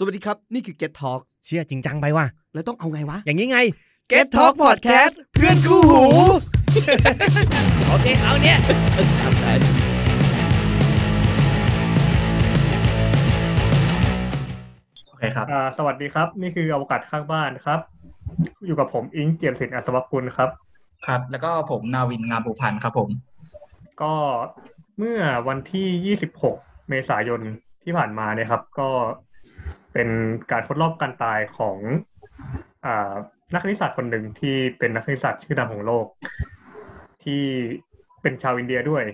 สวัสดีครับ นี่คือ Get Talk เชื่อจริงจังไปว่ะ แล้วต้องเอาไงวะ อย่างนี้ไง Get Talk Podcast เพื่อนคู่หู โอเค เอาเนี่ยครับใช่โอเคครับ อ่าสวัสดีครับ นี่คืออวกาศข้างบ้านครับ อยู่กับผมอิงเกียรติสินอัศวกุลครับ ครับ แล้วก็ผมนาวินงามผูพันธ์ครับผม ก็เมื่อวันที่ 26 เมษายนที่ผ่านมาเนี่ยครับ ก็ เป็นการครบรอบการตายของนักคณิตศาสตร์คนหนึ่งที่เป็นนักคณิตศาสตร์ชื่อดังของโลก ที่เป็นชาวอินเดียด้วย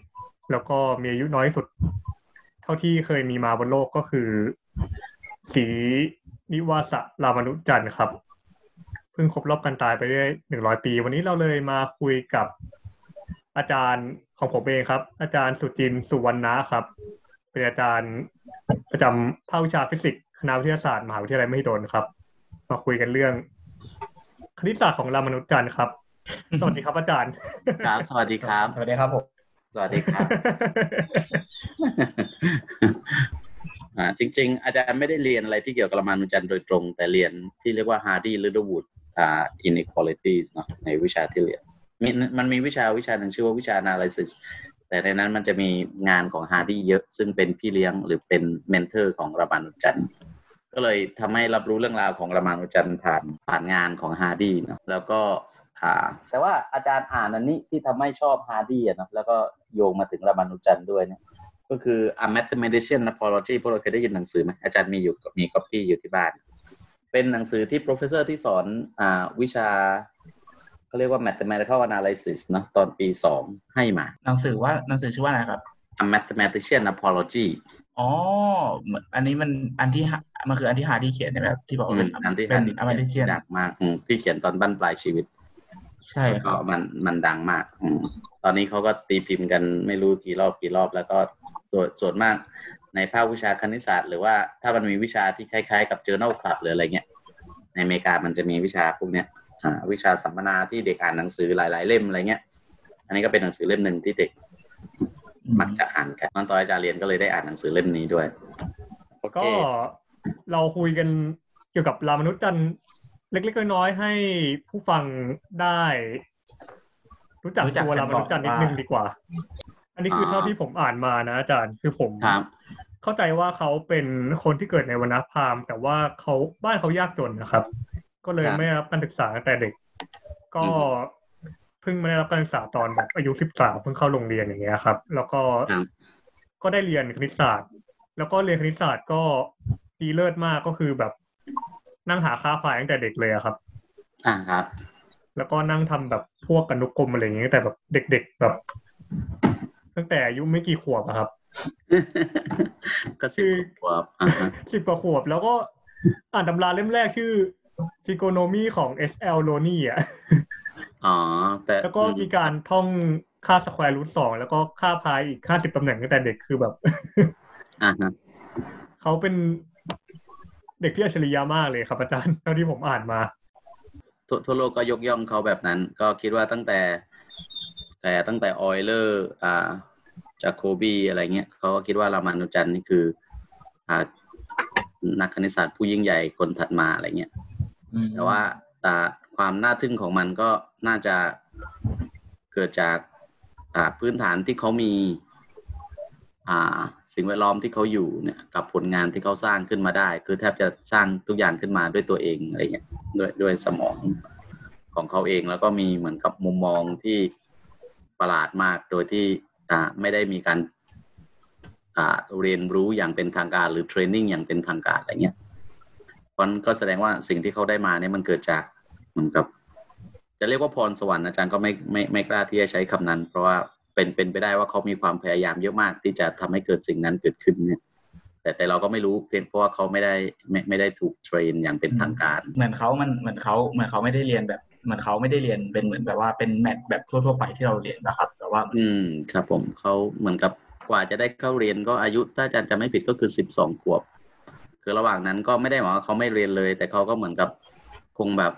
แล้วก็มีอายุน้อยสุด เท่าที่เคยมีมาบนโลกก็คือศรีนิวาสะ รามานุจันครับเพิ่งครบรอบการตายไปได้หนึ่งร้อยปี วันนี้เราเลยมาคุยกับอาจารย์ของผมเองครับ อาจารย์สุจินสุวรรณะครับ เป็นอาจารย์ประจำภาควิชาฟิสิกส์ คณะวิทยาศาสตร์มหาวิทยาลัยมหิดลครับ มาคุยกันเรื่อง คณิตศาสตร์ของรามนุจันทร์ครับ สวัสดีครับอาจารย์ครับสวัสดีครับ สวัสดีครับผมสวัสดีครับอ่าจริง ๆ อาจารย์ไม่ได้เรียนอะไรที่เกี่ยวกับรามานุจันทร์โดยตรง แต่เรียนที่เรียกว่า Hardy Littlewood อ่า inequalities เนาะในวิชาที่เรียนมีมันมีวิชาวิชาหนึ่งชื่อว่าวิชา analysis แต่ในนั้นมันจะมีงานของ Hardy เยอะ ซึ่งเป็นพี่เลี้ยงหรือเป็น mentor ของรามานุจันก็เลยทำให้รับรู้เรื่องราวของรามานุจันต์ผ่านผ่านงานของ Hardy เนาะแล้วก็อ่าแต่ว่าอาจารย์อ่านอันนี้ที่ทำให้ชอบ Hardy อะนะแล้วก็โยงมาถึงรามานุจันต์ด้วยเนี่ยก็คือ A Mathematician's Apology พวกเราเคยได้ยินหนังสือไหมอาจารย์มีอยู่มีก๊อปปี้อยู่ที่บ้าน เป็นหนังสือที่ professor ที่สอนอวิชา เขาเรียกว่า mathematical analysis เนอะตอนปีสองให้มา หนังสือว่าหนังสือชื่อว่าอะไรครับ a mathematician apology อ๋อเหมือนอันนี้มันอันที่หามันคืออันที่หาที่เขียนใช่ไหมครับที่บอกว่าเป็นอันที่เป็นที่อันที่เขียนดังมากอืมที่เขียนตอนบั้นปลายชีวิต ใช่คก็รับมันมันดังมากอืมตอนนี้เขาก็ตีพิมพ์กันไม่รู้กี่รอบกี่รอบ แล้วก็ส่วนส่วนมากในภาควิชาคณิตศาสตร์ หรือว่าถ้ามันมีวิชาที่คล้ายๆ กับ journal club หรืออะไรเงี้ยในอเมริกามันจะมีวิชาพวกเนี้ยอ่า วิชาสัมมนาที่เด็กอ่านหนังสือหลาย ๆ เล่มอะไรเงี้ย อันนี้ก็เป็นหนังสือเล่มหนึ่งที่เด็ก มักจะอ่านกันตอนตอนอาจารย์เรียนก็เลยได้อ่านหนังสือเล่มนี้ด้วยโอเคก็เราคุยกันเกี่ยวกับรามนุษย์จันทร์เล็กๆน้อยๆให้ผู้ฟังได้ รู้จักรู้จักตัวกันรามนุษย์จันทร์นิดก่อนนึงดีกว่า อันนี้คืออ่าเท่าที่ผมอ่านมานะอาจารย์คือผมครับเข้าใจว่าเขาเป็นคนที่เกิดในวรรณพราหมณ์แต่ว่าเขาบ้านเขายากจนนะครับ ก็เลยครับไม่ได้รับการศึกษาตั้งแต่เด็ก ก็อืมเพิ่งมาได้รับการศึกษาตอนแบบอายุสิบสามเพิ่งเข้าโรงเรียนอย่างเงี้ยครับ แล้วก็ครับก็ได้เรียนคณิตศาสตร์ แล้วก็เรียนคณิตศาสตร์ก็ดีเลิศมากก็คือแบบนั่งหาค่าพายตั้งแต่เด็กเลยอะครับ อ่าครับ แล้วก็นั่งทำแบบพวกอนุกรมอะไรอย่างเงี้ยตั้งแต่แบบเด็ก ๆแบบ ตั้งแต่อายุไม่กี่ขวบอะครับ ก็สิบกว่าขวบอ่าฮะสิบกว่าขวบแล้วก็อ่านตำราเล่มแรกชื่อ Trigonometry ของ S.L. l o n e อะอ๋อแต่แล้วก็มีการท่องค่า square root สองแล้วก็ค่าพายอีกค่าสิบตำแหน่งตั้งแต่เด็กคือแบบอ่าฮะเขาเป็นเด็กที่อัจฉริยะมากเลยครับอาจารย์เท่าที่ผมอ่านมาทั่วทั่วโลกก็ยกย่องเขาแบบนั้น ก็คิดว่าตั้งแต่ แต่ตั้งแต่ออยเลอร์ อ่าจากโคบีอะไรเงี้ยเขาก็คิดว่ารามานุจันทร์นี่คือ อ่านักคณิตศาสตร์ผู้ยิ่งใหญ่คนถัดมาอะไรเงี้ยอืม แต่ว่าแต่ความน่าทึ่งของมันก็น่าจะเกิดจากพื้นฐานที่เขามีสิ่งแวดล้อมที่เขาอยู่เนี่ยกับผลงานที่เขาสร้างขึ้นมาได้ คือแทบจะสร้างทุกอย่างขึ้นมาด้วยตัวเองอะไรเงี้ยด้วยด้วยสมองของเขาเองแล้วก็มีเหมือนกับมุมมองที่ประหลาดมากโดยที่ไม่ได้มีการเรียนรู้อย่างเป็นทางการหรือเทรนนิ่งอย่างเป็นทางการอะไรเงี้ย เพราะฉะนั้นก็แสดงว่าสิ่งที่เขาได้มาเนี่ยมันเกิดจากเหมือนกับ จะเรียกว่าพรสวรรค์อาจารย์ก็ไม่ไม่ไม่กล้าที่จะใช้คำนั้น เพราะว่าเป็นเป็นไปได้ว่าเขามีความพยายามเยอะมากที่จะทำให้เกิดสิ่งนั้นเกิดขึ้นเนี่ยแต่แต่เราก็ไม่รู้เพียงเพราะว่าเขาไม่ได้ไม่ไม่ได้ถูกเทรนอย่างเป็นทางการ เหมือนเขามันเหมือนเขาเหมือนเขาไม่ได้เรียนแบบเหมือนเขาไม่ได้เรียนเป็นเหมือนแบบว่าเป็นแมทแบบทั่วๆไปที่เราเรียนนะครับ แต่ว่า อืมครับผมเขาเหมือนกับกว่าจะได้เข้าเรียนก็อายุถ้าอาจารย์จะไม่ผิดก็คือสิบสองขวบ คือระหว่างนั้นก็ไม่ได้หมายว่าเขาไม่เรียนเลย แต่เขาก็เหมือนกับคงแบบ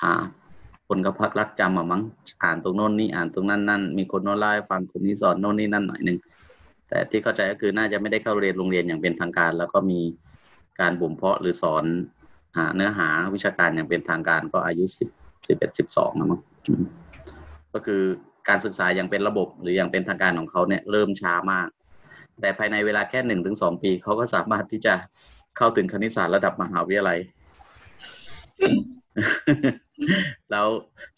หาคนก็พักรักจำอะมั้งอ่านตรงโน้นนี่อ่านตรงนั้นนั่นมีคนโน้นเล่ฟังคนนี้สอนโน้นนี่นั่นหน่อยหนึ่งแต่ที่เข้าใจก็คือน่าจะไม่ได้เข้าเรียนโรงเรียนอย่างเป็นทางการ แล้วก็มีการบ่มเพาะหรือสอนเนื้อหาวิชาการอย่างเป็นทางการก็อายุสิบสิบเอ็ดสิบสองนะมั้งก็คือการศึกษาอย่างเป็นระบบหรืออย่างเป็นทางการของเขาเนี่ยเริ่มช้ามาก แต่ภายในเวลาแค่หนึ่งถึงสองปีเขาก็สามารถที่จะ เข้าถึงคณิตศาสตร์ระดับมหาวิทยาลัย แล้ว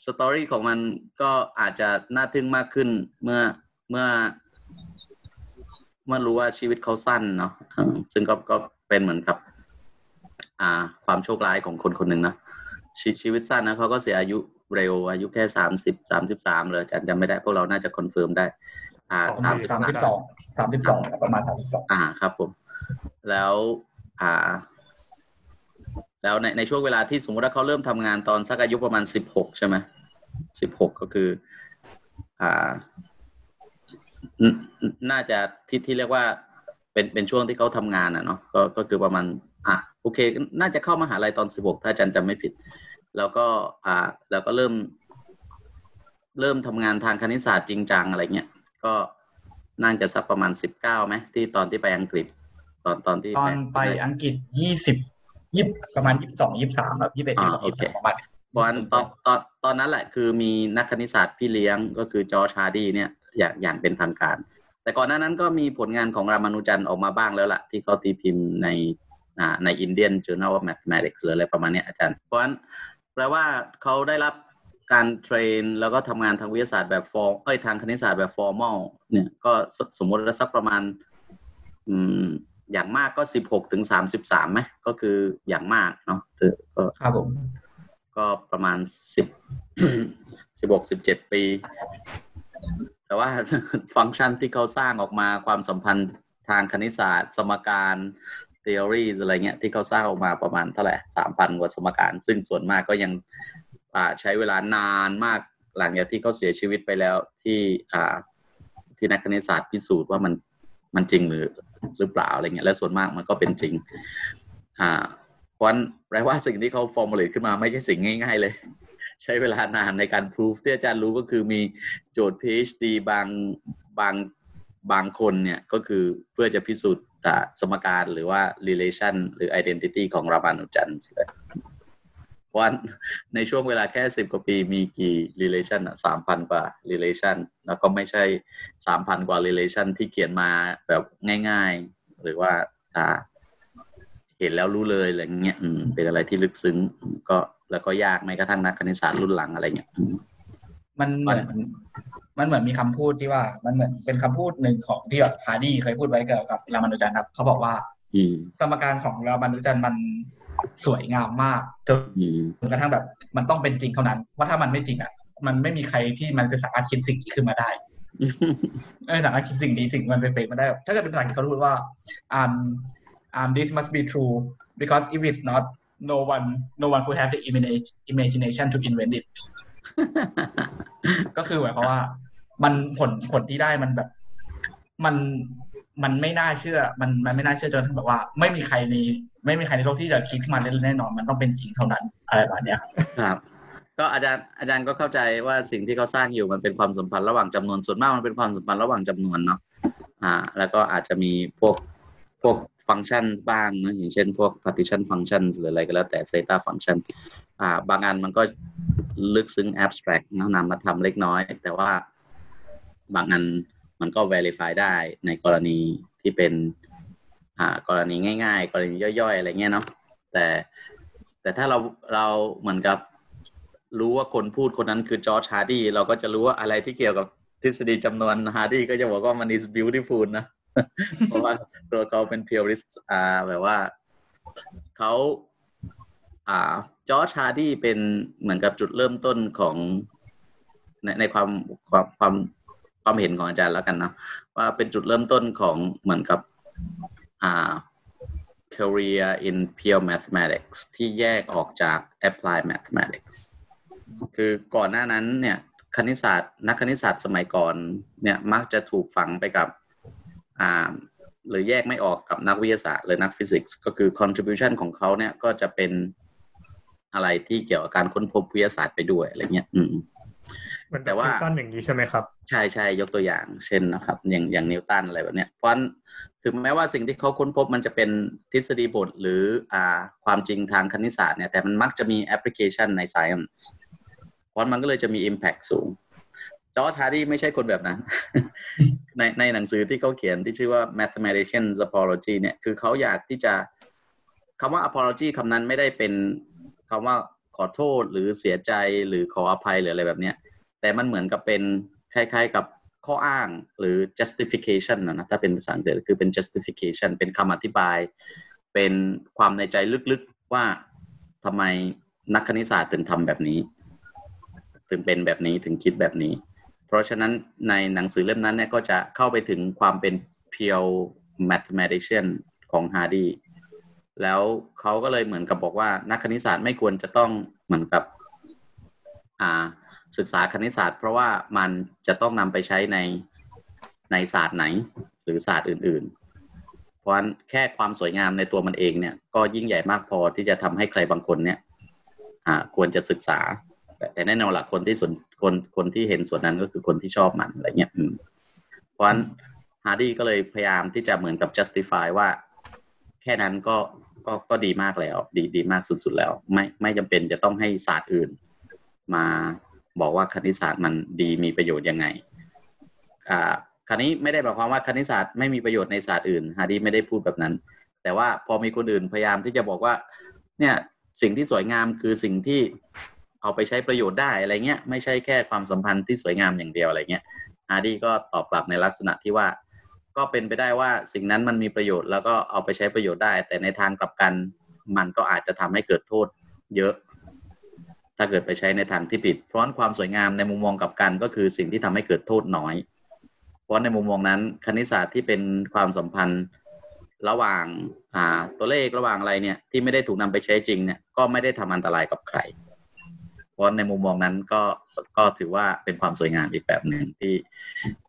story ของมันก็อาจจะน่าทึ่งมากขึ้นเมื่อเมื่อ เมื่อรู้ว่าชีวิตเขาสั้นเนาะเออซึ่งก็ก็เป็นเหมือนกับ อ่า ความโชคร้ายของคนคนหนึ่งนะชีวิตสั้นนะเขาก็เสียอายุเร็ว อายุแค่สามสิบสามสิบสามเลยอาจารย์จำไม่ได้ พวกเราน่าจะ confirm ได้ อ่าสามสามสิบสองสามสิบสองประมาณสามสิบสองอ่าครับผม แล้ว อ่า แล้วในในช่วงเวลาที่สมมติว่าเขาเริ่มทำงานตอนสักอายุประมาณสิบหกใช่ไหมสิบหกก็คือ อ่า น่าจะที่ที่เรียกว่า เป็นเป็นช่วงที่เขาทำงานอะเนาะก็ก็คือประมาณ อะโอเค น่าจะเข้ามหาลัยตอนสิบหกถ้าอาจารย์จำไม่ผิด แล้วก็ อ่า แล้วก็เริ่ม เริ่มทำงานทางคณิตศาสตร์จริงจังอะไรเงี้ยก็น่าจะสักประมาณสิบเก้าไหมที่ตอนที่ไปอังกฤษ ตอนตอนที่ตอนไปอังกฤษยี่สิบยี่ประมาณยี่สิบสองยี่สิบสามแบบยี่สิบเอ็ดยี่สิบสองยี่สิบสามประมาณเพราะฉะนั้นตอนตอนตอนนั้นแหละ คือมีนักคณิตศาสตร์พี่เลี้ยงก็คือจอร์จฮาร์ดีเนี่ยอย่างอย่างเป็นทางการ แต่ก่อนหน้านั้นก็มีผลงานของรามานุจันทร์ออกมาบ้างแล้วล่ะ ที่เขาตีพิมพ์ในอ่าใน Indian Journal of Mathematics หรืออะไรประมาณเนี้ยอาจารย์ เพราะฉะนั้นแปลว่าเขาได้รับการ train แล้วก็ทำงานทางวิทยาศาสตร์แบบ for เอ้ยทางคณิตศาสตร์แบบ formal เนี่ยก็สมมติว่าสักประมาณ อืม อย่างมากก็สิบหกถึงสามสิบสามไหมก็คืออย่างมากเนาะเออก็ครับผม ก็ประมาณสิบสิบหกสิบเจ็ดปี แต่ว่าฟังก์ชันที่เขาสร้างออกมาความสัมพันธ์ทางคณิตศาสตร์ สมการ theories อะไรเงี้ยที่เขาสร้างออกมาประมาณเท่าไหร่สามพันกว่าสมการ ซึ่งส่วนมากก็ยังอ่าใช้เวลานานมากหลังจากที่เขาเสียชีวิตไปแล้วที่อ่าที่นักคณิตศาสตร์พิสูจน์ว่ามัน มันจริงหรือหรือเปล่าอะไรเงี้ยและส่วนมากมันก็เป็นจริง อ่า เพราะนั้นแปลว่าสิ่งที่เขาฟอร์มูลเลตขึ้นมาไม่ใช่สิ่งง่าย ๆ เลย ใช้เวลานานในการพิสูจที่อาจารย์รู้ก็คือมีโจทย์ PhD บางบางบางคนเนี่ยก็คือเพื่อจะพิสูจน์สมการหรือว่า relation หรือ identity ของรามานุจันทร์ เลยเพราะฉะนั้นในช่วงเวลาแค่สิบกว่าปีมีกี่ relation สามพันกว่า relation แล้วก็ไม่ใช่สามพันกว่า relation ที่เขียนมาแบบง่ายๆ หรือว่าอ่าเห็นแล้วรู้เลยอะไรเงี้ยอืมเป็นอะไรที่ลึกซึ้งก็แล้วก็ยากแม้กระทั่งนักคณิตศาสตร์รุ่นหลังอะไรเงี้ยอืมมันเหมือนมันเหมือนมีคำพูดที่ว่า มันเหมือนเป็นคำพูดหนึ่งของที่แบบฮาร์ดีเคยพูดไว้เกี่ยวกับรามานุจันทร์ครับเขาบอกว่าอืมสมการของรามานุจันทร์มัน สวยงามมากจนอืมจนกระทั่งแบบ มันต้องเป็นจริงเท่านั้น ว่าถ้ามันไม่จริงอะ มันไม่มีใครที่มันจะสามารถคิดสิ่งนี้ขึ้นมาได้ไม่สามารถคิดสิ่งนี้สิ่งมันเป็นไปไม่ได้หรอกถ้าเกิดเป็นภาษาอังกฤษเขาพูดว่า um um this must be true because if it's not no one no one could have the imagine- imagination to invent it ก็คือหมายความว่ามันผลผลที่ได้มันแบบ มันมันไม่น่าเชื่อ มันมันไม่น่าเชื่อจนถึงแบบว่า ไม่มีใครใน ไม่มีใครในโลกที่จะคิดขึ้นมาแน่นอน มันต้องเป็นจริงเท่านั้นอะไรแบบนี้ครับ ก็อาจารย์อาจารย์ก็เข้าใจว่าสิ่งที่เขาสร้างอยู่มันเป็นความสัมพันธ์ระหว่างจำนวนส่วนมากมันเป็นความสัมพันธ์ระหว่างจำนวนเนาะอ่า แล้วก็อาจจะมีพวกพวกฟังก์ชันบ้างนะอย่างเช่น พวก partition function หรืออะไรก็แล้วแต่ theta function อ่า บางอันมันก็ลึกซึ้ง abstract นะนำมาทำเล็กน้อย แต่ว่าบางอันมันก็ verify ได้ในกรณีที่เป็น กรณีง่าย ๆ กรณีย่อยๆอะไรเงี้ยเนาะแต่แต่ถ้าเราเราเหมือนกับรู้ว่าคนพูดคนนั้นคือจอร์จฮาร์ดีเราก็จะรู้ว่าอะไรที่เกี่ยวกับทฤษฎีจำนวนฮาร์ดีก็จะบอกว่ามัน is beautiful นะ เพราะว่าตัวเขาเป็น purist อ่าแบบว่าเขาอ่าจอร์จฮาร์ดีเป็นเหมือนกับจุดเริ่มต้นของในในความความความความเห็นของอาจารย์แล้วกันนะว่าเป็นจุดเริ่มต้นของเหมือนกับ อ่า career in pure mathematics ที่แยกออกจาก applied mathematics คือก่อนหน้านั้นเนี่ยคณิตศาสตร์นักคณิตศาสตร์สมัยก่อนเนี่ยมักจะถูกฝังไปกับอ่าหรือแยกไม่ออกกับนักวิทยาศาสตร์หรือนักฟิสิกส์ก็คือ contribution ของเขาเนี่ยก็จะเป็นอะไรที่เกี่ยวกับการค้นพบวิทยาศาสตร์ไปด้วยอะไรเงี้ย อืม มือนแต่ว่านิวตันอย่างนี้ใช่ไหมครับ ใช่ใช่ยกตัวอย่าง เช่นนะครับ อย่างอย่างนิวตันอะไรแบบเนี้ยเพราะฉะนั้นถึงแม้ว่าสิ่งที่เขาค้นพบมันจะเป็นทฤษฎีบทหรืออ่าความจริงทางคณิตศาสตร์เนี่ยแต่มันมักจะมีแอปพลิเคชันใน science เพราะมันก็เลยจะมี impact สูงจอร์จฮาร์ดีไม่ใช่คนแบบนั้น ในในหนังสือที่เขาเขียนที่ชื่อว่า mathematician's apology เนี่ยคือเขาอยากที่จะคำว่า apology คำนั้นไม่ได้เป็นคำว่าขอโทษหรือเสียใจหรือขออภัยหรืออะไรแบบเนี้ย แต่มันเหมือนกับเป็นคล้ายๆกับข้ออ้างหรือ justification นะถ้าเป็นภาษาอังกฤษคือเป็น justification เป็นคำอธิบาย เป็นความในใจลึกๆว่าทำไมนักคณิตศาสตร์ถึงทำแบบนี้ ถึงเป็นแบบนี้ถึงคิดแบบนี้ เพราะฉะนั้นในหนังสือเล่มนั้นเนี่ยก็จะเข้าไปถึงความเป็น pure mathematician ของฮาร์ดีแล้วเขาก็เลยเหมือนกับบอกว่านักคณิตศาสตร์ไม่ควรจะต้องเหมือนกับ อ่า ศึกษาคณิตศาสตร์ เพราะว่ามันจะต้องนำไปใช้ในในศาสตร์ไหน หรือศาสตร์อื่น ๆ เพราะฉะนั้นแค่ความสวยงามในตัวมันเองเนี่ย ก็ยิ่งใหญ่มากพอที่จะทำให้ใครบางคนเนี่ยอ่าควรจะศึกษา แต่แน่นอนหลักคนที่สนคนคนที่เห็นส่วนนั้นก็คือคนที่ชอบมันอะไรเงี้ยเพราะฉะนั้นฮาร์ดีก็เลยพยายามที่จะเหมือนกับ justify ว่าแค่นั้นก็ก็ก็ดีมากแล้ว ดีดีมากสุดๆแล้ว ไม่ไม่จำเป็นจะต้องให้ศาสตร์อื่น มา บอกว่าคณิตศาสตร์มันดีมีประโยชน์ยังไงอ่าคราวนี้ไม่ได้หมายความว่าคณิตศาสตร์ไม่มีประโยชน์ในศาสตร์อื่นฮาร์ดีไม่ได้พูดแบบนั้น แต่ว่าพอมีคนอื่นพยายามที่จะบอกว่า เนี่ยสิ่งที่สวยงามคือสิ่งที่เอาไปใช้ประโยชน์ได้อะไรเงี้ยไม่ใช่แค่ความสัมพันธ์ที่สวยงามอย่างเดียวอะไรเงี้ยฮาร์ดีก็ตอบกลับในลักษณะที่ว่า ก็เป็นไปได้ว่าสิ่งนั้นมันมีประโยชน์แล้วก็เอาไปใช้ประโยชน์ได้ แต่ในทางกลับกันมันก็อาจจะทำให้เกิดโทษเยอะ ถ้าเกิดไปใช้ในทางที่ผิด เพราะความสวยงามในมุมมองกับกันก็คือสิ่งที่ทำให้เกิดโทษน้อย เพราะในมุมมองนั้นคณิตศาสตร์ที่เป็นความสัมพันธ์ระหว่างาตัวเลขระหว่างอะไรเนี่ยที่ไม่ได้ถูกนำไปใช้จริงเนี่ยก็ไม่ได้ทำอันตรายกับใคร เพราะในมุมมองนั้นก็ก็ถือว่าเป็นความสวยงามอีกแบบหนึ่งที่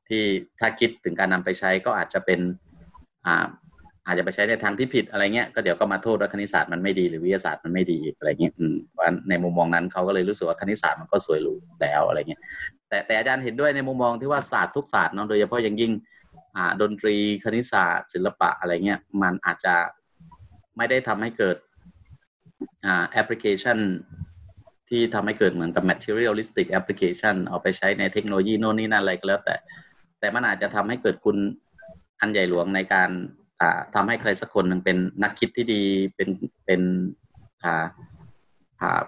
ที่ถ้าคิดถึงการนำไปใช้ก็อาจจะเป็น อาจจะไปใช้ในทางที่ผิดอะไรเงี้ยก็เดี๋ยวก็มาโทษว่าคณิตศาสตร์มันไม่ดีหรือวิทยาศาสตร์มันไม่ดีอีกอะไรเงี้ยอืมเพราะฉะนั้นในมุมมองนั้นเขาก็เลยรู้สึกว่าคณิตศาสตร์มันก็สวยหรูแล้วอะไรเงี้ยแต่แต่อาจารย์เห็นด้วยในมุมมองที่ว่าศาสตร์ทุกศาสตร์เนาะโดยเฉพาะอย่างยิ่งอ่าดนตรีคณิตศาสตร์ ศิลปะอะไรเงี้ยมันอาจจะไม่ได้ทำให้เกิดอ่าแอปพลิเคชันที่ทำให้เกิดเหมือนกับ materialistic application เอาไปใช้ในเทคโนโลยีโน่นนี่นั่นอะไรก็แล้วแต่ แต่มันอาจจะทำให้เกิดคุณอันใหญ่หลวงในการ อ่าทำให้ใครสักคนหนึ่งเป็นนักคิดที่ดีเป็นเป็นอ่าอ่า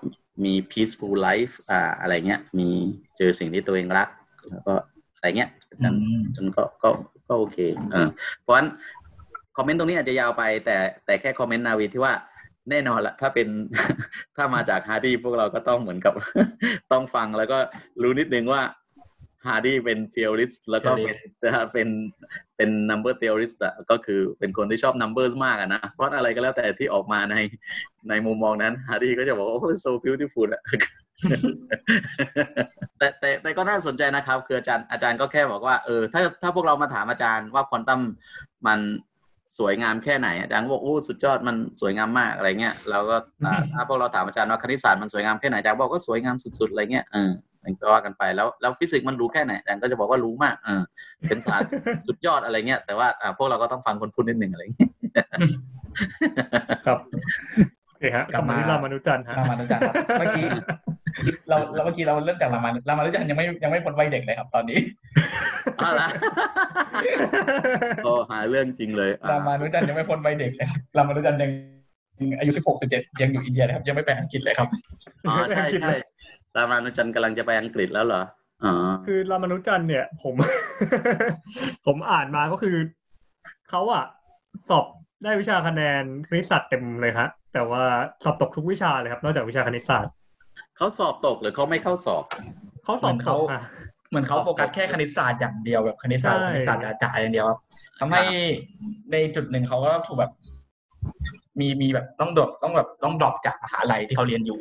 มี peaceful life อ่าอะไรเงี้ย มีเจอสิ่งที่ตัวเองรัก แล้วก็อะไรเงี้ยจนจนก็ก็ก็โอเคเออเพราะฉะนั้น comment ตรงนี้อาจจะยาวไป แต่แต่แค่ comment ใน way ที่ว่าแน่นอนละถ้าเป็นถ้ามาจากฮาร์ดี้พวกเราก็ต้องเหมือนกับ ต้องฟังแล้วก็รู้นิดนึงว่า ฮาร์ดี้เป็น theorist แล้วก็เป็นเป็นเป็น number theorist อะก็คือเป็นคนที่ชอบ numbers มากอะนะเพราะอะไรก็แล้วแต่ที่ออกมาในในมุมมองนั้นฮาร์ดี้ก็จะบอกว่าโอ้ so beautiful อะแต่แต่แต่ก็น่าสนใจนะครับ คืออาจารย์อาจารย์ก็แค่บอกว่าเออถ้าถ้าพวกเรามาถามอาจารย์ว่าควอนตัมมันสวยงามแค่ไหนอาจารย์ก็บอกโอ้สุดยอดมันสวยงามมากอะไรเงี้ยเราก็อ่าถ้าพวกเราถามอาจารย์ว่าคณิตศาสตร์มันสวยงามแค่ไหนอาจารย์บอกก็สวยงามสุดๆอะไรเงี้ยเออ มันก็ว่ากันไปแล้วแล้วฟิสิกส์มันรู้แค่ไหนอาจารย์ก็จะบอกว่ารู้มากเออเป็นศาสตร์สุดยอดอะไรเงี้ยแต่ว่าอ่าพวกเราก็ต้องฟังคนพูดนิดนึงอะไรเงี้ยครับโอเคฮะกลับคำมานี้รามานุจันทร์ฮะรามานุจันทร์ครับเมื่อกี้เราเราเมื่อกี้เราเริ่มจากรามานุรามานุจันทร์ยังไม่ยังไม่พ้นวัยเด็กเลยครับ ตอนนี้เอาละโอ้หาเรื่องจริงเลยอะรามานุจันทร์ยังไม่พ้นวัยเด็กเลยครับรามานุจันทร์ยังอายุสิบหกสิบเจ็ดยังอยู่อินเดียเลยครับยังไม่ไปอังกฤษเลยครับอ๋อใช่ใช่ รามานุจันทร์กำลังจะไปอังกฤษแล้วเหรออ๋อคือรามานุจันทร์เนี่ย ผม ผมอ่านมาก็คือเขาอะสอบได้วิชาคะแนนคณิตศาสตร์เต็มเลยครับแต่ว่าสอบตกทุกวิชาเลยครับ นอกจากวิชาคณิตศาสตร์เขาสอบตกหรือเขาไม่เข้าสอบเขาสอบเหมือนตเขากอะเหมือนเขาโฟกัสแค่คณิตศาสตร์อย่างเดียวแบบคณิตศาสตร์ใช่คณิตศาสตร์จ๋าๆอย่างเดียวครับทำให้ในจุดหนึ่งเขาก็ถูกแบบ มีมีแบบต้อง drop ต้องแบบต้อง drop จากมหาลัยที่เขาเรียนอยู่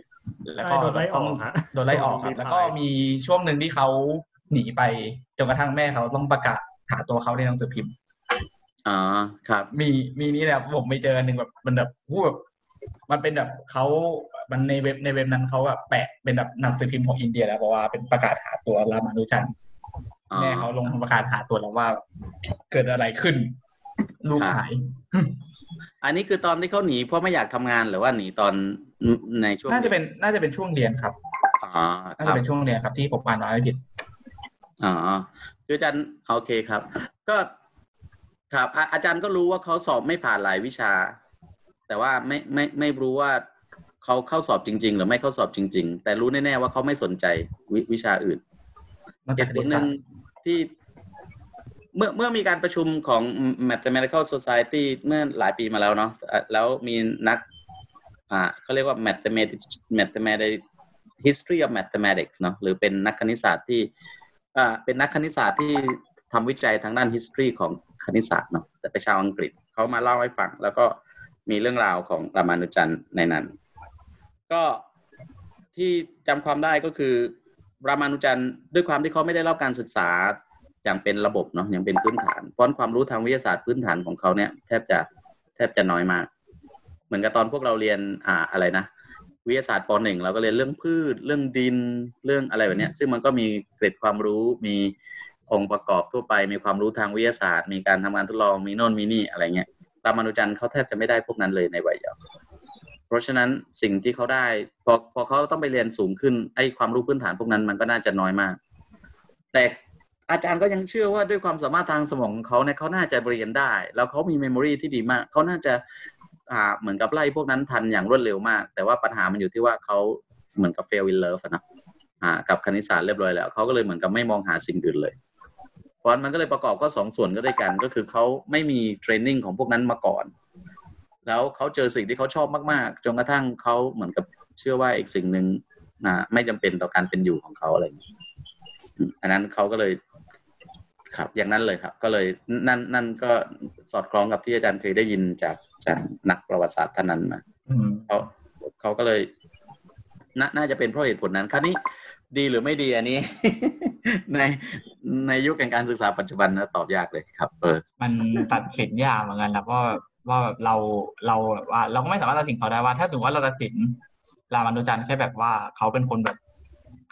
แล้วก็ใช่โดนไล่อต้อองกฮะโดนไล่ออกครับโดนแล้วก็มีช่วงหนึ่งที่เขาหนีไปจนกระทั่งแม่เขาต้องประกาศหาตัวเขาในหนังสือพิมพ์อ๋อครับ มีมีนี่แหละครับผมไปเจออันหนึ่งแบบมันแบบพูดแบบมันเป็นแบบเขามันในเว็บในเว็บนั้นเขาแบบแปะเป็นแบบหนังสือพิมพ์ของอินเดียแล้วเพราะว่าเป็นประกาศหาตัวรามานุจันทร์อ๋อแม่เขาลงประกาศหาตัวแล้วว่า เกิดอะไรขึ้น ลูกครับหาย อันนี้คือตอนที่เขาหนีเพราะไม่อยากทำงานหรือว่าหนีตอนในช่วงน่าจะเป็นน่าจะเป็นช่วงเรียนครับอ๋อน่าครัจะบเป็นช่วงเรียนครับที่ผมอ่านมาไม่ผิดอ๋อคืออาจารย์โอเคครับ ก็ครับอาอาจารย์ก็รู้ว่าเขาสอบไม่ผ่านหลายวิชา แต่ว่าไม่ไม่ไม่รู้ว่าเขาเข้าสอบจริง ๆ หรือไม่เข้าสอบจริง ๆ แต่รู้แน่ๆว่าเขาไม่สนใจวิวิชาอื่นนอกเหจากตุคผณิลตหศานึ่สงตร์ที่ เมื่อเมื่อมีการประชุมของ Mathematical Society เมื่อหลายปีมาแล้วเนาะแล้วมีนัก อ่าเขาเรียกว่า mathematics mathematics history of mathematics เนาะหรือเป็นนักคณิตศาสตร์ที่อ่าเป็นนักคณิตศาสตร์ที่ทำวิจัยทางด้าน history ของคณิตศาสตร์เนาะแต่เป็นชาวอังกฤษเขามาเล่าให้ฟัง แล้วก็มีเรื่องราวของรามานุจันในนั้น ก็ที่จำความได้ก็คือรามานุจันด้วยความที่เขาไม่ได้รับการศึกษา อย่างเป็นระบบเนาะอย่างเป็นพื้นฐานเพราะความรู้ทางวิทยาศาสตร์พื้นฐานของเขาเนี่ยแทบจะแทบจะน้อยมาก เหมือนกับตอนพวกเราเรียนอ่าอะไรนะวิทยาศาสตร์ปหนึ่งเราก็เรียนเรื่องพืชเรื่องดินเรื่องอะไรแบบเนี้ยซึ่งมันก็มีเกร็ดความรู้มีองค์ประกอบทั่วไป มีความรู้ทางวิทยาศาสตร์ มีการทำงานทดลองมีโน่นมีนี่อะไรเงี้ยรามานุจันทร์เขาแทบจะไม่ได้พวกนั้นเลยในวัยเยาว์เพราะฉะนั้นสิ่งที่เขาได้พอพอเขาต้องไปเรียนสูงขึ้นไอ้ความรู้พื้นฐานพวกนั้นมันก็น่าจะน้อยมาก แต่ อาจารย์ก็ยังเชื่อว่าด้วยความสามารถทางสมองของเขาเนี่ยเขาน่าจะเรียนได้ แล้วเขามีเมมโมรีที่ดีมาก เขาน่าจะอ่าเหมือนกับไล่พวกนั้นทันอย่างรวดเร็วมาก แต่ว่าปัญหามันอยู่ที่ว่าเขาเหมือนกับ fail in love นะอ่ากับคณิตศาสตร์เรียบร้อยแล้วเขาก็เลยเหมือนกับไม่มองหาสิ่งอื่นเลยเพราะนั้นมันก็เลยประกอบก็สองส่วนก็ด้วยกันก็คือเขาไม่มีเทรนนิ่งของพวกนั้นมาก่อน แล้วเขาเจอสิ่งที่เขาชอบมากๆจนกระทั่งเขาเหมือนกับเชื่อว่าอีกสิ่งหนึ่งนะไม่จำเป็นต่อการเป็นอยู่ของเขาอะไรอย่างนี้อันนั้นเขาก็เลย ครับ อย่างนั้นเลยครับ ก็เลยนั่นนั่นก็สอดคล้องกับที่อาจารย์เคยได้ยินจากจากนักประวัติศาสตร์ท่านนั้นมาอืมเขาเขาก็เลยนาน่าจะเป็นเพราะเหตุผลนั้นคราวนี้ดีหรือไม่ดีอันนี้ ในในยุคแห่งการศึกษาปัจจุบันนะตอบยากเลยครับ เออ มันตัดสินยากเหมือนกันนะว่าว่าแบบเราเราแบบว่า เราก็ไม่สามารถตัดสินเขาได้ว่า ถ้าสมมติว่าเราตัดสินรามานุจันทร์แค่แบบว่าเขาเป็นคนแบบ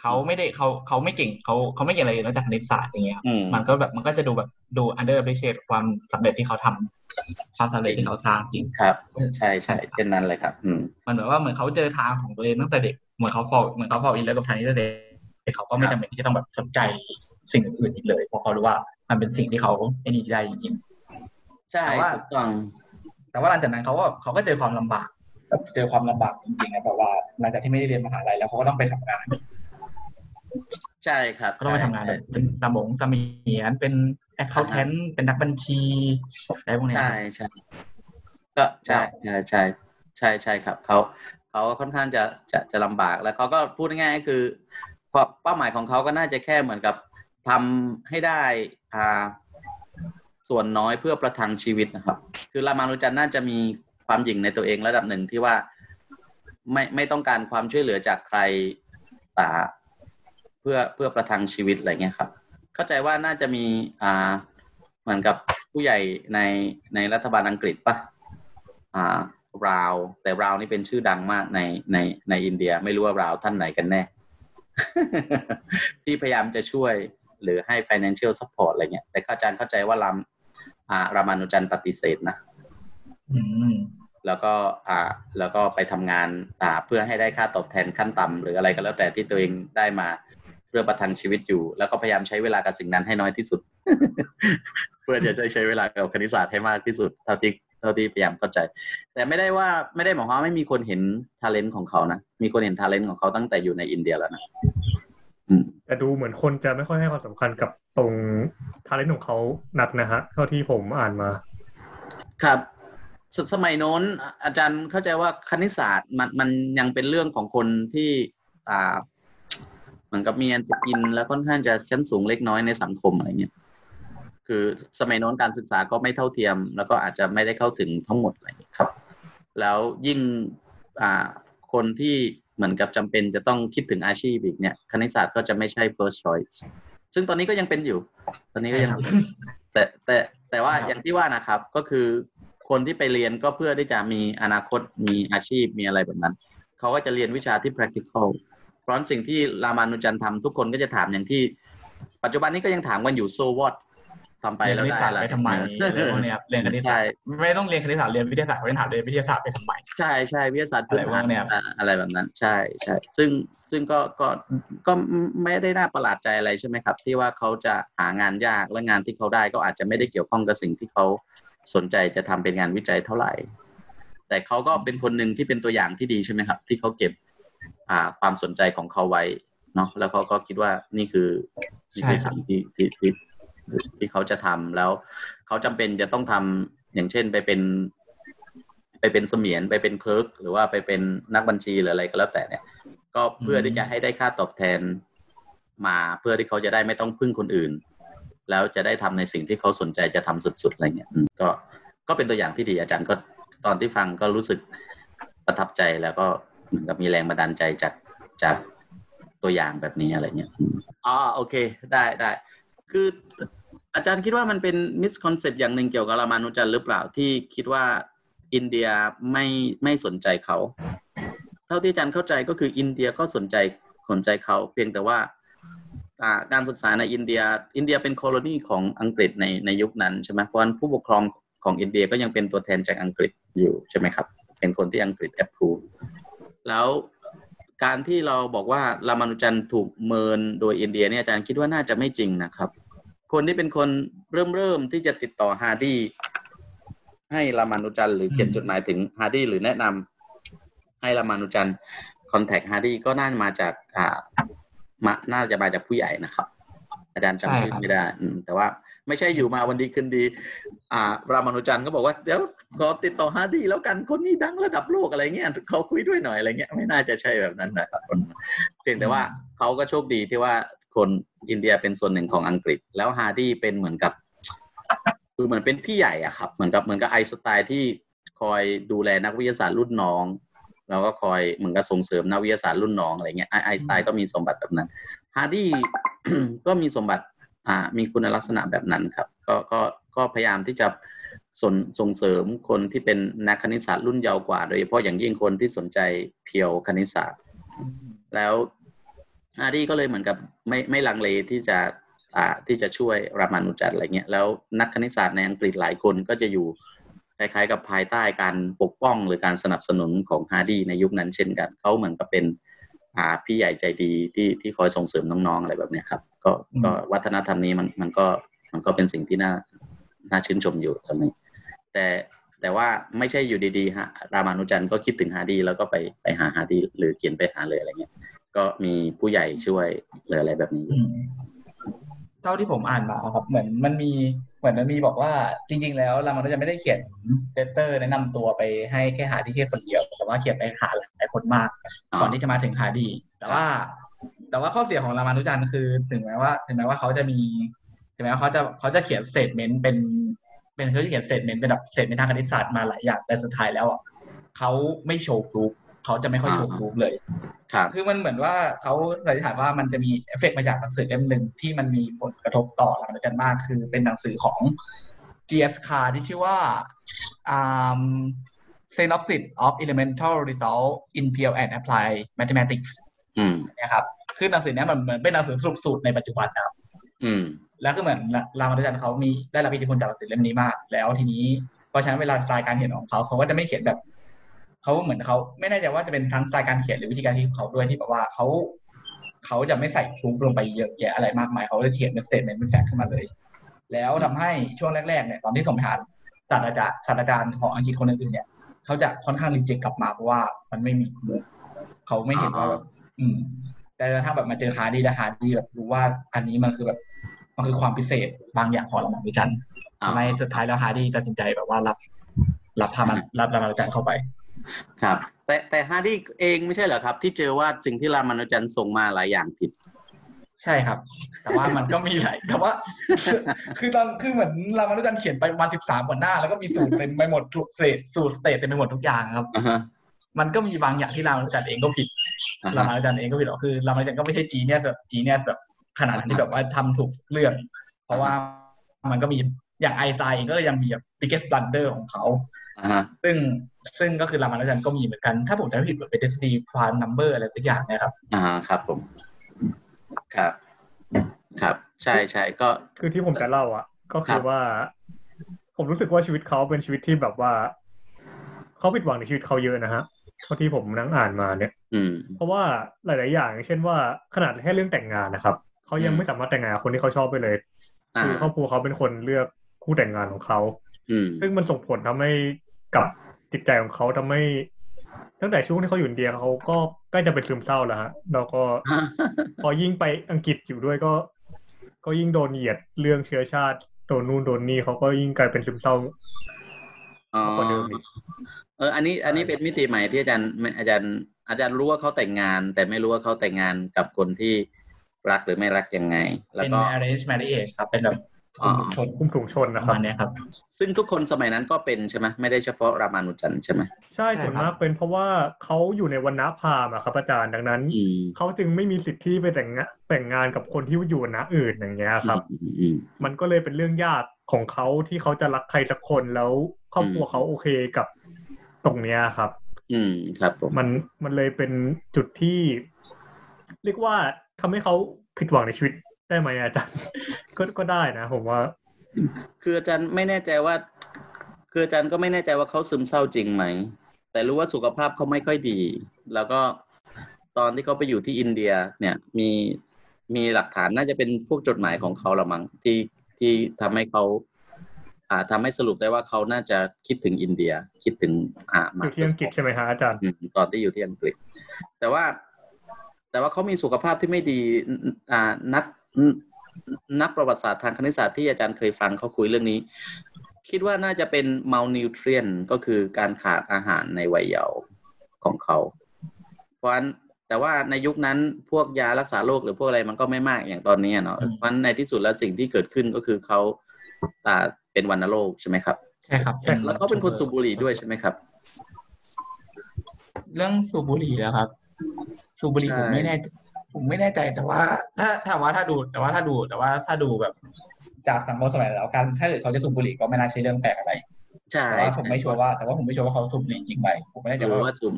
เขาไม่ได้เขาเขาไม่เก่งเขาเขาไม่เก่งอะไรเลยนอกจากคณิตศาสตร์อย่างเงี้ยครับอืมมันก็แบบมันก็จะดูแบบดู under appreciate ความสำเร็จที่เขาทำความสำเร็จที่เขาสร้างจริงครับ ใช่ใช่เช่นนั้นเลยครับ อืมมันเหมือนว่าเหมือนเขาเจอทางของตัวเองตั้งแต่เด็กเหมือนเขา fall เหมือนเขา fall in love กับทางนี้ตั้งแต่เด็กเขาก็ไม่ครับจำเป็นที่จะต้องแบบสนใจสิ่งอื่นๆอีกเลยเพราะเขารู้ว่ามันเป็นสิ่งที่เขาไอ้นี่ได้จริงใช่แต่ว่าถูกต้องๆแต่ว่าหลังจากนั้นเขาก็เขาก็เจอความลำบากแบบเจอความลำบากจริงๆนะแต่ว่าหลังจากที่ไม่ได้เรียนมหาลัยแล้วเขาก็ต้องไปทำงาน ใช่ครับเขาต้องไปทำงานแบบเป็นสมงเสมียนเป็น accountant เป็นนักบัญชีอะไรพวกเนี้ยใช่ใช่ก็ใช่ใช่ใช่ใช่ใช่ครับเขาเขาค่อนข้างจะจะจะลำบากแล้วเขาก็พูดง่ายๆก็คือเพราะเป้าหมายของเขาก็น่าจะแค่เหมือนกับทำให้ได้อ่าส่วนน้อยเพื่อประทังชีวิตนะครับ คือรามานุจันทร์น่าจะมีความหยิ่งในตัวเองระดับหนึ่งที่ว่าไม่ไม่ต้องการความช่วยเหลือจากใครอ่า เพื่อเพื่อประทังชีวิตอะไรเงี้ยครับ เข้าใจว่าน่าจะมีอ่าเหมือนกับผู้ใหญ่ในในรัฐบาลอังกฤษปะอ่าราว แต่ราวนี่เป็นชื่อดังมากในในในอินเดียไม่รู้ว่าราวท่านไหนกันแน่ ที่พยายามจะช่วยหรือให้ financial support อะไรเงี้ย แต่อาจารย์เข้าใจว่ารามอ่ารามานุจันทร์ปฏิเสธนะอืมแล้วก็อ่าแล้วก็ไปทำงานอ่าเพื่อให้ได้ค่าตอบแทนขั้นต่ำหรืออะไรก็แล้วแต่ที่ตัวเองได้มา เพื่อประทังชีวิตอยู่ แล้วก็พยายามใช้เวลากับสิ่งนั้นให้น้อยที่สุด เพื่อจะได้ใช้เวลากับคณิตศาสตร์ให้มากที่สุดเท่าที่เท่าที่พยายามเข้าใจ แต่ไม่ได้ว่าไม่ได้หมายความว่าไม่มีคนเห็นท ALENT ของเขานะมีคนเห็นท ALENT ของเขาตั้งแต่อยู่ในอินเดียแล้วนะอืมแต่ดูเหมือนคนจะไม่ค่อยให้ความสำคัญกับตรงทาเลนต์ของเขาหนักนะฮะเท่าที่ผมอ่านมา ครับสสมัยโน้นอะอาจารย์เข้าใจว่าคณิตศาสตร์มันมันยังเป็นเรื่องของคนที่อ่า เหมือนกับมีอันจะกินแล้วค่อนข้างจะชั้นสูงเล็กน้อยในสังคมอะไรเงี้ยคือสมัยโน้นการศึกษาก็ไม่เท่าเทียม แล้วก็อาจจะไม่ได้เข้าถึงทั้งหมดอะไรเงี้ยครับ แล้วยิ่งอ่าคนที่เหมือนกับจำเป็นจะต้องคิดถึงอาชีพอีกเนี่ย คณิตศาสตร์ก็จะไม่ใช่ first choice ซึ่งตอนนี้ก็ยังเป็นอยู่ ตอนนี้ก็ยัง แต่แต่แต่ว่าครับอย่างที่ว่านะครับก็คือคนที่ไปเรียนก็เพื่อที่จะมีอนาคตมีอาชีพมีอะไรแบบนั้น เขาก็จะเรียนวิชาที่ practical เพ ราะฉะนั้นสิ่งที่รามานุจันทำทุกคนก็จะถามอย่างที่ ปัจจุบันนี้ก็ยังถามกันอยู่ so what ทำไปเรียนแล้วคณิตได้ศาสตร์อะไรไปทำไมอะไรพวกเนี้ยครับเรียนคณิตศาใช่สตร์ไม่ต้องเรียนคณิตศาสตร์เรียนวิทยาศาสตร์เขาเรียนถามเรียนวิทยาศาสตร์ไปทำไมใช่ใช่วิทยาศาสตร์พื้นอะไรฐานพวกเนี้ยอ่าอะไรแบบนั้น ใช่ใช่ซึ่งซึ่งก็ก็ก็ไม่ได้น่าประหลาดใจอะไรใช่ไหมครับ ที่ว่าเขาจะหางานยากและงานที่เขาได้ก็อาจจะไม่ได้เกี่ยวข้องกับสิ่งที่เขาสนใจจะทำเป็นงานวิจัยเท่าไหร่ แต่เขาก็เป็นคนหนึ่งที่เป็นตัวอย่างที่ดีใช่ไหมครับ ที่เขาเก็บอ่า ความสนใจของเขาไว้เนาะแล้วเขาก็คิดว่านี่คือนี่คือใช่ครับสิ่งที่ที่ที่ที่เขาจะทำแล้วเขาจำเป็นจะต้องทำอย่างเช่นไปเป็นไปเป็นเสมียนไปเป็นคลิร์กหรือว่าไปเป็นนักบัญชีหรืออะไรก็แล้วแต่เนี่ย ก็เพื่อที่จะให้ได้ค่าตอบแทนมาเพื่อที่เขาจะได้ไม่ต้องพึ่งคนอื่น แล้วจะได้ทำในสิ่งที่เขาสนใจจะทำสุดๆอะไรเงี้ยอืมก็ก็เป็นตัวอย่างที่ดีอาจารย์ก็ตอนที่ฟังก็รู้สึกประทับใจแล้วก็ เหมือนกับมีแรงบันดาลใจจากจากตัวอย่างแบบนี้อะไรเงี้ยอ๋อโอเค ได้ได้คืออาจารย์คิดว่ามันเป็นมิสคอนเซปต์อย่างหนึ่งเกี่ยวกับรามานุจันหรือเปล่าที่คิดว่าอินเดียไม่ไม่สนใจเขา เท่าที่อาจารย์เข้าใจก็คืออินเดียก็สนใจสนใจเขา เพียงแต่ว่าการศึกษาในอินเดีย อินเดียเป็นโคโลนีของอังกฤษในในยุคนั้นใช่ไหมเพราะฉะนั้นผู้ปกครองของอินเดียก็ยังเป็นตัวแทนจากอังกฤษอยู่ใช่ไหมครับ เป็นคนที่อังกฤษ approve แล้วการที่เราบอกว่ารามานุจันถูกเมินโดยอินเดียเนี่ยอาจารย์คิดว่าน่าจะไม่จริงนะครับ คนที่เป็นคนเริ่มเริ่มที่จะติดต่อฮาร์ดีให้รามานุจันหรือเขียนจดหมายถึงฮาร์ดีหรือแนะนำให้รามานุจัน contact ฮาร์ดีก็น่าจะมาจากอ่ามาน่าจะมาจากผู้ใหญ่นะครับ อาจารย์จำชื่อไม่ได้แต่ว่า ไม่ใช่อยู่มาวันดีคืนดี อ่ารามานุจันต์ก็บอกว่าเดี๋ยวขอติดต่อฮาร์ดีแล้วกันคนนี้ดังระดับโลกอะไรเงี้ยขอคุยด้วยหน่อยอะไรเงี้ยไม่น่าจะใช่แบบนั้นนะครับเพียงแต่ว่าเขาก็โชคดีที่ว่าคนอินเดียเป็นส่วนหนึ่งของอังกฤษ แล้วฮาร์ดีเป็นเหมือนกับคือเหมือนเป็นพี่ใหญ่อะครับเหมือนกับเหมือนกับไอน์สไตน์ที่คอยดูแลนักวิทยาศาสตร์รุ่นน้องแล้วก็คอยเหมือนกับส่งเสริมนักวิทยาศาสตร์รุ่นน้องอะไรเงี้ยไอน์สไตน์ก็มีสมบัติแบบนั้นฮาร์ดีก็มีสมบัติ มีคุณลักษณะแบบนั้นครับ ก็ก็ก็พยายามที่จะส่งส่งเสริมคนที่เป็นนักคณิตศาสตร์รุ่นเยาว์กว่า โดยเฉพาะอย่างยิ่งคนที่สนใจpure คณิตศาสตร์ แล้วฮาร์ดีก็เลยเหมือนกับไม่ไม่ลังเลที่จะอ่าที่จะช่วยรามานุจันอะไรเงี้ยแล้วนักคณิตศาสตร์ในอังกฤษหลายคนก็จะอยู่คล้ายๆกับภายใต้การปกป้องหรือการสนับสนุนของฮาร์ดีในยุคนั้นเช่นกันเขาเหมือนกับเป็นอ่าพี่ใหญ่ใจดีที่ที่คอยส่งเสริมน้องๆอะไรแบบเนี้ยครับ ก็อืมก็วัฒนธรรมนี้มันมันก็มันก็เป็นสิ่งที่น่าน่าชื่นชมอยู่ตรงนี้ แต่แต่ว่าไม่ใช่อยู่ดีๆฮะรามานุจันทร์ก็คิดถึงฮาร์ดีแล้วก็ไปไปหาฮาร์ดีหรือเขียนไปหาเลยอะไรเงี้ย ก็มีผู้ใหญ่ช่วยหรืออะไรแบบนี้อืมเท่าที่ผมอ่านมาครับ เหมือนมันมีเหมือนมันมีบอกว่าจริง ๆ แล้วรามานุจันทร์ไม่ได้เขียน letter แนะนำตัวไปให้แค่ฮาร์ดีแค่คนเดียว แต่ว่าเขียนไปหาหลายคนมากอ๋อก่อนที่จะมาถึงฮาร์ดี แต่ว่า แต่ว่าข้อเสียของรามานุจันทร์คือ ถึงแม้ว่า ถึงแม้ว่าเขาจะมี ถึงแม้ว่าเขาจะเขาจะเขียน statement เป็น เป็นเขาจะเขียน statement เป็นแบบ statement ทางคณิตศาสตร์มาหลายอย่างแต่สุดท้ายแล้วอะเขาไม่โชว์ proof เขาจะไม่ค่อยโชว์ proof เลยครับคือมันเหมือนว่าเขาสันนิษฐานว่ามันจะมีเอฟเฟกต์มาจากหนังสือเล่มหนึ่งที่มันมีผลกระทบต่อหลังจากกันมาก คือเป็นหนังสือของ G.S. Carr ที่ชื่อว่า um, Synopsis of Elementary Results in Pure and Applied Mathematics อืมนะครับ คือหนังสือเนี้ยมันเหมือนเป็นหนังสือสรุปสูตรในปัจจุบันนะครับ อืม แล้วคือเหมือนรามานุจันทร์เขามีได้รับอิทธิพลจากหนังสือเล่มนี้มาก แล้วทีนี้เพราะฉะนั้นเวลาสไตล์การเขียนของเขาเขาก็จะไม่เขียนแบบเขาเหมือนเขาไม่แน่ใจว่าจะเป็นทั้งสไตล์การเขียนหรือวิธีการที่ของเขาด้วยที่แบบว่าเขาเขาจะไม่ใส่ proof ลงไปเยอะแยะอะไรมากมายเขาจะเขียนเป็น statement เป็น fact ขึ้นมาเลย แล้วทำให้ช่วงแรกๆเนี่ยตอนที่ส่งไปหาศาสตราจารย์ศาสตราจารย์ของอังกฤษคนอื่นๆเนี่ยเขาจะค่อนข้าง reject กลับมาเพราะว่ามันไม่มี proof เขาไม่เห็นว่าแบบอืม แต่ถ้าแบบมาเจอฮาร์ดีและฮาร์ดีแบบรู้ว่าอันนี้มันคือแบบมันคือความพิเศษบางอย่างของรามานุจันทร์อ่าทำให้สุดท้ายแล้วฮาร์ดีตัดสินใจแบบว่ารับ รับพามันรับรามานุจันทร์เข้าไป ครับ แต่แต่ฮาร์ดีเองไม่ใช่เหรอครับ ที่เจอว่าสิ่งที่รามานุจันทร์ส่งมาหลายอย่างผิด ใช่ครับ แต่ว่ามันก็มีหลายแต่ว่า คือคือตอนคือเหมือนรามานุจันทร์เขียนไปประมาณสิบสามกว่าหน้า แล้วก็มีสูตรเต็มไปหมดทุกเศษสูตร state เต็มไปหมดทุกอย่างครับอ่าฮะ มันก็มีบางอย่างที่รามานุจันเองก็ผิดอ่าฮะรามานุจันเองก็ผิดหรอกคือรามานุจันก็ไม่ใช่ genius แบบ genius แบบขนาดนั้นที่แบบว่าทำถูกเรื่อง เพราะว่ามันก็มีอย่างไอน์สไตน์เองก็ยังมีแบบ biggest blunder ของเขาอ่าฮะซึ่งซึ่งก็คือรามานุจันก็มีเหมือนกัน ถ้าผมจำไม่ผิดมันเป็นทฤษฎี prime number อะไรสักอย่างเนี่ยครับ อ่าครับผม ครับ ครับ ใช่ใช่ก็คือที่ผมจะเล่าอะ ก็ครัคือบว่า ผมรู้สึกว่าชีวิตเขาเป็นชีวิตที่แบบว่าเขาผิดหวังในชีวิตเขาเยอะนะฮะเท่าที่ผมนั่งอ่านมาเนี่ยอืมเพราะว่าหลาย ๆ อย่าง เช่นว่าขนาดแค่เรื่องแต่งงานนะครับเขายังอืมไม่สามารถแต่งงานกับคนที่เขาชอบไปเลยอ่าคือครอบครัวเขาเป็นคนเลือกคู่แต่งงานของเขาอืมซึ่งมันส่งผลทำให้กับจิตใจของเขาทำให้ตั้งแต่ช่วงที่เขาอยู่อินเดียเขาก็ใกล้จะเป็นซึมเศร้าแล้วฮะแล้วก็พอยิ่งไปอังกฤษอยู่ด้วยก็ ก็ยิ่งโดนเหยียดเรื่องเชื้อชาติโดนนู่นโดนนี่เขาก็ยิ่งกลายเป็นซึมเศร้าอ๋อกว่า เดิมอีกเอออันนี้อันนี้เป็นมิติใหม่ที่อาจารย์อาจารย์อาจารย์รู้ว่าเขาแต่งงาน แต่ไม่รู้ว่าเขาแต่งงานกับคนที่รักหรือไม่รักยังไง แล้วเป็นก็ arranged marriage ครับเป็นแบบอ๋อชนคุมถุงชนปนะระครับมาณเนี้ยครับ ซึ่งทุกคนสมัยนั้นก็เป็นใช่ไหมไม่ได้เฉพาะรามานุจันทร์ใช่ไหมใช่ใช่ส่วนครับมากเป็นเพราะว่าเขาอยู่ในวันณะพราหมณ์อะครับอาจารย์ดังนั้นอืมเขาจึงไม่มีสิทธิ์ที่ไปแต่งงานแต่งงานกับคนที่อยู่วันณะอื่นอย่างเงี้ยครับอืมอืมมันก็เลยเป็นเรื่องยากของเขาที่เขาจะรักใครสักคนแล้วครอบครัวอืมเขาโอเคกับ ตรงเนี้ยครับ อืมครับผมมันมันเลยเป็นจุดที่ เรียกว่าทำให้เขาผิดหวังในชีวิตได้ไหมอาจารย์ ก็ก็ได้นะผมว่า คืออาจารย์ไม่แน่ใจว่า คืออาจารย์ก็ไม่แน่ใจว่าเขาซึมเศร้าจริงไหม แต่รู้ว่าสุขภาพเขาไม่ค่อยดี แล้วก็ตอนที่เขาไปอยู่ที่อินเดีย เนี่ย มีมีหลักฐานน่าจะเป็นพวกจดหมายของเขาละมั้งที่ที่ทำให้เขา อ่าทำให้สรุปได้ว่าเขาน่าจะคิดถึงอินเดีย คิดถึงอ่าอมายู่ที่อังกฤษใช่ไหมฮะอาจารย์อืมตอนที่อยู่ที่อังกฤษ แต่ว่า แต่ว่าเขามีสุขภาพที่ไม่ดีอ่านักนักประวัติศาสตร์ทางคณิตศาสตร์ที่อาจารย์เคยฟังเขาคุยเรื่องนี้ คิดว่าน่าจะเป็น malnutrient ก็คือการขาดอาหารในวัยเยาว์ของเขา เพราะฉะนั้นแต่ว่าในยุคนั้นพวกยารักษาโรคหรือพวกอะไรมันก็ไม่มากอย่างตอนนี้อะเนาะอืมเพราะฉะนั้นในที่สุดแล้วสิ่งที่เกิดขึ้นก็คือเขา อ่าเป็นวัณโรคใช่ไหมครับใช่ครับใช่แล้วเขาเป็นคนสูบบุหรี่ด้วยใช่ไหมครับ เรื่องสูบบุหรี่แล้วครับ สูบบุหรี่ใช่ผมไม่แน่ผมไม่แน่ใจแต่ว่า ถ้าถ้าว่าถ้าดูแต่ว่าถ้าดูแต่ว่าถ้าดูแบบ จากสังคมสมัยแล้วกันถ้าเกิดเขาจะสูบบุหรี่ก็ไม่น่าใช่เรื่องแปลกอะไรใช่แต่ว่าผมไม่ชัวร์ว่า แต่ว่าผมไม่ชัวร์ว่าเขาสูบบุหรี่จริงไหมผมไม่แน่หใจรือว่าว่าสูบ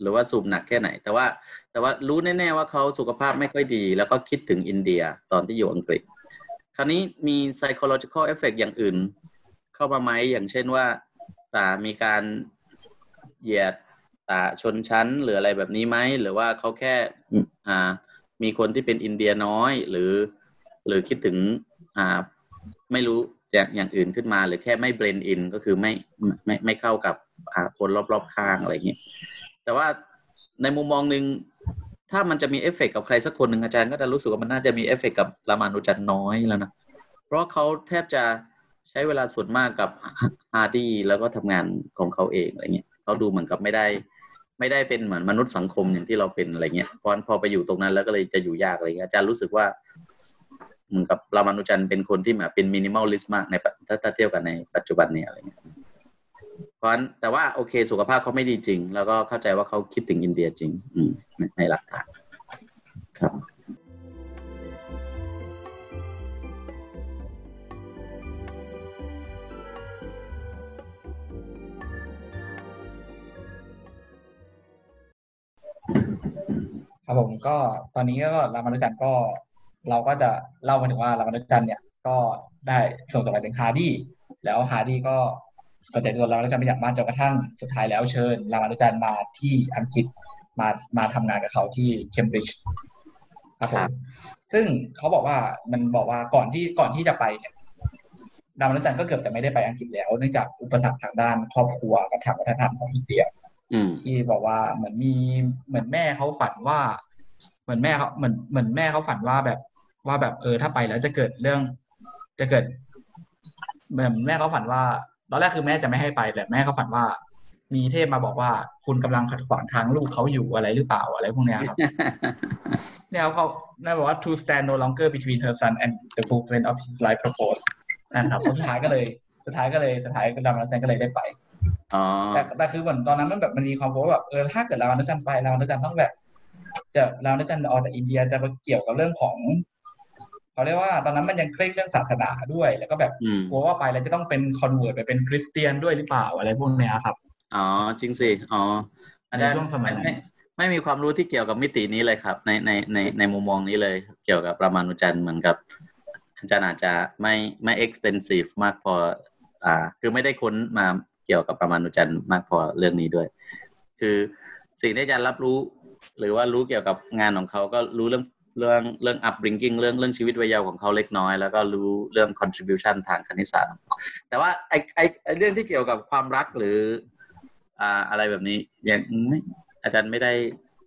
หรือว่าสูบหนักแค่ไหน แต่ว่า แต่ว่ารู้แน่ๆว่าเขาสุขภาพไม่ค่อยดี แล้วก็คิดถึงอินเดียตอนที่อยู่อังกฤษ คราวนี้มี psychological effect อย่างอื่น เข้ามาไหมอย่างเช่นว่าอ่ามีการเหยียดอ่าชนชั้นหรืออะไรแบบนี้ไหมหรือว่าเขาแค่อ่ามีคนที่เป็นอินเดียน้อย หรือ หรือคิดถึงอ่าไม่รู้อย่างอย่างอื่นขึ้นมา หรือแค่ไม่ blend in ก็คือไม่ไม่ไม่เข้ากับอ่าคนรอบๆข้างอะไรอย่างเงี้ยแต่ว่าในมุมมองหนึ่ง ถ้ามันจะมีเอฟเฟกต์กับใครสักคนหนึ่งอาจารย์ก็จะรู้สึกว่ามันน่าจะมีเอฟเฟกต์กับรามานุจันน้อยแล้วนะ เพราะเขาแทบจะใช้เวลาส่วนมากกับฮาร์ดี้แล้วก็ทำงานของเขาเองอะไรเงี้ยเขาดูเหมือนกับไม่ได้ ไม่ได้เป็นเหมือนมนุษย์สังคมอย่างที่เราเป็นอะไรเงี้ยเพราะฉะนั้นพอไปอยู่ตรงนั้นแล้วก็เลยจะอยู่ยากอะไรเงี้ยอาจารย์รู้สึกว่าเหมือนกับรามานุจันเป็นคนที่แบบเป็น minimalist มากในถ้าเทียบกันในปัจจุบันเนี่ยอะไรเงี้ย เพราะฉะนั้นแต่ว่าโอเค สุขภาพเขาไม่ดีจริง แล้วก็เข้าใจว่าเขาคิดถึงอินเดียจริง อืมในหลักฐานครับครับผมก็ตอนนี้ก็รามานุจันก็ เราก็จะเล่ามาถึงว่ารามานุจันเนี่ย ก็ได้ส่งจดหมายถึงฮาร์ดี้แล้วฮาร์ดี้ก็ สนใจตัวรามานุจันทร์เป็นอย่างมากจนกระทั่งสุดท้ายแล้วเชิญรามานุจันทร์มาที่อังกฤษมามาทำงานกับเขาที่เคมบริดจ์ครับผครัมบซึ่งเขาบอกว่ามันบอกว่าก่อนที่ก่อนที่จะไปเนี่ยรามานุจันทร์ก็เกือบจะไม่ได้ไปอังกฤษแล้วเนื่องจากอุปสรรคทางด้านครอบครัวกับทางวัฒนธรรมของอินเดียอืมที่บอกว่าเหมือนมีเหมือนแม่เขาฝันว่า เหมือนแม่เขาเหมือนเหมือนแม่เขาฝันว่าแบบว่าแบบเออถ้าไปแล้วจะเกิดเรื่อง จะเกิดเหมือนแม่เขาฝันว่า ตอนแรกคือแม่จะไม่ให้ไปแต่แม่เขาฝันว่า มีเทพมาบอกว่าคุณกำลังขัดขวางทางลูกเขาอยู่อะไรหรือเปล่าอะไรพวกเนี้ยครับแล้วเขาแม่บอกว่า to stand no longer between her son and the fulfillment of his life purpose นะครับสุดท้ายก็เลย สุดท้ายก็เลยสุดท้ายก็ดำแล้วแต่ก็เลยได้ไปอ๋อแต่แต่คือเหมือนตอนนั้นมันแบบมันมีความกลัวว่าแบบเออถ้าเกิดเราวนุจันทร์ไปเราวนุจันทร์ต้องแบบจะเราวนุจันทร์ออกจากอินเดียจะมาเกี่ยวกับเรื่องของ เขาเรียกว่าตอนนั้นมันยังเคร่งเรื่องศาสนาด้วย แล้วก็แบบอืมกลัวว่าไปแล้วจะต้องเป็น convert ไปเป็นคริสเตียนด้วยหรือเปล่าอะไรพวกเนี้ยครับ อ๋อจริงสิอ๋ออาจารย์ในช่วงสมัยนั้นไม่ไม่มีความรู้ที่เกี่ยวกับมิตินี้เลยครับ ในในในในมุมมองนี้เลย เกี่ยวกับประมาณุจันทร์เหมือนกับอาจารย์อาจจะไม่ไม่ extensive มากพอ อ่า คือไม่ได้ค้นมาเกี่ยวกับประมาณุจันทร์มากพอเรื่องนี้ด้วย คือสิ่งที่อาจารย์รับรู้ หรือว่ารู้เกี่ยวกับงานของเขาก็รู้เรื่อง เรื่องเรื่อง upbringing เรื่องเรื่องชีวิตวัยเยาว์ของเขาเล็กน้อย แล้วก็รู้เรื่อง contribution ทางคณิตศาสตร์แต่ว่าไอไอไอเรื่องที่เกี่ยวกับความรักหรือ อ่าอะไรแบบนี้ยังอาจารย์ไม่ได้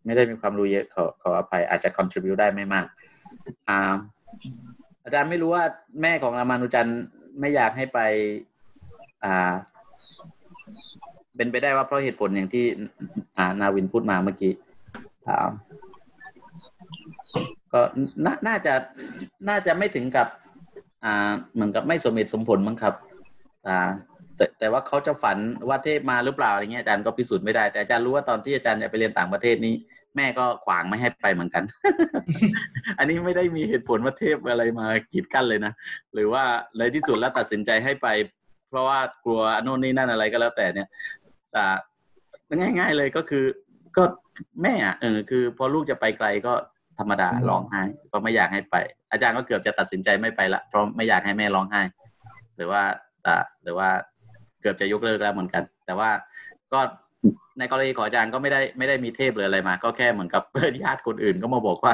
ไม่ได้มีความรู้เยอะขอขออภัยอาจจะ contribute ได้ไม่มากอ่าอาจารย์ไม่รู้ว่าแม่ของรามานุจันไม่อยากให้ไป อ่า เป็นไปได้ว่าเพราะเหตุผลอย่างที่ อ่า นาวินพูดมาเมื่อกี้อ่า ก็นาน่าจะน่าจะไม่ถึงกับ อ่า เหมือนกับไม่สมเหตุสมผลมั้งครับ อ่า แต่แต่ว่าเขาจะฝันว่าเทพมาหรือเปล่าอะไรเงี้ยอาจารย์ก็พิสูจน์ไม่ได้ แต่อาจารย์รู้ว่าตอนที่อาจารย์จะไปเรียนต่างประเทศนี้ แม่ก็ขวางไม่ให้ไปเหมือนกัน อันนี้ไม่ได้มีเหตุผลว่าเทพอะไรมากีดกั้นเลยนะหรือว่าในที่สุดแล้วตัดสินใจให้ไป เพราะว่ากลัวโน่นนี่นั่นอะไรก็แล้วแต่เนี่ยแต่ง่าย ๆเลยก็คือ ก็แม่อะเออคือ พอลูกจะไปไกลก็ ธรรมดาร้องไห้ก็ไม่อยากให้ไป อาจารย์ก็เกือบจะตัดสินใจไม่ไปละเพราะไม่อยากให้แม่ร้องไห้ หรือว่าอ่าหรือว่าเกือบจะยกเลิกแล้วเหมือนกัน แต่ว่าก็ในกรณีของอาจารย์ก็ไม่ได้ไม่ได้มีเทพหรืออะไรมา ก็แค่เหมือนกับเพื่อนญาติคนอื่นก็มาบอกว่า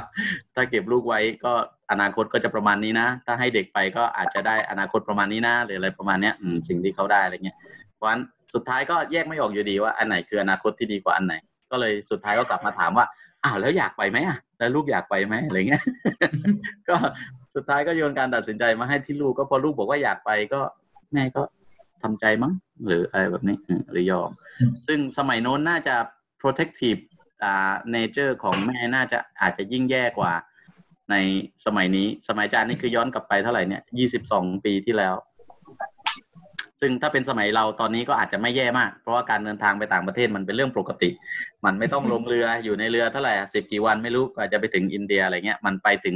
ถ้าเก็บลูกไว้ก็อนาคตก็จะประมาณนี้นะ ถ้าให้เด็กไปก็อาจจะได้อนาคตประมาณนี้นะหรืออะไรประมาณเนี้ยอืมสิ่งที่เขาได้อะไรเงี้ยเพราะฉะนั้นสุดท้ายก็แยกไม่ออกอยู่ดีว่าอันไหนคืออนาคตที่ดีกว่าอันไหน ก็เลยสุดท้ายก็กลับมาถามว่าอ้าวแล้วอยากไปไหมอะ แล้วลูกอยากไปไหมอะไรเงี้ย ก็สุดท้ายก็โยนการตัดสินใจมาให้ที่ลูกก็พอลูกบอกว่าอยากไปก็แม่ก็ทำใจมั้ง หรืออะไรแบบนี้อืมหรือยอม ซึ่งสมัยโน้นน่าจะ protective อ่า nature ของแม่น่าจะอาจจะยิ่งแย่กว่า ในสมัยนี้สมัยอาจารย์นี่คือย้อนกลับไปเท่าไหร่เนี่ยยี่สิบสองปีที่แล้ว ซึ่งถ้าเป็นสมัยเราตอนนี้ก็อาจจะไม่แย่มาก เพราะว่าการเดินทางไปต่างประเทศมันเป็นเรื่องปกติ มันไม่ต้องลงเรืออยู่ในเรือเท่าไหร่สิบกี่วันไม่รู้กว่าจะไปถึงอินเดียอะไรเงี้ย มันไปถึง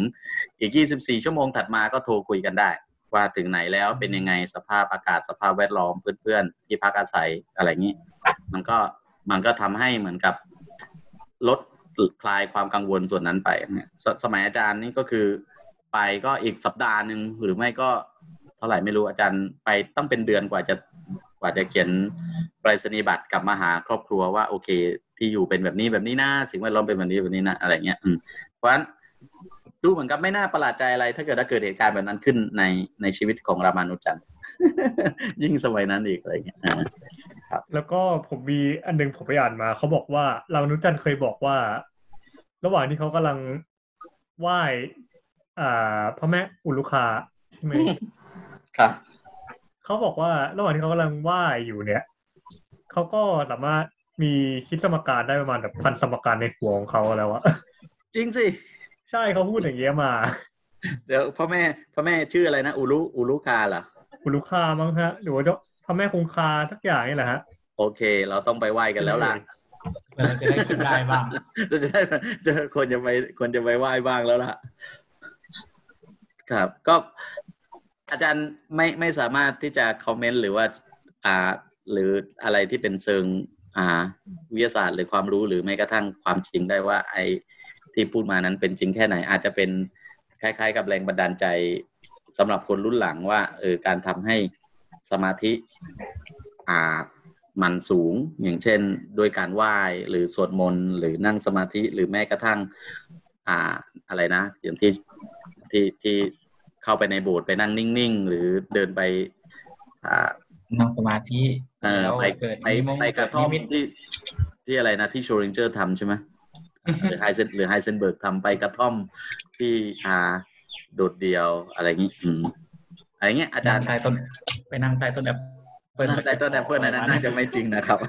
อีกยี่สิบสี่ชั่วโมงถัดมาก็โทรคุยกันได้ ว่าถึงไหนแล้วเป็นยังไงสภาพอากาศสภาพแวดล้อมเพื่อนๆที่พักอาศัยอะไรอย่างนี้มันก็มันก็ทำให้เหมือนกับลดคลายความกังวลส่วนนั้นไปเนี่ยสสมัยอาจารย์นี่ก็คือไปก็อีกสัปดาห์หนึ่งหรือไม่ก็ เท่าไหร่ไม่รู้อาจารย์ไปต้องเป็นเดือนกว่าจะกว่าจะเขียนไปรษณียบัตรกลับมาหาครอบครัวว่าโอเค ที่อยู่เป็นแบบนี้แบบนี้นะสิ่งแวดล้อมเป็นแบบนี้แบบนี้นะอะไรเงี้ยเพราะฉะนั้นดูเหมือนกับไม่น่าประหลาดใจอะไร ถ้าเกิดว่าเกิดเหตุการณ์แบบนั้นขึ้นในในชีวิตของรามานุจันยิ่งสมัยนั้นอีกอะไรเงี้ยอ่าแล้วก็ผมมีอันหนึงผมไปอ่านมาเขาบอกว่ารามานุจันเคยบอกว่า ระหว่างที่เขากำลังไหว้อ่าพระแม่อุลุคาใช่ไหม ครับเขาบอกว่าระหว่างที่เขากำลังไหว้อยู่เนี่ยเขาก็สามารถมีคิดสมการได้ประมาณแบบพันสมการในหัวของเขาแล้วอะจริงสิใช่เขาพูดอย่างเงี้ยมา เดี๋ยวพ่อแม่พ่อแม่ชื่ออะไรนะอูรุอูรุคาเหรออุลุคามั้งฮะหรือว่าเจ้าพระแม่คงคาสักอย่างนี่แหละฮะ โอเค เราต้องไปไหว้กันแล้วล่ะเราจะได้คิดได้บ้างเราจะได้จะควรจะไปควรจะไปไหว้บ้างแล้วล่ะ ครับ ก็ อาจารย์ไม่ไม่สามารถที่จะคอมเมนต์หรือว่า อ่า หรืออะไรที่เป็นเชิงอ่า วิทยาศาสตร์หรือความรู้หรือแม้กระทั่งความจริงได้ว่า ไอ้ที่พูดมานั้นเป็นจริงแค่ไหน อาจจะเป็นคล้ายๆ กับแรงบันดาลใจสำหรับคนรุ่นหลังว่าเออการทำให้สมาธิ อ่า มันสูงอย่างเช่นด้วยการไหว้หรือสวดมนต์หรือนั่งสมาธิหรือแม้กระทั่ง อ่าอะไรนะอย่างที่ที่ที่ เข้าไปในโบสถ์ไปนั่งนิ่งๆ หรือเดินไปอ่านั่งสมาธิเออแล้วไปเกิดไปนิมิตไปกระท่อมเกิดนิมิตที่ที่อะไรนะที่ชเรอดิงเงอร์ทำใช่ไหมหรือไฮเซนหรือไฮเซนเบิร์กทำไปกระท่อมที่อ่าโดดเดี่ยวอะไรอย่างนี้อืมอะไรเงี้ยอาจารย์นั่งใต้ต้นไปนั่งใต้ต้นแอป เปิลนั่งใต้ต้นแอปเปิลอันนั้นน่าจะไม่จริงนะครับ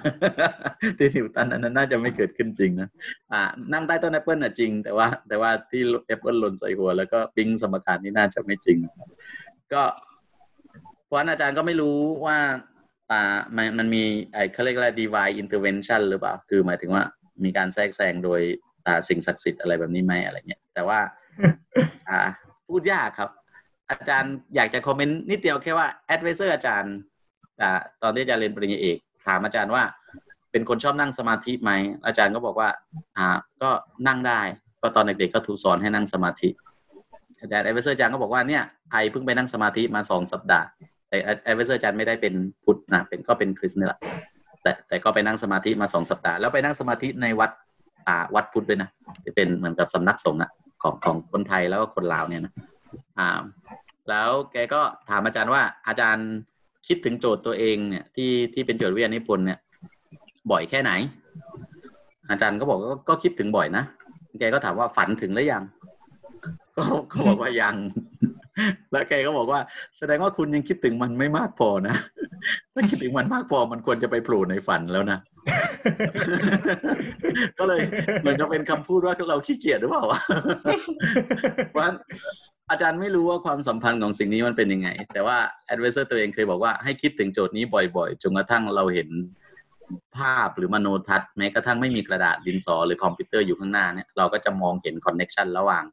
ที่นิวตันอันนั้นน่าจะไม่เกิดขึ้นจริงนะอ่านั่งใต้ต้นแอปเปิลน่ะจริง แต่ว่า แต่ว่าที่แอปเปิลหล่นใส่หัว แล้วก็ปิ้งสมการนี่น่าจะไม่จริงนะครับก็เพราะฉะนั้นอาจารย์ก็ไม่รู้ว่าอ่ามันมันมีไอ้เขาเรียกอะไร divine intervention หรือเปล่า คือหมายถึงว่ามีการแทรกแซงโดยอ่าสิ่งศักดิ์สิทธิ์อะไรแบบนี้ไหมอะไรเงี้ยแต่ว่าอ่าพูดยากครับ อาจารย์อยากจะคอมเมนต์นิดเดียวแค่ว่า advisor อาจารย์อ่า ตอนที่อาจารย์เรียนปริญญาเอกถามอาจารย์ว่า เป็นคนชอบนั่งสมาธิไหมอาจารย์ก็บอกว่า อ่า ก็นั่งได้ก็ตอนเด็กๆก็ถูกสอนให้นั่งสมาธิแต่ advisor อาจารย์ก็บอกว่าเนี่ยไอเพิ่งไปนั่งสมาธิมาสองสัปดาห์แต่ advisor อาจารย์ไม่ได้เป็นพุทธนะเป็นก็เป็นคริสต์นี่แหละแต่แต่ก็ไปนั่งสมาธิมาสองสัปดาห์แล้วไปนั่งสมาธิในวัดอ่าวัดพุทธด้วยนะที่เป็นเหมือนกับสำนักสงฆ์อะของของคนไทยแล้วก็คนลาวเนี่ยนะอ่าแล้วแกก็ถามอาจารย์ว่าอาจารย์ คิดถึงโจทย์ตัวเองเนี่ยที่ที่เป็นโจทย์วิทยานิพนธ์เนี่ย บ่อยแค่ไหน อาจารย์ก็บอกว่าก็คิดถึงบ่อยนะแกก็ถามว่าฝันถึงหรือยัง ก็ก็บอกว่ายัง แล้วแกก็บอกว่า แสดงว่าคุณยังคิดถึงมันไม่มากพอนะถ้าคิดถึงมันมากพอมันควรจะไปโผล่ในฝันแล้วนะก็เลยเหมือนกับเป็นคำพูดว่าเราขี้เกียจหรือเปล่าวะเพราะฉะนั้น อาจารย์ไม่รู้ว่าความสัมพันธ์ของสิ่งนี้มันเป็นยังไง แต่ว่า advisor ตัวเองเคยบอกว่าให้คิดถึงโจทย์นี้บ่อยๆ จนกระทั่งเราเห็นภาพหรือมโนทัศน์แม้กระทั่งไม่มีกระดาษดินสอหรือคอมพิวเตอร์อยู่ข้างหน้าเนี่ยเราก็จะมองเห็น connection ระหว่าง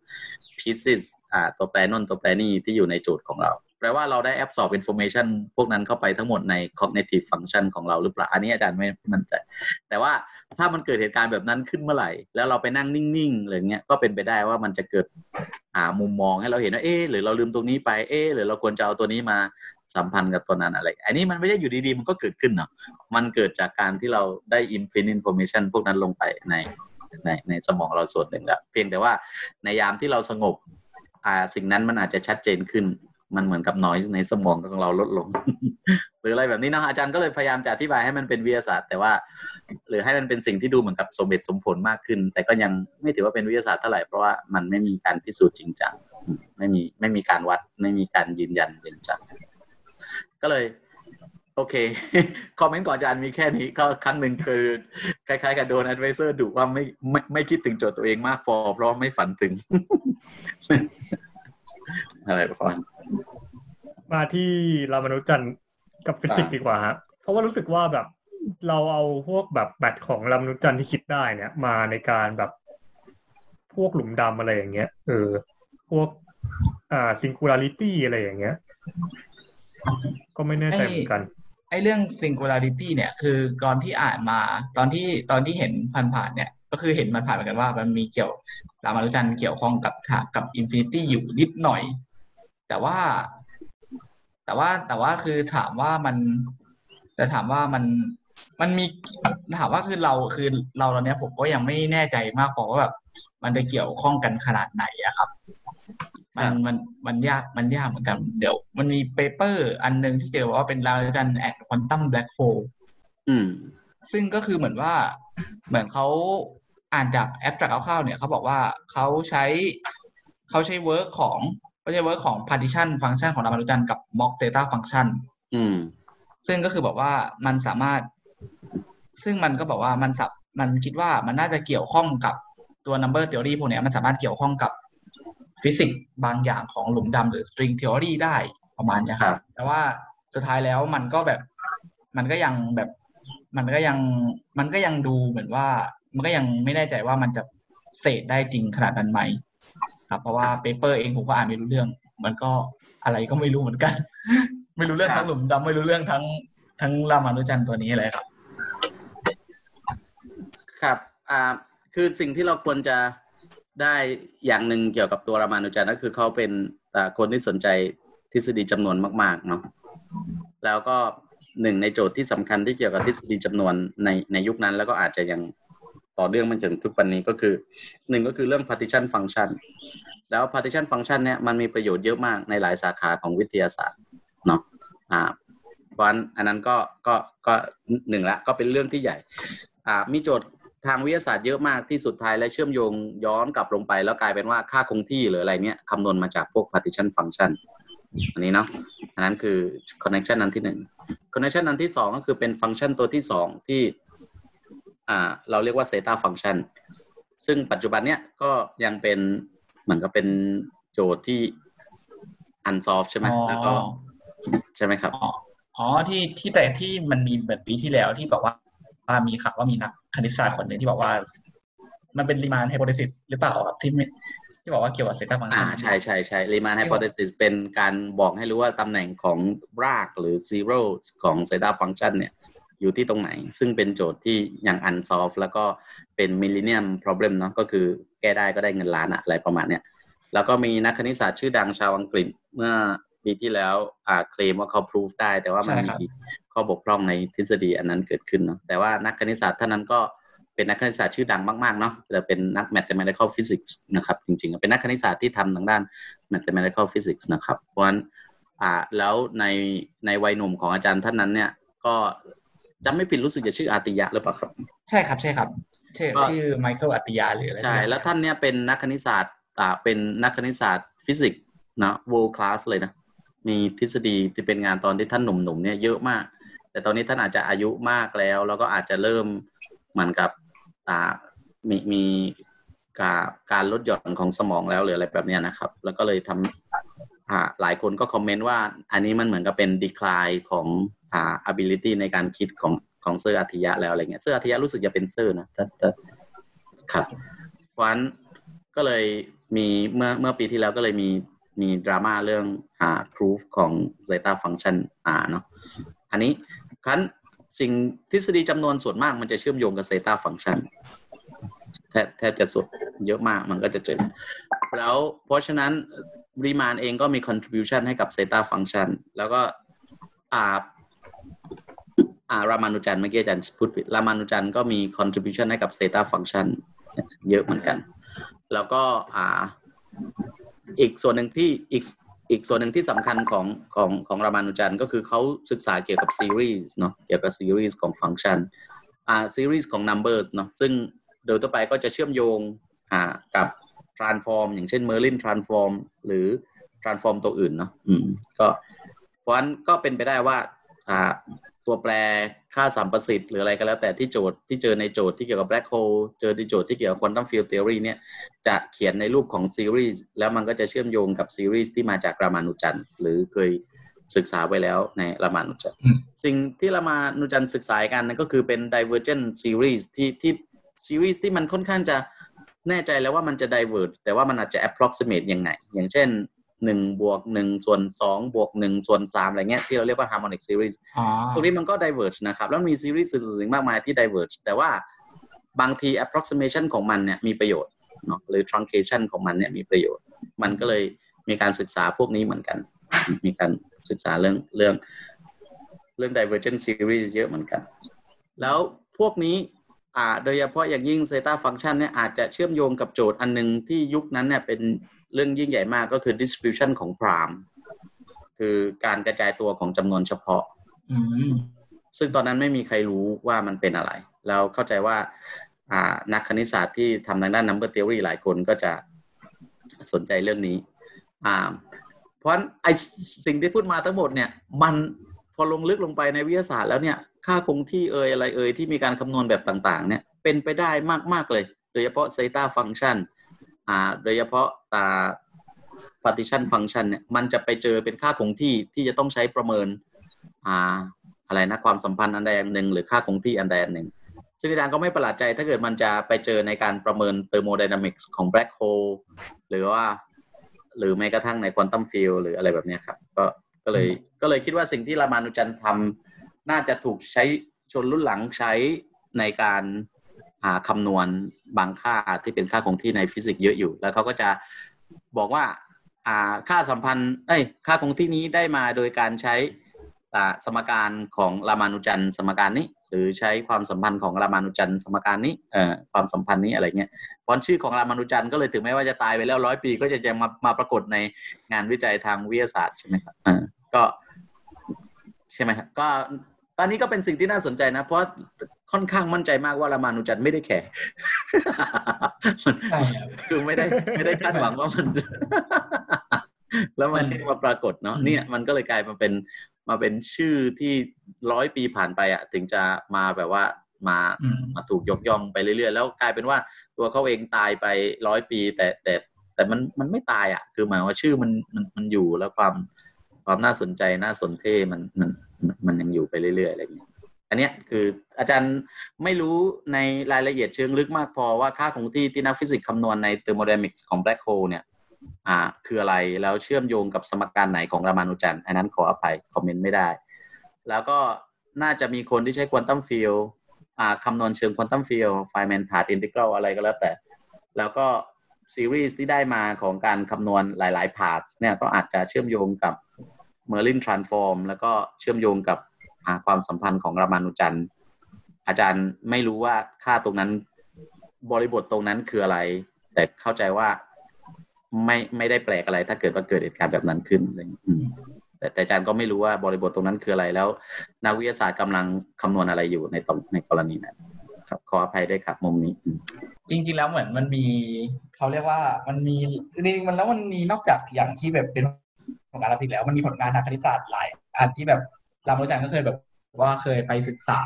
pieces อ่าตัวแปรนั้นตัวแปรนี้ที่อยู่ในโจทย์ของเรา แปลว่าเราได้ absorb information พวกนั้นเข้าไปทั้งหมดใน cognitive function ของเราหรือเปล่า อันนี้อาจารย์ไม่มั่นใจ แต่ว่าถ้ามันเกิดเหตุการณ์แบบนั้นขึ้นเมื่อไหร่ แล้วเราไปนั่งนิ่งๆอะไรเงี้ยก็เป็นไปได้ว่ามันจะเกิดอามุมมองให้เราเห็นว่าเอ๊หรือเราลืมตรงนี้ไปเอ๊หรือเราควรจะเอาตัวนี้มาสัมพันธ์กับตัวนั้นอะไร อันนี้มันไม่ได้อยู่ดีๆ มันก็เกิดขึ้นเนาะมันเกิดจากการที่เราได้ imprint information พวกนั้นลงไปในในในสมองเราส่วนหนึ่งแล้วเพียงแต่ว่าในยามที่เราสงบอ่าสิ่งนั้นมันอาจจะชัดเจนขึ้น มันเหมือนกับ noise ในสมองของเราลดลง หรืออะไรแบบนี้นะอาจารย์ก็เลยพยายามจะอธิบายให้มันเป็นวิทยาศาสตร์ แต่ว่า หรือให้มันเป็นสิ่งที่ดูเหมือนกับสมเหตุสมผลมากขึ้น แต่ก็ยังไม่ถือว่าเป็นวิทยาศาสตร์เท่าไหร่เพราะว่ามันไม่มีการพิสูจน์จริงจังไม่มีไม่มีการวัดไม่มีการยืนยันจริงจังก็เลยโอเค คอมเมนต์ของอาจารย์มีแค่นี้ก็ครั้งหนึ่งคือคล้ายๆกับโดน advisor ดุว่าไม่ไม่ไม่คิดถึงโจทย์ตัวเองมากพอเพราะไม่ฝันถึง อะไรประมาณ มาที่รามนุษย์จันทร์กับฟิสิกส์ดีกว่าฮะเพราะว่ารู้สึกว่าแบบเราเอาพวกแบบแบตของรามนุจันทร์ที่คิดได้เนี่ย มาในการแบบพวกหลุมดำอะไรอย่างเงี้ยเออ พวกอ่าซิงคูลาริตี้อะไรอย่างเงี้ย ก็ไม่แน่ใจเหมือนกัน ไอเรื่อง singularity เนี่ย คือก่อนที่อ่านมาตอนที่ตอนที่เห็นผ่านๆเนี่ย ก็คือเห็นมันผ่านเหมือนกันว่ามันมีเกี่ยวรามนุจันทร์เกี่ยวข้องกับกับ infinity อยู่นิดหน่อย แต่ว่า แต่ว่าแต่ว่าคือถามว่ามันแต่ถามว่ามันมันมีถามว่าคือเราคือเราตอนเนี้ยผมก็ยังไม่แน่ใจมากพอว่าแบบมันจะเกี่ยวข้องกันขนาดไหนอะครับ มันมันมันยากมันยากเหมือนกันเดี๋ยว มันมี paper อันหนึ่งที่เจอว่าเป็น Ramanujan and quantum black hole อืมซึ่งก็คือเหมือนว่า เหมือนเขาอ่านจากแอ s ต r ั c t คร่าวๆเนี่ยเขาบอกว่าเขาใช้เขาใช้ work ของ เขาใช้ work ของ partition function ของรามานุจันทร์กับ mock theta function อืม ซึ่งก็คือบอกว่ามันสามารถ ซึ่งมันก็บอกว่ามันสับมันคิดว่ามันน่าจะเกี่ยวข้องกับตัว number theory พวกเนี้ยมันสามารถเกี่ยวข้องกับฟิสิกส์บางอย่างของหลุมดำหรือ string theory ได้ประมาณเนี้ยคครัรับบแต่ว่าสุดท้ายแล้วมันก็แบบ มันก็ยังแบบ มันก็ยัง มันก็ยังดูเหมือนว่า มันก็ยังไม่แน่ใจว่ามันจะเสร็จได้จริงขนาดนั้นไหม ครับเพราะว่าเปเปอร์เองผมก็อ่านไม่รู้เรื่อง มันก็อะไรก็ไม่รู้เหมือนกัน ไม่รู้เรื่องทั้งหลุมดำไม่รู้เรื่องทั้งทั้งรามานุจันตัวนี้เลยครับ ครับอ่าคือสิ่งที่เราควรจะได้อย่างหนึ่งเกี่ยวกับตัวรามานุจันก็คือเขาเป็นคนที่สนใจทฤษฎีจำนวนมาก ๆ เนาะแล้วก็หนึ่งในโจทย์ที่สำคัญที่เกี่ยวกับทฤษฎีจำนวนในในยุคนั้น แล้วก็อาจจะยัง ต่อเนื่องมาจนทุกวันนี้ก็คือหนึ่งก็คือเรื่อง partition function แล้ว partition function เนี่ยมันมีประโยชน์เยอะมากในหลายสาขาของวิทยาศาสตร์เนาะอ่าเพราะฉะนั้นอันนั้นก็ก็ก็หนึ่งละก็เป็นเรื่องที่ใหญ่อ่ามีโจทย์ทางวิทยาศาสตร์เยอะมากที่สุดท้ายและเชื่อมโยงย้อนกลับลงไป แล้วกลายเป็นว่าค่าคงที่หรืออะไรเนี้ยคำนวณมาจากพวก partition function อันนี้เนาะอันนั้นคือ connection นั้นที่หนึ่ง connection นั้นที่สองก็คือเป็นฟังก์ชันตัวที่สองที่ เราเรียกว่า zeta function ซึ่งปัจจุบันเนี้ยก็ยังเป็นเหมือนกับเป็นโจทย์ที่ unsolved ใช่ไหมอ๋อแล้วก็ใช่ไหมครับอ๋ออ๋อที่ที่แต่ที่มันมีเหมือนปีที่แล้วที่บอกว่าว่ามีข่าวว่ามีนักคณิตศาสตร์คนหนึ่งที่บอกว่า มันเป็น Riemann hypothesis หรือเปล่าครับที่ไม่ที่บอกว่าเกี่ยวกับ zeta function อ่าใช่ใช่ใช่ Riemann hypothesis เป็นการบอกให้รู้ว่าตำแหน่งของรากหรือ zero ของ zeta function เนี่ย อยู่ที่ตรงไหน ซึ่งเป็นโจทย์ที่ยัง unsolved แล้วก็เป็น millennium problem เนาะก็คือแก้ได้ก็ได้เงินล้านอะอะไรประมาณเนี้ยแล้วก็มีนักคณิตศาสตร์ชื่อดังชาวอังกฤษเมื่อปีที่แล้วอ่าเคลมว่าเขา proof ได้ แต่ว่ามันใช่ครับมีข้อบกพร่องในทฤษฎีอันนั้นเกิดขึ้นเนาะแต่ว่านักคณิตศาสตร์ท่านนั้นก็เป็นนักคณิตศาสตร์ชื่อดังมากๆเนาะแต่เป็นนัก mathematical physics นะครับจริงๆ เป็นนักคณิตศาสตร์ที่ทำทางด้าน mathematical physics นะครับเพราะฉะนั้นอ่าแล้วในในวัยหนุ่มของอาจารย์ท่านนั้นเนี่ยก็ จำไม่ผิดรู้สึกจะชื่ออาติยะหรือเปล่าครับ ใช่ครับใช่ครับชื่อก็ชื่อไมเคิลอัตติยาหรืออะไรใช่สักอย่างแล้วท่านเนี่ยเป็นนักคณิตศาสตร์อ่าเป็นนักคณิตศาสตร์ฟิสิกส์นะ world class เลยนะ มีทฤษฎีที่เป็นงานตอนที่ท่านหนุ่มๆเนี่ยเยอะมาก แต่ตอนนี้ท่านอาจจะอายุมากแล้ว แล้วก็อาจจะเริ่มเหมือนกับอ่ามีมีการการลดหย่อนของสมองแล้วหรืออะไรแบบเนี้ยนะครับ แล้วก็เลยทำ อ่าหลายคนก็คอมเมนต์ว่า อันนี้มันเหมือนกับเป็น decline ของอ่า ability ในการคิดของของเซอร์ Atiyah แล้วอะไรเงี้ยเซอร์ Atiyah รู้สึกจะเป็นเซอร์นะครับเพราะฉะนั้นก็เลยมีเมื่อเมื่อปีที่แล้วก็เลยมีมีดราม่าเรื่องหา proof ของ zeta function r เนาะอันนี้ครั้นสิ่งทฤษฎีจำนวนส่วนมากมันจะเชื่อมโยงกับ zeta function แทบแทบจะสุดเยอะมากมันก็จะเจอ แล้วเพราะฉะนั้น รีมานเองก็มี contribution ให้กับ zeta function แล้วก็อ่าอ่ารามานุจันเมื่อกี้อาจารย์พูดผิดรามานุจันก็มี contribution ให้กับ zeta function เยอะเหมือนกัน แล้วก็อ่าอีกส่วนหนึ่งที่อีกอีกส่วนหนึ่งที่สำคัญของของของรามานุจันก็คือเขาศึกษาเกี่ยวกับซีรีส์เนาะเกี่ยวกับซีรีส์ของฟังก์ชันอ่าซีรีส์ของ numbers เนาะซึ่งโดยทั่วไปก็จะเชื่อมโยงอ่ากับ transform อย่างเช่น Merlin transform หรือ transform ตัวอื่นเนาะอืม ก็เพราะฉะนั้นก็เป็นไปได้ว่า อ่า ตัวแปรค่าสัมประสิทธิ์หรืออะไรก็แล้ว แต่ที่โจทย์ที่เจอในโจทย์ที่เกี่ยวกับ black hole เจอในโจทย์ที่เกี่ยวกับ quantum field theory เนี่ยจะเขียนในรูปของซีรีส์แล้วมันก็จะเชื่อมโยงกับซีรีส์ที่มาจากรามานุจันทร์หรือเคยศึกษาไว้แล้วในรามานุจันทร์อืมสิ่งที่รามานุจันทร์ศึกษากันนั่นก็คือเป็น divergent series ที่ที่ซีรีส์ที่มันค่อนข้างจะ แน่ใจแล้วว่ามันจะ diverge แต่ว่ามันอาจจะ approximate ยังไง อย่างเช่นหนึ่งบวกหนึ่งส่วนสองบวกหนึ่งส่วนสามอะไรเงี้ยที่เราเรียกว่า harmonic series อ๋อตรงนี้มันก็ diverge นะครับแล้วมีซีรีส์สิ่งๆมากมายที่ diverge แต่ว่าบางที approximation ของมันเนี่ยมีประโยชน์เนาะหรือ truncation ของมันเนี่ยมีประโยชน์ มันก็เลยมีการศึกษาพวกนี้เหมือนกัน มีการศึกษาเรื่องเรื่องเรื่อง divergent series เยอะเหมือนกัน แล้วพวกนี้อ่า โดยเฉพาะอย่างยิ่ง zeta function เนี่ยอาจจะเชื่อมโยงกับโจทย์อันหนึงที่ยุคนั้นเนี่ยเป็นเรื่องยิ่งใหญ่มากก็คือ distribution ของ prime คือการกระจายตัวของจำนวนเฉพาะซึ่งตอนนั้นไม่มีใครรู้ว่ามันเป็นอะไร แล้วเข้าใจว่าานักคณิตศาสตร์ที่ทำทางด้าน number theory หลายคนก็จะสนใจเรื่องนี้เพราะไอสิ่งที่พูดมาทั้งหมดเนี่ย มันพอลงลึกลงไปในวิทยาศาสตร์แล้วเนี่ย ค่าคงที่เอ่ยอะไรเอ่ยที่มีการคำนวณแบบต่าง ๆ เนี่ย เป็นไปได้มาก ๆ เลย โดยเฉพาะ zeta function อ่าโดยเฉพาะอ่า partition function เนี่ยมันจะไปเจอเป็นค่าคงที่ที่จะต้องใช้ประเมินอ่าอะไรนะความสัมพันธ์อันใดอันหนึ่งหรือค่าคงที่อันใดอันหนึ่ง ซึ่งอาจารย์ก็ไม่ประหลาดใจถ้าเกิดมันจะไปเจอในการประเมินเทอร์โมไดนามิกส์ของ black hole หรือว่า หรือแม้กระทั่งใน quantum field หรืออะไรแบบนี้ครับ ก็ก็เลยก็เลยคิดว่าสิ่งที่รามานุจันทร์ทำ น่าจะถูกใช้ชนรุ่นหลังใช้ในการคำนวณบางค่าที่เป็นค่าคงที่ในฟิสิกส์เยอะอยู่ แล้วเขาก็จะบอกว่าาค่าสัมพันธ์เอ้ยค่าคงที่นี้ได้มาโดยการใช้สมการของรามานุจันสมการนี้ หรือใช้ความสัมพันธ์ของรามานุจันสมการนี้ความสัมพันธ์นี้อะไรเงี้ยเพราะชื่อของรามานุจันก็เลยถึงแม้ว่าจะตายไปแล้วร้อยปี ก็จะยังมามาปรากฏในงานวิจัยทางวิทยาศาสตร์ใช่ไหมครับก็ใช่ไหมครับก็ อนนี้ก็เป็นสิ่งที่น่าสนใจนะ เพราะค่อนข้างมั่นใจมากว่ารามานุจันทร์ไม่ได้แข่มันใช่ครับคือไม่ได้ไม่ได้คาดหวังว่ามัน แล้วมันมันที่มาปรากฏเนาะอืมเนี่ยมันก็เลยกลายมาเป็นมาเป็นชื่อที่ร้อยปีผ่านไปอะถึงจะมาแบบว่ามาอืมมาถูกยกย่องไปเรื่อยๆ แล้วกลายเป็นว่าตัวเขาเองตายไปร้อยปี แต่แต่แต่มันมันไม่ตายอะ คือหมายว่าชื่อมันมันมันอยู่แล้วความความน่าสนใจน่าสนเท่มันมัน มันยังอยู่ไปเรื่อยๆอะไรอย่างเงี้ยอันเนี้ยคืออาจารย์ไม่รู้ในรายละเอียดเชิงลึกมากพอว่าค่าคงที่ที่นักฟิสิกส์คำนวณในเทอร์โมไดนามิกส์ของ black hole เนี่ยอ่าคืออะไรแล้วเชื่อมโยงกับสมการไหนของรามานุจันทร์อันนั้นขออภัยคอมเมนต์ไม่ได้ แล้วก็น่าจะมีคนที่ใช้ quantum field อ่าคำนวณเชิง quantum field Feynman path integral อะไรก็แล้วแต่ แล้วก็ซีรีส์ที่ได้มาของการคำนวณหลาย ๆ part เนี่ยก็อาจจะเชื่อมโยงกับ Merlin Transform แล้วก็เชื่อมโยงกับความสัมพันธ์ของรามานุจันอาจารย์ไม่รู้ว่าค่าตรงนั้นบริบทตรงนั้นคืออะไร แต่เข้าใจว่าไม่ไม่ได้แปลกอะไร ถ้าเกิดว่าเกิดเหตุการณ์แบบนั้นขึ้นแต่แต่อาจารย์ก็ไม่รู้ว่าบริบทตรงนั้นคืออะไรแล้ว นักวิทยาศาสตร์กำลังคำนวณอะไรอยู่ในตรงในกรณีนั้นครับขออภัยด้วยครับมุมนี้ จริง ๆ แล้วเหมือนมันมีเขาเรียกว่ามันมีจริงๆมันแล้วมันมีนอกจากอย่างที่แบบเป็น ผลงานรับติดแล้ว มันมีผลงานทางคณิตศาสตร์หลาย อันที่แบบรามรู้จักก็เคยแบบว่าเคยไปศึกษา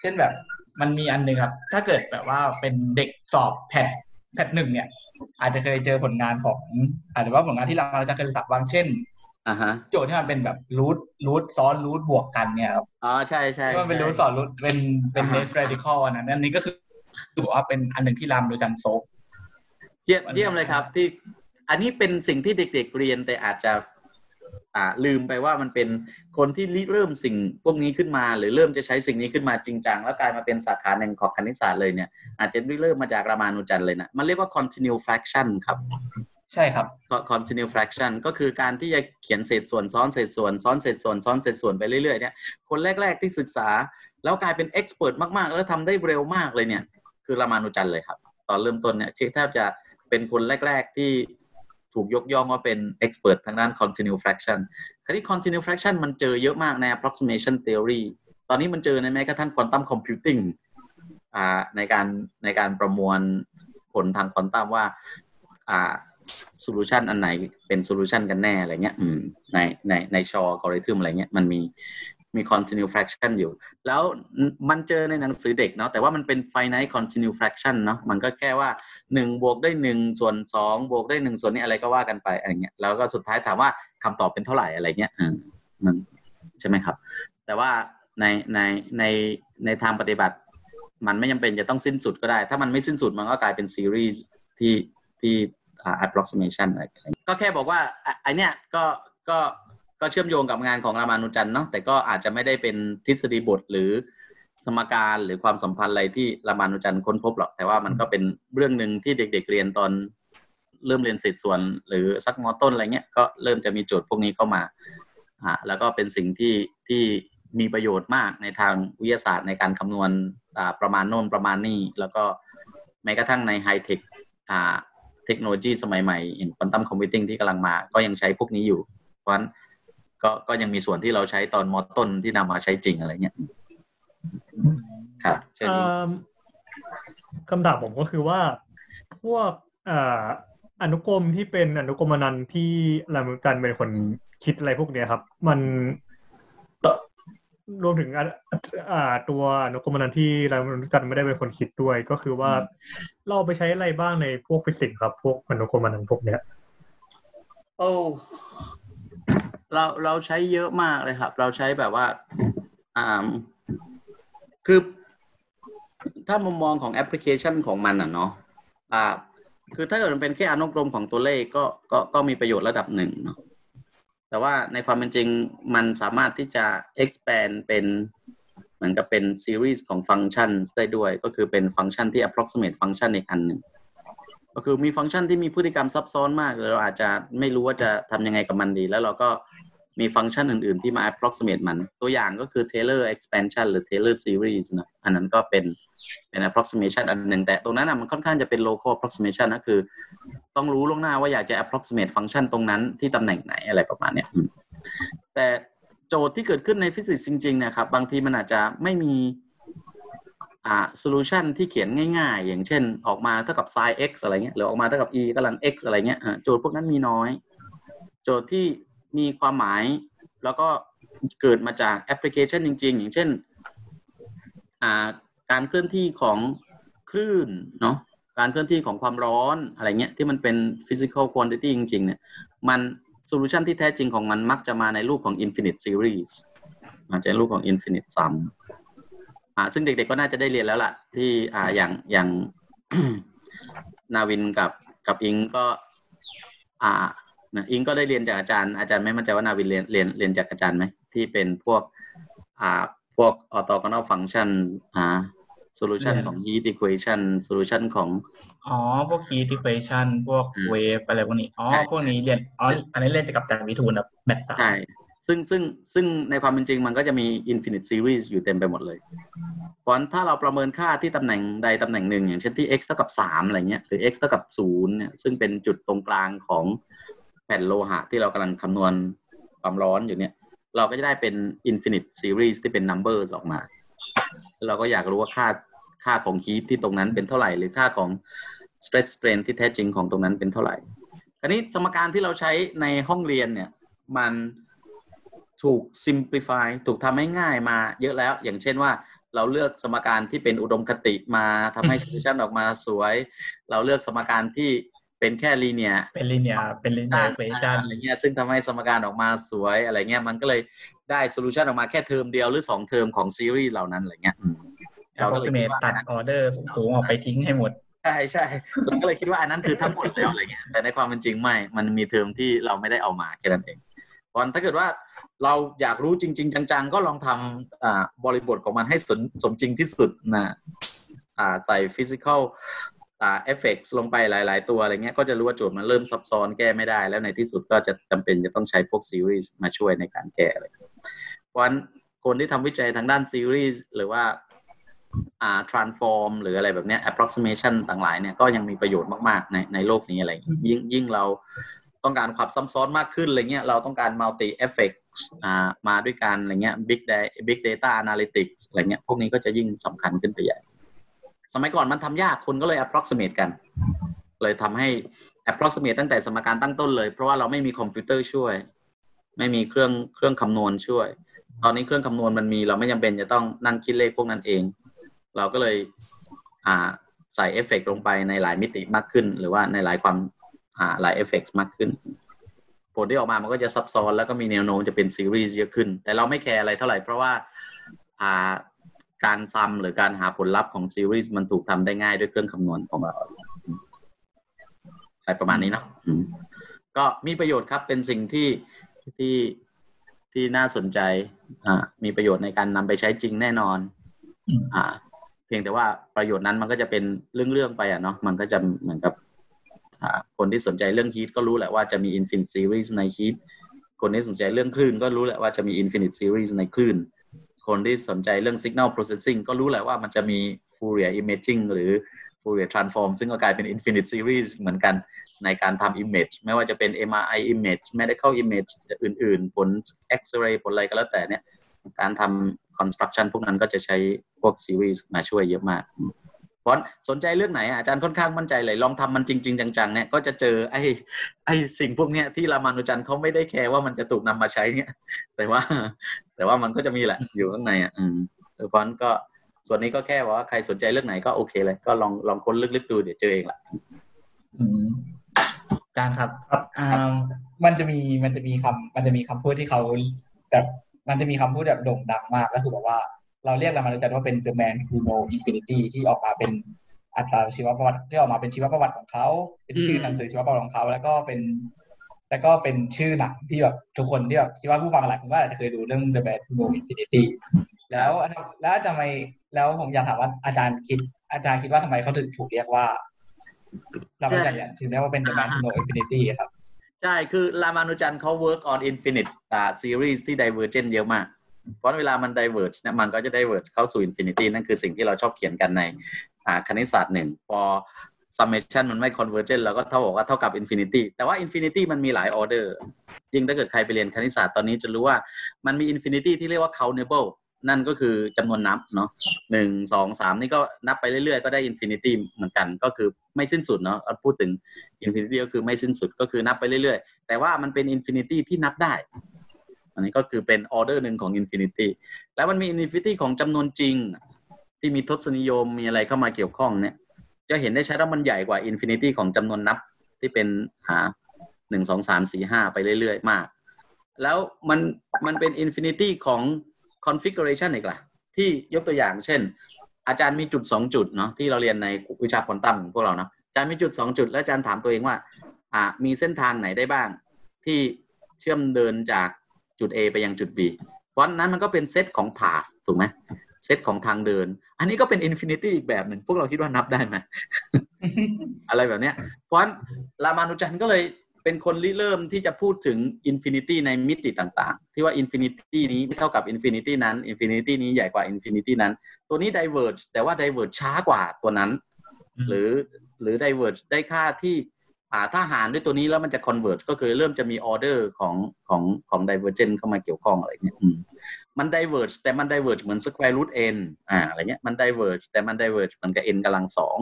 เช่นแบบมันมีอันหนึ่งครับ ถ้าเกิดแบบว่าเป็นเด็กสอบแพทแพทหนึ่งเนี่ย อาจจะเคยเจอผลงานของ อาจจะว่าผลงานที่รามรู้จักเคยศึกษาบางเช่นอ่าฮะโจทย์ที่มันเป็นแบบรูทรูทซ้อนรูทบวกกันเนี่ยครับอ๋อใช่ใช่ที่มันเป็นใช่รูทสอนรูทเป็นเป็นอ่าฮะเลสเรดิคอลอันนั้นอันนี้ก็คือถือว่าเป็นอันหนึ่งที่รามรู้จักโซฟเยี่ยมเยี่ยมเลยครับที่อันนี้เป็นสิ่งที่เด็ก ๆเรียนแต่อาจจะ อ่าลืมไปว่ามันเป็นคนที่ริเริ่มสิ่งพวกนี้ขึ้นมา หรือเริ่มจะใช้สิ่งนี้ขึ้นมาจริงจังแล้วกลายมาเป็นสาขาหนึ่งของคณิตศาสตร์เลยเนี่ยอาจจะริเริ่มมาจากรามานุจันทร์เลยนะมันเรียกว่า continue fraction ครับ ใช่ครับ continue fraction ก็คือการที่จะเขียนเศษส่วนซ้อนเศษส่วนซ้อนเศษส่วนซ้อนเศษส่วนไปเรื่อยๆเนี่ยคนแรก ๆที่ศึกษา แล้วกลายเป็น expert มากๆ แล้วทำได้เร็วมากเลยเนี่ย คือรามานุจันทร์เลยครับ ตอนเริ่มต้นเนี่ยคือแทบจะเป็นคนแรก ๆที่ ถูกยกย่องว่าเป็น expert ทางด้าน continue fraction คราวนี้ continue fraction มันเจอเยอะมากใน approximation theory ตอนนี้มันเจอในแม้กระทั่ง quantum computing อ่าในการในการประมวลผลทางควอนตัมว่า อ่า solution อันไหนเป็น solution กันแน่อะไรเงี้ย อืม ในในในชอ algorithm อะไรเงี้ย มันมี มี continue fraction อยู่ แล้วมันเจอในหนังสือเด็กเนาะแต่ว่ามันเป็น finite continue fraction เนาะมันก็แค่ว่าหนึ่งบวกได้หนึ่งส่วนสองบวกได้หนึ่งส่วนนี้อะไรก็ว่ากันไปอะไรเงี้ยแล้วก็สุดท้ายถามว่าคำตอบเป็นเท่าไหร่อะไรเงี้ยอืมมันใช่ไหมครับ แต่ว่าในในในในทางปฏิบัติ มันไม่จำเป็นจะต้องสิ้นสุดก็ได้ ถ้ามันไม่สิ้นสุดมันก็กลายเป็นซีรีส์ที่ที่อ่า approximation อะไรก็แค่บอกว่าอะไอเนี้ยก็ก็ ก็เชื่อมโยงกับงานของรามานุจันเนาะแต่ก็อาจจะไม่ได้เป็นทฤษฎีบทหรือสมการหรือความสัมพันธ์อะไรที่รามานุจันค้นพบหรอก แต่ว่ามันก็เป็นเรื่องหนึ่งที่เด็ก ๆ เรียนตอนเริ่มเรียนเศษส่วน หรือสักมอต้นอะไรเงี้ยก็เริ่มจะมีโจทย์พวกนี้เข้ามาอ่าแล้วก็เป็นสิ่งที่ที่มีประโยชน์มากในทางวิทยาศาสตร์ในการคำนวณประมาณโน่นประมาณนี้แล้วก็แม้กระทั่งในไฮเทคอ่าเทคโนโลยีสมัยใหม่อย่างควอนตัมคอมพิวติ้งที่กำลังมา ก็ยังใช้พวกนี้อยู่ เพราะฉะนั้น ก็ก็ยังมีส่วนที่เราใช้ตอนมอต้นที่นำมาใช้จริงอะไรเงี้ยครับเช่นเอิ่มคำถามผมก็คือว่า พวกอ่าอนุกรมที่เป็นอนุกรมอนันต์ที่รามจันทร์เป็นคนคิดอะไรพวกเนี้ยครับ มันรวมถึงอะอ่าตัวอนุกรมอนันต์ที่รามานุจันไม่ได้เป็นคนคิดด้วย ก็คือว่าเราเอาไปใช้อะไรบ้างในพวกฟิสิกส์ครับ พวกอนุกรมอนันต์พวกเนี้ยโอ้ เราเราใช้เยอะมากเลยครับ เราใช้แบบว่าอ่าคือถ้ามุมมองของแอปพลิเคชันของมันอะเนาะอ่า คือถ้าเกิดมันเป็นแค่อนุกรมของตัวเลขก็ก็ก็มีประโยชน์ระดับหนึ่งเนาะแต่ว่าในความเป็นจริงมันสามารถที่จะ expand เป็นเหมือนกับเป็นซีรีส์ของฟังก์ชันได้ด้วย ก็คือเป็นฟังก์ชันที่ approximate ฟังก์ชันอีกอันหนึ่งก็คือมีฟังก์ชันที่มีพฤติกรรมซับซ้อนมากเลยเราอาจจะไม่รู้ว่าจะทำยังไงกับมันดี แล้วเราก็ มีฟังก์ชันอื่น ๆ ที่มา approximate มัน ตัวอย่างก็คือ Taylor expansion หรือ Taylor series นะอันนั้นก็เป็นเป็น approximation อันหนึ่งแต่ตรงนั้นนะมันค่อนข้างจะเป็น local approximation นะคือ ต้องรู้ล่วงหน้าว่าอยากจะ approximate ฟังก์ชันตรงนั้นที่ตำแหน่งไหนอะไรประมาณเนี้ยแต่โจทย์ที่เกิดขึ้นในฟิสิกส์จริงๆเนี่ยครับบางทีมันอาจจะไม่มีอ่า solution ที่เขียนง่าย ๆ อย่างเช่น ออกมาเท่ากับ sin x อะไรเงี้ยหรือออกมาเท่ากับ e กำลัง x อะไรเงี้ยโจทย์พวกนั้นมีน้อย โจทย์ที่ มีความหมาย แล้วก็เกิดมาจากแอปพลิเคชันจริง ๆ อย่างเช่นการเคลื่อนที่ของคลื่นเนาะการเคลื่อนที่ของความร้อนอะไรเงี้ยที่มันเป็น physical quantity จริง ๆ เนี่ย มัน solution ที่แท้จริงของมันมักจะมาในรูปของ infinite series อาจจะรูปของ infinite sum อ่าซึ่งเด็กๆก็น่าจะได้เรียนแล้วล่ะ ที่อ่าอย่างอย่างนาวินกับกับอิงก็ อ่า นะอิงก็ได้เรียนจากอาจารย์อาจารย์ไม่มั่นใจว่านาวินเรียนเรียนเรียนจากอาจารย์ไหมที่เป็นพวกอ่าผวก orthogonal function อ่า solution ของ heat equation solution ของอ๋อพวก heat equation พวกอืม wave อะไรพวกนี้อ๋อใช่พวกนี้เรียนอ๋ออันนี้เรียนกับอาจารย์วิทูลแบบแมทสามใช่ซึ่งซึ่งซึ่งในความเป็นจริงมันก็จะมี infinite series อยู่เต็มไปหมดเลย เพราะฉะนั้นถ้าเราประเมินค่าที่ตำแหน่งใดตำแหน่งหนึ่ง อย่างเช่นที่ x เท่ากับสามอะไรเงี้ยหรือ x เท่ากับศูนย์เนี่ยซึ่งเป็นจุดตรงกลางของแผ่นโลหะที่เรากำลังคำนวณความร้อนอยู่เนี่ย เราก็จะได้เป็น infinite series ที่เป็น numbers ออกมา เราก็อยากรู้ว่าค่าค่าของ heat ที่ตรงนั้นเป็นเท่าไหร่ หรือค่าของ stress strain ที่แท้จริงของตรงนั้นเป็นเท่าไหร่คราวนี้สมการที่เราใช้ในห้องเรียนเนี่ย มันถูก simplify ถูกทำให้ง่ายมาเยอะแล้ว อย่างเช่นว่าเราเลือกสมการที่เป็นอุดมคติมาทำให้ solution ออกมาสวย เราเลือกสมการที่ เป็นแค่ linear เป็น linear เป็น linear equation อะไรเงี้ยซึ่งทำให้สมการออกมาสวยอะไรเงี้ยมันก็เลยได้ solution ออกมาแค่เทอมเดียวหรือสองเทอมของซีรีส์เหล่านั้นอะไรเงี้ยอืมเราก็เลยคิด approximate ว่าตัดออเดอร์สูงๆออกไปทิ้งให้หมดใช่ใช่เราก็เลยคิดว่าอันนั้นคือทั้งหมดแล้วอะไรเงี้ยแต่ในความเป็นจริงไม่ มันมีเทอมที่เราไม่ได้เอามาแค่นั้นเองเพราะฉะนั้นถ้าเกิดว่าเราอยากรู้จริง ๆ จัง ๆ ก็ลองทำอ่าบริบทของมันให้สมสมจริงที่สุดนะอ่าใส่ physical อ่า เอฟเฟกลงไปหลาย ๆ ตัวอะไรเงี้ยก็จะรู้ว่าโจทย์มันเริ่มซับซ้อนแก้ไม่ได้ แล้วในที่สุดก็จะจำเป็นจะต้องใช้พวกซีรีส์มาช่วยในการแก้อะไรเพราะฉะนั้นคนที่ทำวิจัยทางด้านซีรีส์หรือว่าอ่า transform หรืออะไรแบบเนี้ย approximation ต่างหลายเนี่ยก็ยังมีประโยชน์มาก ๆ ในในโลกนี้อะไรอย่างเงี้ยยิ่งยิ่งเราต้องการความซับซ้อนมากขึ้นอะไรเงี้ยเราต้องการ multi effect อ่ามาด้วยกันอะไรเงี้ย big data big data analytics อะไรเงี้ยพวกนี้ก็จะยิ่งสำคัญขึ้นไปใหญ่ สมัยก่อนมันทำยากคนก็เลย approximate กัน เลยทำให้ approximate ตั้งแต่สมการตั้งต้นเลย เพราะว่าเราไม่มีคอมพิวเตอร์ช่วย ไม่มีเครื่องเครื่องคำนวณช่วย ตอนนี้เครื่องคำนวณมันมีเราไม่จำเป็นจะต้องนั่งคิดเลขพวกนั้นเอง เราก็เลยอ่าใส่เอฟเฟกต์ลงไปในหลายมิติมากขึ้น หรือว่าในหลายความอ่าหลายเอฟเฟกต์มากขึ้น ผลที่ออกมามันก็จะซับซ้อนแล้วก็มีแนวโน้มจะเป็นซีรีส์เยอะขึ้น แต่เราไม่แคร์อะไรเท่าไหร่เพราะว่าอ่า การซัมหรือการหาผลลัพธ์ของซีรีส์มันถูกทำได้ง่ายด้วยเครื่องคำนวณของเราอะไรประมาณนี้เนาะอืมก็มีประโยชน์ครับเป็นสิ่งที่ที่ที่น่าสนใจ อ่า มีประโยชน์ในการนำไปใช้จริงแน่นอนอืมอ่า เพียงแต่ว่าประโยชน์นั้นมันก็จะเป็นเรื่องๆไปอะเนาะมันก็จะเหมือนกับอ่าคนที่สนใจเรื่องฮีทก็รู้แหละว่าจะมี Infinite Series ในฮีทคนที่สนใจเรื่องคลื่นก็รู้แหละว่าจะมี Infinite Series ในคลื่น คนที่สนใจเรื่อง Signal Processing ก็รู้แหละว่ามันจะมี Fourier Imaging หรือ Fourier Transform ซึ่งก็กลายเป็น Infinite Series เหมือนกันในการทำ Image ไม่ว่าจะเป็น MRI Image Medical Image อื่น ๆ ผล X-ray ผลอะไรก็แล้วแต่เนี่ย การทำ construction พวกนั้นก็จะใช้พวก series มาช่วยเยอะมาก เพราะสนใจเรื่องไหนอะอาจารย์ค่อนข้างมั่นใจเลย ลองทำมันจริง ๆ จังๆเนี่ยก็จะเจอไอ้ไอ้สิ่งพวกเนี้ยที่รามานุจันทร์เขาไม่ได้แคร์ว่ามันจะถูกนำมาใช้เนี่ยแต่ว่า แต่ว่ามันก็จะมีแหละอยู่ข้างในอะอืมเพราะฉะนั้นก็ส่วนนี้ก็แค่ว่าใครสนใจเรื่องไหนก็โอเคเลย ก็ลองลองค้นลึกๆดูเดี๋ยวเจอเองแหละอืมอาจารย์ครับครับอ่ามันจะมีมันจะมีคำมันจะมีคำพูดที่เขาแบบมันจะมีคำพูดแบบโด่งดังมากก็คือแบบว่า เราเรียกรามานุจันทร์ว่าเป็น the man who know infinity ที่ออกมาเป็นอัตราชีวประวัติที่ออกมาเป็นชีวประวัติของเขา เป็นชื่อหนังสือชีวประวัติของเขา แล้วก็เป็นแล้วก็เป็นชื่อหนังที่แบบทุกคนที่แบบคิดว่าผู้ฟังหลายคนก็อาจจะเคยดูเรื่อง the man who know infinity แล้วแล้วทำไมแล้วผมอยากถามว่าอาจารย์คิด อาจารย์คิดว่าทำไมเขาถึงถูกเรียกว่ารามานุจันทร์เนี่ยถึงเรียกว่าเป็น the man who know infinity ครับ ใช่คือรามานุจันทร์เขา work on infinite series ที่ divergent เยอะมาก เพราะเวลามัน diverge เนี่ยมันก็จะ diverge เข้าสู่ infinity นั่นคือสิ่งที่เราชอบเขียนกันในคณิตศาสตร์หนึ่งพอ summation มันไม่ convergent เราก็เท่ากับว่าเท่ากับ infinity แต่ว่า infinity มันมีหลาย order ยิ่งถ้าเกิดใครไปเรียนคณิตศาสตร์ตอนนี้จะรู้ว่ามันมี infinity ที่เรียกว่า countable นั่นก็คือจำนวนนับเนาะหนึ่งสองสามนี่ก็นับไปเรื่อยๆ ก็ได้ infinity เหมือนกันก็คือไม่สิ้นสุดเนาะพูดถึง infinity ก็คือไม่สิ้นสุดก็คือนับไปเรื่อยๆ แต่ว่ามันเป็น infinity ที่นับได้ อันนี้ก็คือเป็นออเดอร์หนึ่งของ infinity แล้วมันมี infinity ของจำนวนจริง ที่มีทศนิยมมีอะไรเข้ามาเกี่ยวข้องเนี่ย จะเห็นได้ชัดว่ามันใหญ่กว่า infinity ของจำนวนนับที่เป็นหาหนึ่งสองสามสี่ห้าไปเรื่อยๆ มาก แล้วมันมันเป็น infinity ของ configuration อีกล่ะ ที่ยกตัวอย่างเช่น อาจารย์มีจุดสองจุดเนาะที่เราเรียนในวิชาควอนตัมของพวกเราเนาะอาจารย์มีจุดสองจุด แล้วอาจารย์ถามตัวเองว่าอ่ามีเส้นทางไหนได้บ้าง ที่เชื่อมเดินจาก จุด A ไปยังจุด B เพราะนั้นมันก็เป็นเซตของ path ถูกไหมเซตของทางเดิน อันนี้ก็เป็น infinity อีกแบบหนึ่ง พวกเราคิดว่านับได้ไหมอะไรแบบเนี้ย เพราะฉะนั้นรามานุจันก็เลยเป็นคนริเริ่มที่จะพูดถึง infinity ในมิติต่างๆ ที่ว่า infinity นี้ไม่เท่ากับ infinity นั้น infinity นี้ใหญ่กว่า infinity นั้น ตัวนี้ diverge แต่ว่า diverge ช้ากว่าตัวนั้น หรือหรือ diverge ได้ค่าที่ ถ้าหารด้วยตัวนี้แล้วมันจะ converge ก็คือเริ่มจะมี order ของของของ divergent เข้ามาเกี่ยวข้องอะไรเงี้ยมัน diverge แต่มัน diverge เหมือน square root n อ่าอะไรเงี้ยมัน diverge แต่มัน diverge เหมือนกับ n กำลังสอง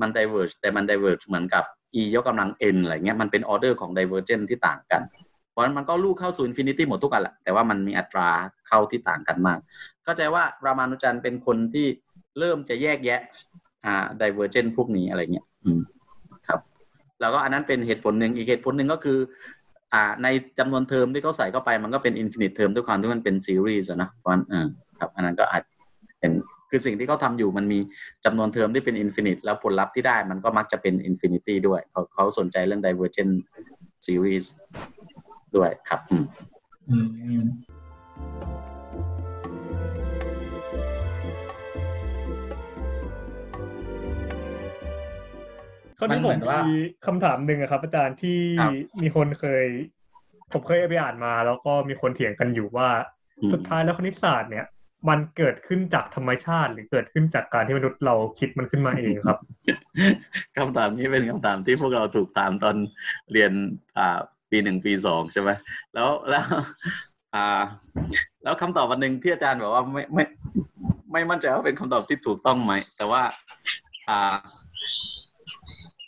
มัน diverge แต่มัน diverge เหมือนกับ e ยกกำลัง n อะไรเงี้ยมันเป็น order ของ divergent ที่ต่างกันเพราะนั้นมันก็ลูกเข้าสู่ infinity หมดทุกอันแหละแต่ว่ามันมีอัตราเข้าที่ต่างกันมาก เข้าใจว่ารามานุจันเป็นคนที่เริ่มจะแยกแยะ อ่า divergent พวกนี้อะไรเงี้ยอืม แล้วก็อันนั้นเป็นเหตุผลหนึ่งอีกเหตุผลหนึ่งก็คืออ่าในจำนวนเทอมที่เขาใส่เข้าไปมันก็เป็น infinite term ด้วยความที่มันเป็นซีรีส์นะเพราะฉะนั้นเออครับอันนั้นก็อาจเป็นคือสิ่งที่เขาทำอยู่มันมีจำนวนเทอมที่เป็น infinite แล้วผลลัพธ์ที่ได้มันก็มักจะเป็น infinity ด้วยเขาเขาสนใจเรื่อง divergent series ด้วยครับ อืม อืมคราวนี้มันผเหมืมอนว่ามีคำถามหนึ่งอะครับอาจารย์ที่ครับมีคนเคย ผมเคยไปอ่านมา แล้วก็มีคนเถียงกันอยู่ว่าอืมสุดท้ายแล้วคณิตศาสตร์เนี่ย มันเกิดขึ้นจากธรรมชาติ หรือเกิดขึ้นจากการที่มนุษย์เราคิดมันขึ้นมาเองครับคำถามนี้เป็นคำถามที่พวกเราถูกถามตอนเรียนอ่าปีหนึ่งปีสองใช่ไหมแล้วแล้วอ่า แล้วคำตอบวันหนึ่งที่อาจารย์บอกว่าไม่ไม่ ไม่มั่นใจว่าเป็นคำตอบที่ถูกต้องไหมแต่ว่า อ่า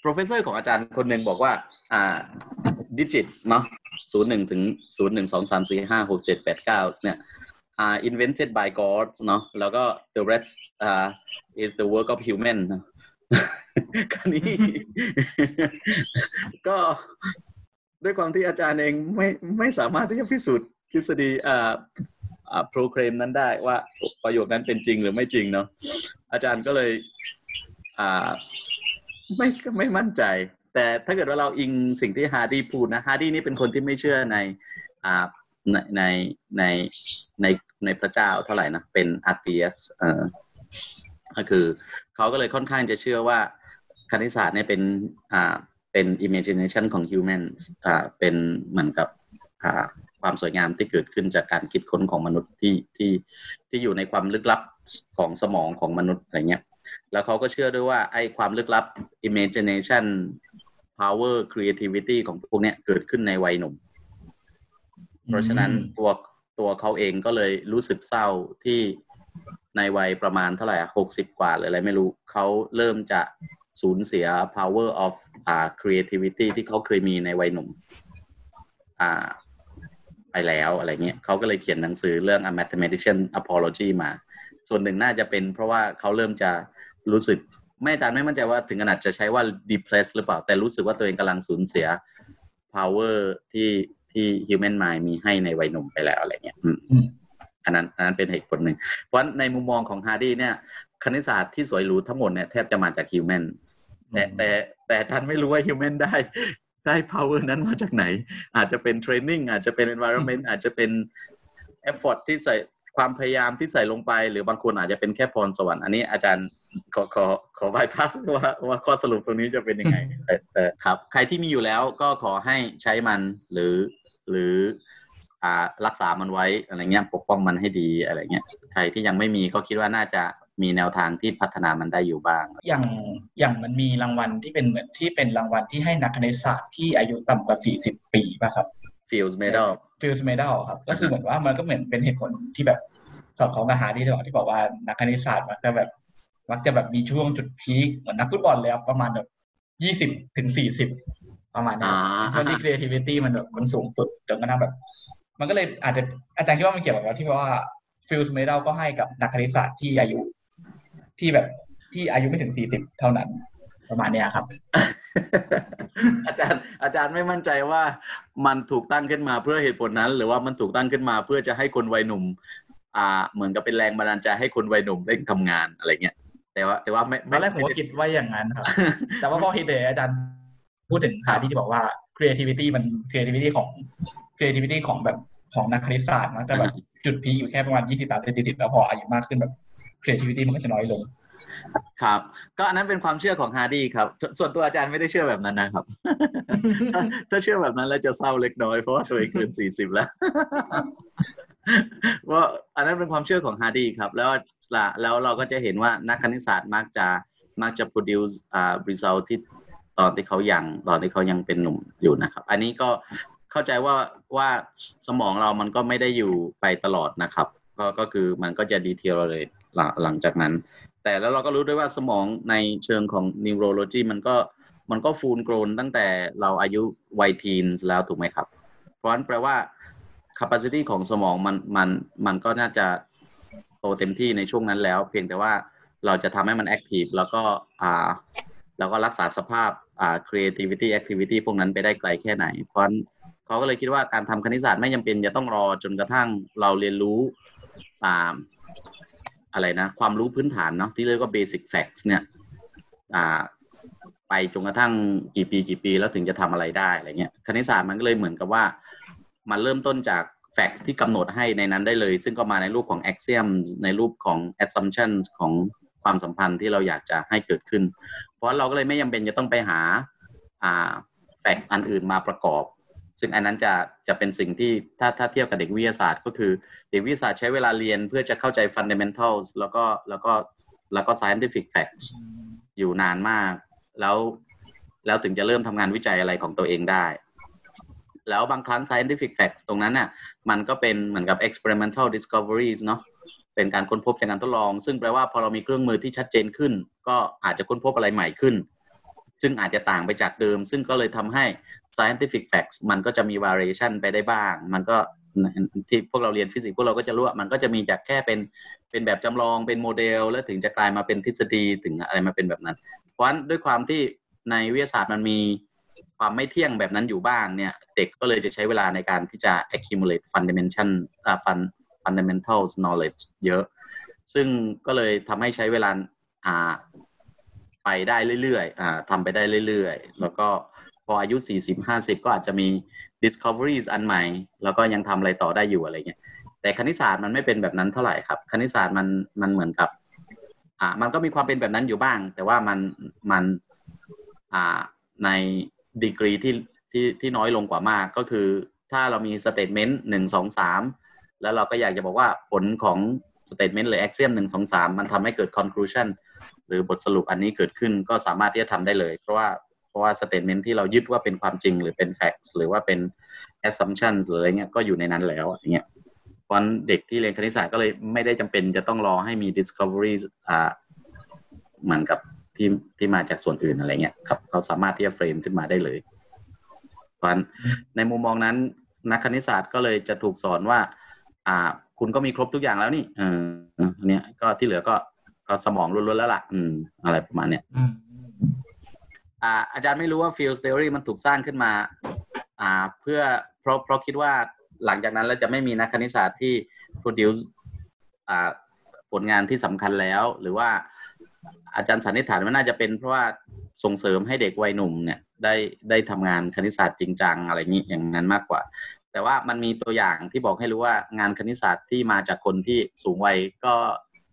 professor ของอาจารย์คนหนึ่งบอกว่า อ่า digit เนาะศูนย์หนึ่งถึงศูนย์หนึ่งสองสามสี่ห้าหกเจ็ดแปดเก้าเนี่ยอ่า invented by God เนาะแล้วก็ the rest อ่า is the work of human คราวนี้ ก็ด้วยความที่อาจารย์เองไม่ไม่สามารถที่จะพิสูจน์ทฤษฎีอ่าอ่า proclaim นั้นได้ว่าประโยคนั้นเป็นจริงหรือไม่จริงเนาะอาจารย์ก็เลยอ่า ไม่ไม่มั่นใจ แต่ถ้าเกิดว่าเราอิงสิ่งที่ฮาร์ดี้พูดนะฮาร์ดี้นี่เป็นคนที่ไม่เชื่อในอ่าในในในในในพระเจ้าเท่าไหร่นะ เป็นอาร์เตียสเอ่อก็คือเขาก็เลยค่อนข้างจะเชื่อว่าคณิตศาสตร์เนี่ยเป็นอ่าเป็น imagination ของ human อ่าเป็นเหมือนกับอ่าความสวยงามที่เกิดขึ้นจากการคิดค้นของมนุษย์ที่ที่ที่อยู่ในความลึกลับของสมองของมนุษย์อะไรเงี้ย แล้วเขาก็เชื่อด้วยว่าไอ้ความลึกลับ imagination power creativity ของพวกเนี้ยเกิดขึ้นในวัยหนุ่ม เพราะฉะนั้นตัวตัวเขาเองก็เลยรู้สึกเศร้าที่ในวัยประมาณเท่าไหร่หกสิบกว่าหรืออะไรไม่รู้เขาเริ่มจะสูญเสีย power of อ่า creativity ที่เขาเคยมีในวัยหนุ่ม อ่า ไปแล้วอะไรเงี้ยเขาก็เลยเขียนหนังสือเรื่อง a mathematician apology มา ส่วนหนึ่งน่าจะเป็นเพราะว่าเขาเริ่มจะ รู้สึกไม่อาจารย์ไม่มั่นใจว่าถึงขนาดจะใช้ว่า depressed หรือเปล่า แต่รู้สึกว่าตัวเองกำลังสูญเสีย power ที่ที่ human mind มีให้ในวัยหนุ่มไปแล้วอะไรเงี้ยอืมอืมอันนั้นอันนั้นเป็นเหตุผลหนึ่ง เพราะในมุมมองของฮาร์ดี้เนี่ย คณิตศาสตร์ที่สวยหรูทั้งหมดเนี่ยแทบจะมาจาก human แต่แต่แต่ท่านไม่รู้ว่า human ได้ได้ power นั้นมาจากไหน อาจจะเป็น training อาจจะเป็น environment อาจจะเป็น effort ที่ใส่ ความพยายามที่ใส่ลงไป หรือบางคนอาจจะเป็นแค่พรสวรรค์อันนี้อาจารย์ขอขอขอ bypass ว่าว่าข้อสรุปตรงนี้จะเป็นยังไงแต่แต่ครับ ใครที่มีอยู่แล้วก็ขอให้ใช้มันหรือหรืออ่ารักษามันไว้อะไรเงี้ยปกป้องมันให้ดีอะไรเงี้ยใครที่ยังไม่มีก็คิดว่าน่าจะมีแนวทางที่พัฒนามันได้อยู่บ้าง อย่างอย่างมันมีรางวัลที่เป็นเหมือนที่เป็นรางวัลที่ให้นักคณิตศาสตร์ที่อายุต่ำกว่า 40 ปีป่ะครับ Fields Medal Fields Medal ครับ ก็คือเหมือนว่ามันก็เหมือนเป็นเหตุผลที่แบบสอดคล้องกับฮาร์ดี้ตลอดที่บอกว่านักคณิตศาสตร์มักจะแบบมักจะแบบมีช่วงจุด peak เหมือนนักฟุตบอลเลยครับประมาณแบบยี่สิบถึงสี่สิบประมาณนี้อ่าช่วงที่ creativity มันแบบมันสูงสุดจนกระทั่งแบบ มันก็เลยอาจจะอาจารย์คิดว่ามันเกี่ยวกับว่าที่ว่า Fields Medal ก็ให้กับนักคณิตศาสตร์ที่อายุ ที่แบบที่อายุไม่ถึงสี่สิบเท่านั้น ประมาณเนี้ยครับ อาจารย์อาจารย์ไม่มั่นใจว่ามันถูกตั้งขึ้นมาเพื่อเหตุผลนั้น หรือว่ามันถูกตั้งขึ้นมาเพื่อจะให้คนวัยหนุ่ม อ่า เหมือนกับเป็นแรงบันดาลใจให้คนวัยหนุ่มเร่งทำงานอะไรเงี้ยแต่ว่า แต่ว่าไม่ตอนแรกผมก็คิดว่าอย่างนั้นครับ แต่ว่าพอเฮเดอาจารย์พูดถึงฮาร์ดี้จะบอกว่า creativity มัน creativity ของ creativity ของแบบของนักคณิตศาสตร์นะแต่แบบจุด peak อยู่แค่ประมาณยี่สิบสามสิบแล้วพออายุมากขึ้นแบบ creativity มันก็จะน้อยลง ครับ ก็อันนั้นเป็นความเชื่อของฮาร์ดี้ครับ ส่วนตัวอาจารย์ไม่ได้เชื่อแบบนั้นนะครับ ถ้าเชื่อแบบนั้นแล้วจะเศร้าเล็กน้อยเพราะว่าตัวเองเกินสี่สิบแล้วว่าอันนั้นเป็นความเชื่อของฮาร์ดี้ครับ แล้วละแล้วเราก็จะเห็นว่านักคณิตศาสตร์มักจะมักจะ produce อ่า result ที่ตอนที่เขายังตอนที่เขายังเป็นหนุ่มอยู่นะครับ อันนี้ก็เข้าใจว่าว่าสมองเรามันก็ไม่ได้อยู่ไปตลอดนะครับ ก็ก็คือมันก็จะ deteriorate หลังหลังจากนั้น แต่แล้วเราก็รู้ด้วยว่าสมองในเชิงของ neurology มันก็มันก็ full grown ตั้งแต่เราอายุวัย teen แล้วถูกไหมครับ เพราะนั้นแปลว่า capacity ของสมองมันมันมันก็น่าจะโตเต็มที่ในช่วงนั้นแล้ว เพียงแต่ว่าเราจะทำให้มัน active แล้วก็อ่าแล้วก็รักษาสภาพอ่า creativity activity พวกนั้นไปได้ไกลแค่ไหน เพราะฉะนั้นเขาก็เลยคิดว่าการทำคณิตศาสตร์ไม่จำเป็นจะต้องรอจนกระทั่งเราเรียนรู้อ่า อะไรนะ ความรู้พื้นฐานเนาะที่เรียกว่า basic facts เนี่ยอ่าไปจนกระทั่งกี่ปีกี่ปีแล้วถึงจะทำอะไรได้อะไรเงี้ยคณิตศาสตร์มันก็เลยเหมือนกับว่า มันเริ่มต้นจาก facts ที่กำหนดให้ในนั้นได้เลย ซึ่งก็มาในรูปของ axiom ในรูปของ assumptions ของความสัมพันธ์ที่เราอยากจะให้เกิดขึ้น เพราะเราก็เลยไม่จำเป็นจะต้องไปหาอ่า facts อันอื่นมาประกอบ ซึ่งอันนั้นจะจะเป็นสิ่งที่ถ้าถ้าเทียบกับเด็กวิทยาศาสตร์ ก็คือเด็กวิทยาศาสตร์ใช้เวลาเรียนเพื่อจะเข้าใจ fundamentals แล้วก็แล้วก็แล้วก็ scientific facts อยู่นานมาก แล้วแล้วถึงจะเริ่มทำงานวิจัยอะไรของตัวเองได้ แล้วบางครั้ง scientific facts ตรงนั้นน่ะมันก็เป็นเหมือนกับ experimental discoveries เนาะเป็นการค้นพบจากการทดลอง ซึ่งแปลว่าพอเรามีเครื่องมือที่ชัดเจนขึ้น ก็อาจจะค้นพบอะไรใหม่ขึ้น ซึ่งอาจจะต่างไปจากเดิม ซึ่งก็เลยทำให้ scientific facts มันก็จะมี variation ไปได้บ้าง มันก็ที่พวกเราเรียนฟิสิกส์พวกเราก็จะรู้ว่ามันก็จะมีจากแค่เป็นเป็นแบบจำลองเป็นโมเดล แล้วถึงจะกลายมาเป็นทฤษฎีถึงอะไรมาเป็นแบบนั้น เพราะฉะนั้นด้วยความที่ในวิทยาศาสตร์มันมีความไม่เที่ยงแบบนั้นอยู่บ้างเนี่ย เด็กก็เลยจะใช้เวลาในการที่จะ accumulate fundamental fund fundamental knowledge เยอะ ซึ่งก็เลยทำให้ใช้เวลาอ่าไปได้เรื่อยๆอ่าทำไปได้เรื่อยๆ แล้วก็ พออายุ 40 50 ก็อาจจะมี discoveries อันใหม่ แล้วก็ยังทำอะไรต่อได้อยู่อะไรเงี้ยแต่คณิตศาสตร์มันไม่เป็นแบบนั้นเท่าไหร่ครับ คณิตศาสตร์มันมันเหมือนกับ อ่า มันก็มีความเป็นแบบนั้นอยู่บ้าง แต่ว่ามันมันอ่าในดีกรีที่ที่ที่น้อยลงกว่ามากก็คือ ถ้าเรามี statement หนึ่งสองสามแล้วเราก็อยากจะบอกว่าผลของ statement หรือ axiom หนึ่งสองสามมันทำให้เกิด conclusion หรือบทสรุปอันนี้เกิดขึ้นก็สามารถที่จะทำได้เลย เพราะว่า ราะว่า statement ที่เรายึดว่าเป็นความจริงหรือเป็น facts หรือว่าเป็น assumption หรืออะไรเงี้ยก็อยู่ในนั้นแล้วอย่างเงี้ยเพราะฉะนั้นเด็กที่เรียนคณิตศาสตร์ก็เลยไม่ได้จำเป็นจะต้องรอให้มี discovery อ่าเหมือนกับที่ที่มาจากส่วนอื่นอะไรเงี้ยครับเขาสามารถที่จะ frame ขึ้นมาได้เลยเพราะฉะนั้นในมุมมองนั้น นักคณิตศาสตร์ก็เลยจะถูกสอนว่า อ่า คุณก็มีครบทุกอย่างแล้วนี่เออเนี้ยก็ที่เหลือก็ก็สมองล้วนๆแล้วล่ะ อืม อะไรประมาณเนี้ย อาอาจารย์ไม่รู้ว่า field theory มันถูกสร้างขึ้นมา อ่า เพื่อเพราะเพราะคิดว่าหลังจากนั้นแล้วจะไม่มีนักคณิตศาสตร์ที่ produce อ่าผลงานที่สำคัญแล้ว หรือว่าอาจารย์สันนิษฐานว่าน่าจะเป็นเพราะว่าส่งเสริมให้เด็กวัยหนุ่มเนี่ยได้ได้ทำงานคณิตศาสตร์จริงจังอะไรอย่างนี้อย่างนั้นมากกว่า แต่ว่ามันมีตัวอย่างที่บอกให้รู้ว่างานคณิตศาสตร์ที่มาจากคนที่สูงวัยก็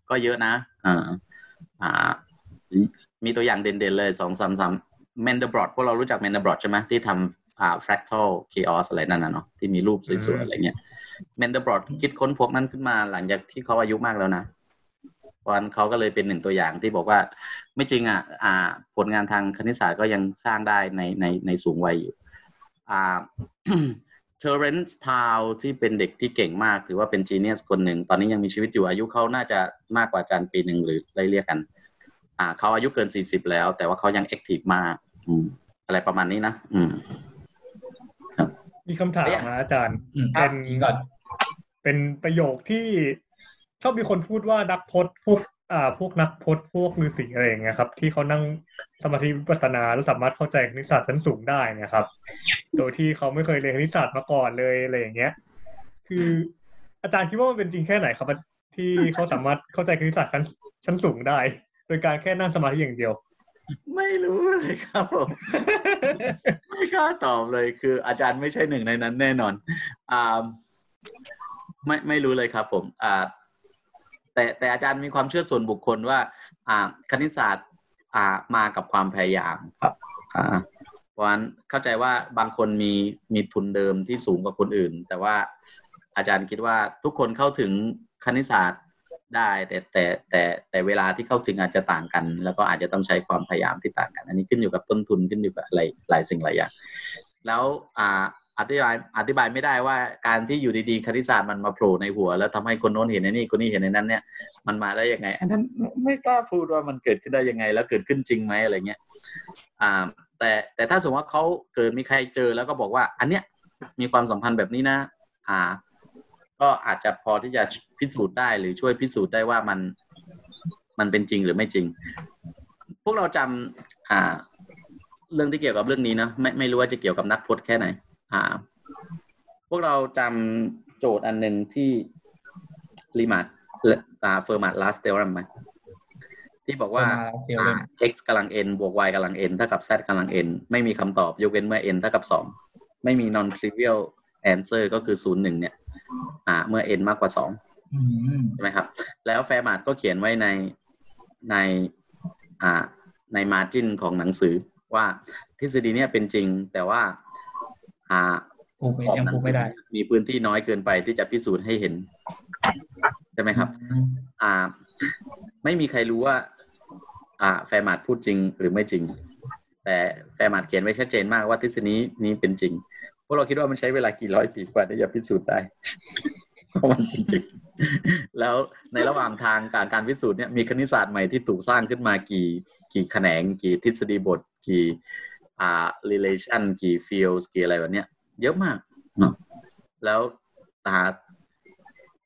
ก็เยอะนะอ่าอ่ามีตัวอย่างเด่นๆเลยสองสามสาม Mandelbrot พวกเรารู้จัก Mandelbrot ใช่ไหมที่ทำอ่า fractal chaos อะไรนั่นนะเนาะที่มีรูปสวยๆอะไรเงี้ย Mandelbrot คิดค้นพวกนั้นขึ้นมาหลังจากที่เขาอายุมากแล้วนะวันเขาก็เลยเป็นหนึ่งตัวอย่างที่บอกว่าไม่จริงอะอ่า ผลงานทางคณิตศาสตร์ก็ยังสร้างได้ในในในสูงวัยอยู่อ่าTerence Tao ที่เป็นเด็กที่เก่งมากถือว่าเป็น genius คนหนึ่ง ตอนนี้ยังมีชีวิตอยู่อายุเขาน่าจะมากกว่าอาจารย์ปีหนึ่งหรือไล่เลี่ยกัน อ่าเขาอายุเกินสี่สิบแล้ว แต่ว่าเขายัง active มาก อืมอะไรประมาณนี้นะอืมมีคำถามนะอาจารย์อืมเป็นอีกก่อนเป็นประโยคที่ชอบมีคนพูดว่านักพรตพวกอ่า พวกนักพรตพวกฤาษีอะไรอย่างเงี้ยครับ ที่เขานั่งสมาธิวิปัสสนาแล้วสามารถเข้าใจคณิตศาสตร์ชั้นสูงได้นะครับ โดยที่เขาไม่เคยเรียนคณิตศาสตร์มาก่อนเลยอะไรอย่างเงี้ย คืออาจารย์คิดว่ามันเป็นจริงแค่ไหนครับที่เขาสามารถเข้าใจคณิตศาสตร์ชั้นชั้นสูงได้ โดยการแค่นั่งสมาธิอย่างเดียว ไม่รู้เลยครับผมไม่กล้าตอบเลยคือ อาจารย์ไม่ใช่หนึ่งในนั้นแน่นอนอ่าไม่ไม่รู้เลยครับผมอ่าแต่แต่อาจารย์มีความเชื่อส่วนบุคคลว่า อ่า คณิตศาสตร์ อ่ามากับความพยายามครับ อ่าเพราะฉะนั้นเข้าใจว่าบางคนมีมีทุนเดิมที่สูงกว่าคนอื่น แต่ว่าอาจารย์คิดว่าทุกคนเข้าถึงคณิตศาสตร์ ได้แต่แต่แต่แต่เวลาที่เข้าถึงอาจจะต่างกัน แล้วก็อาจจะต้องใช้ความพยายามที่ต่างกัน อันนี้ขึ้นอยู่กับต้นทุนขึ้นอยู่กับอะไรหลายสิ่งหลายอย่างแล้วอ่าอธิบายอธิบายไม่ได้ว่าการที่อยู่ดีๆคณิตศาสตร์มันมาโผล่ในหัว แล้วทำให้คนโน้นเห็นในนี่คนนี้เห็นในนั้นเนี่ยมันมาได้ยังไง อันนั้นไม่กล้าพูดว่ามันเกิดขึ้นได้ยังไง แล้วเกิดขึ้นจริงไหมอะไรเงี้ยอ่าแต่แต่ถ้าสมมติว่าเขาเกิดมีใครเจอแล้วก็บอกว่า อันเนี้ยมีความสัมพันธ์แบบนี้นะ อ่า ก็อาจจะพอที่จะพิสูจน์ได้หรือช่วยพิสูจน์ได้ว่ามันมันเป็นจริงหรือไม่จริง พวกเราจำอ่า เรื่องที่เกี่ยวกับเรื่องนี้นะไม่ไม่รู้ว่าจะเกี่ยวกับนักพจน์แค่ไหน อ่า พวกเราจำโจทย์อันหนึ่งที่รีมาร์อ่า Fermat's Last Theorem ไหมที่บอกว่าเซลล์เลย x กำลัง n บวก y กำลัง n เท่ากับ z กำลัง n ไม่มีคำตอบ ยกเว้นเมื่อ n เท่ากับสองไม่มี non trivial answer ก็คือศูนย์หนึ่งเนี่ย อ่า เมื่อ n มากกว่าสองอืมใช่ไหมครับ แล้วแฟร์มาต์ก็เขียนไว้ในในอ่าใน margin ของหนังสือว่าทฤษฎีเนี่ยเป็นจริง แต่ว่าอ่าพูดไม่ขอบยังหนัพูงดสืไม่อได้มีพื้นที่น้อยเกินไปที่จะพิสูจน์ให้เห็นใช่ไหมครับ อ่า ไม่มีใครรู้ว่า อ่า แฟร์มาต์พูดจริงหรือไม่จริง แต่แฟร์มาต์เขียนไว้ชัดเจนมากว่าทฤษฎีนี้เป็นจริง พวกเราคิดว่ามันใช้เวลากี่ร้อยปีกว่าที่จะพิสูจน์ได้เพราะมันจริงแล้วในระหว่างทางการการพิสูจน์เนี่ยมีคณิตศาสตร์ใหม่ที่ถูกสร้างขึ้นมากี่กี่แขนง กี่ทฤษฎีบท กี่อ่า relation กี่ fields กี่อะไรแบบเนี้ย เยอะมากเนาะแล้วตา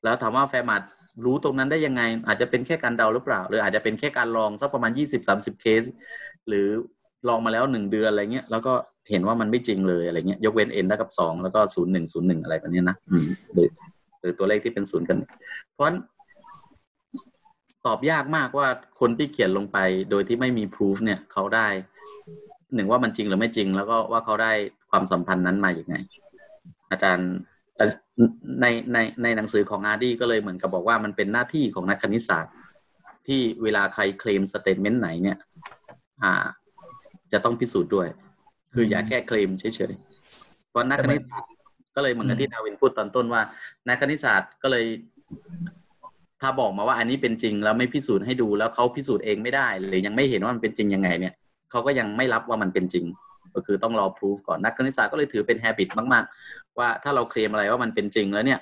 แล้วถามว่าแฟร์มาต์รู้ตรงนั้นได้ยังไง อาจจะเป็นแค่การเดาหรือเปล่า หรืออาจจะเป็นแค่การลองสักประมาณยี่สิบสามสิบเคส หรือ ลองมาแล้วหนึ่งเดือนอะไรเงี้ยแล้วก็เห็นว่ามันไม่จริงเลยอะไรเงี้ยยกเว้น n เท่ากับสองแล้วก็ศูนย์หนึ่งศูนย์หนึ่งอะไรแบบนี้นะอืมหรือหรือตัวเลขที่เป็นศูนย์กัน เพราะฉะนั้นตอบยากมากว่าคนที่เขียนลงไปโดยที่ไม่มี proof เนี่ยเขาได้หนึ่งว่ามันจริงหรือไม่จริง แล้วก็ว่าเขาได้ความสัมพันธ์นั้นมาอย่างไง อาจารย์ในในในหนังสือของฮาร์ดี้ก็เลยเหมือนกับบอกว่ามันเป็นหน้าที่ของนักคณิตศาสตร์ ที่เวลาใคร claim statement ไหนเนี่ย อ่า จะต้องพิสูจน์ด้วย คืออย่าแค่เคลมเฉยๆเพราะนักคณิตศาสตร์ก็เลยเหมือนกับที่ดาวินพูดตอนต้นว่า นักคณิตศาสตร์ก็เลย ถ้าบอกมาว่าอันนี้เป็นจริงแล้วไม่พิสูจน์ให้ดูแล้วเขาพิสูจน์เองไม่ได้หรือยังไม่เห็นว่ามันเป็นจริงยังไง เนี่ยเขาก็ยังไม่รับว่ามันเป็นจริง ก็คือต้องรอพิสูจก่อนนักคณิตศาสตร์ก็เลยถือเป็น habit มาก ๆ ว่าถ้าเราเคลมอะไรว่ามันเป็นจริงแล้วเนี่ย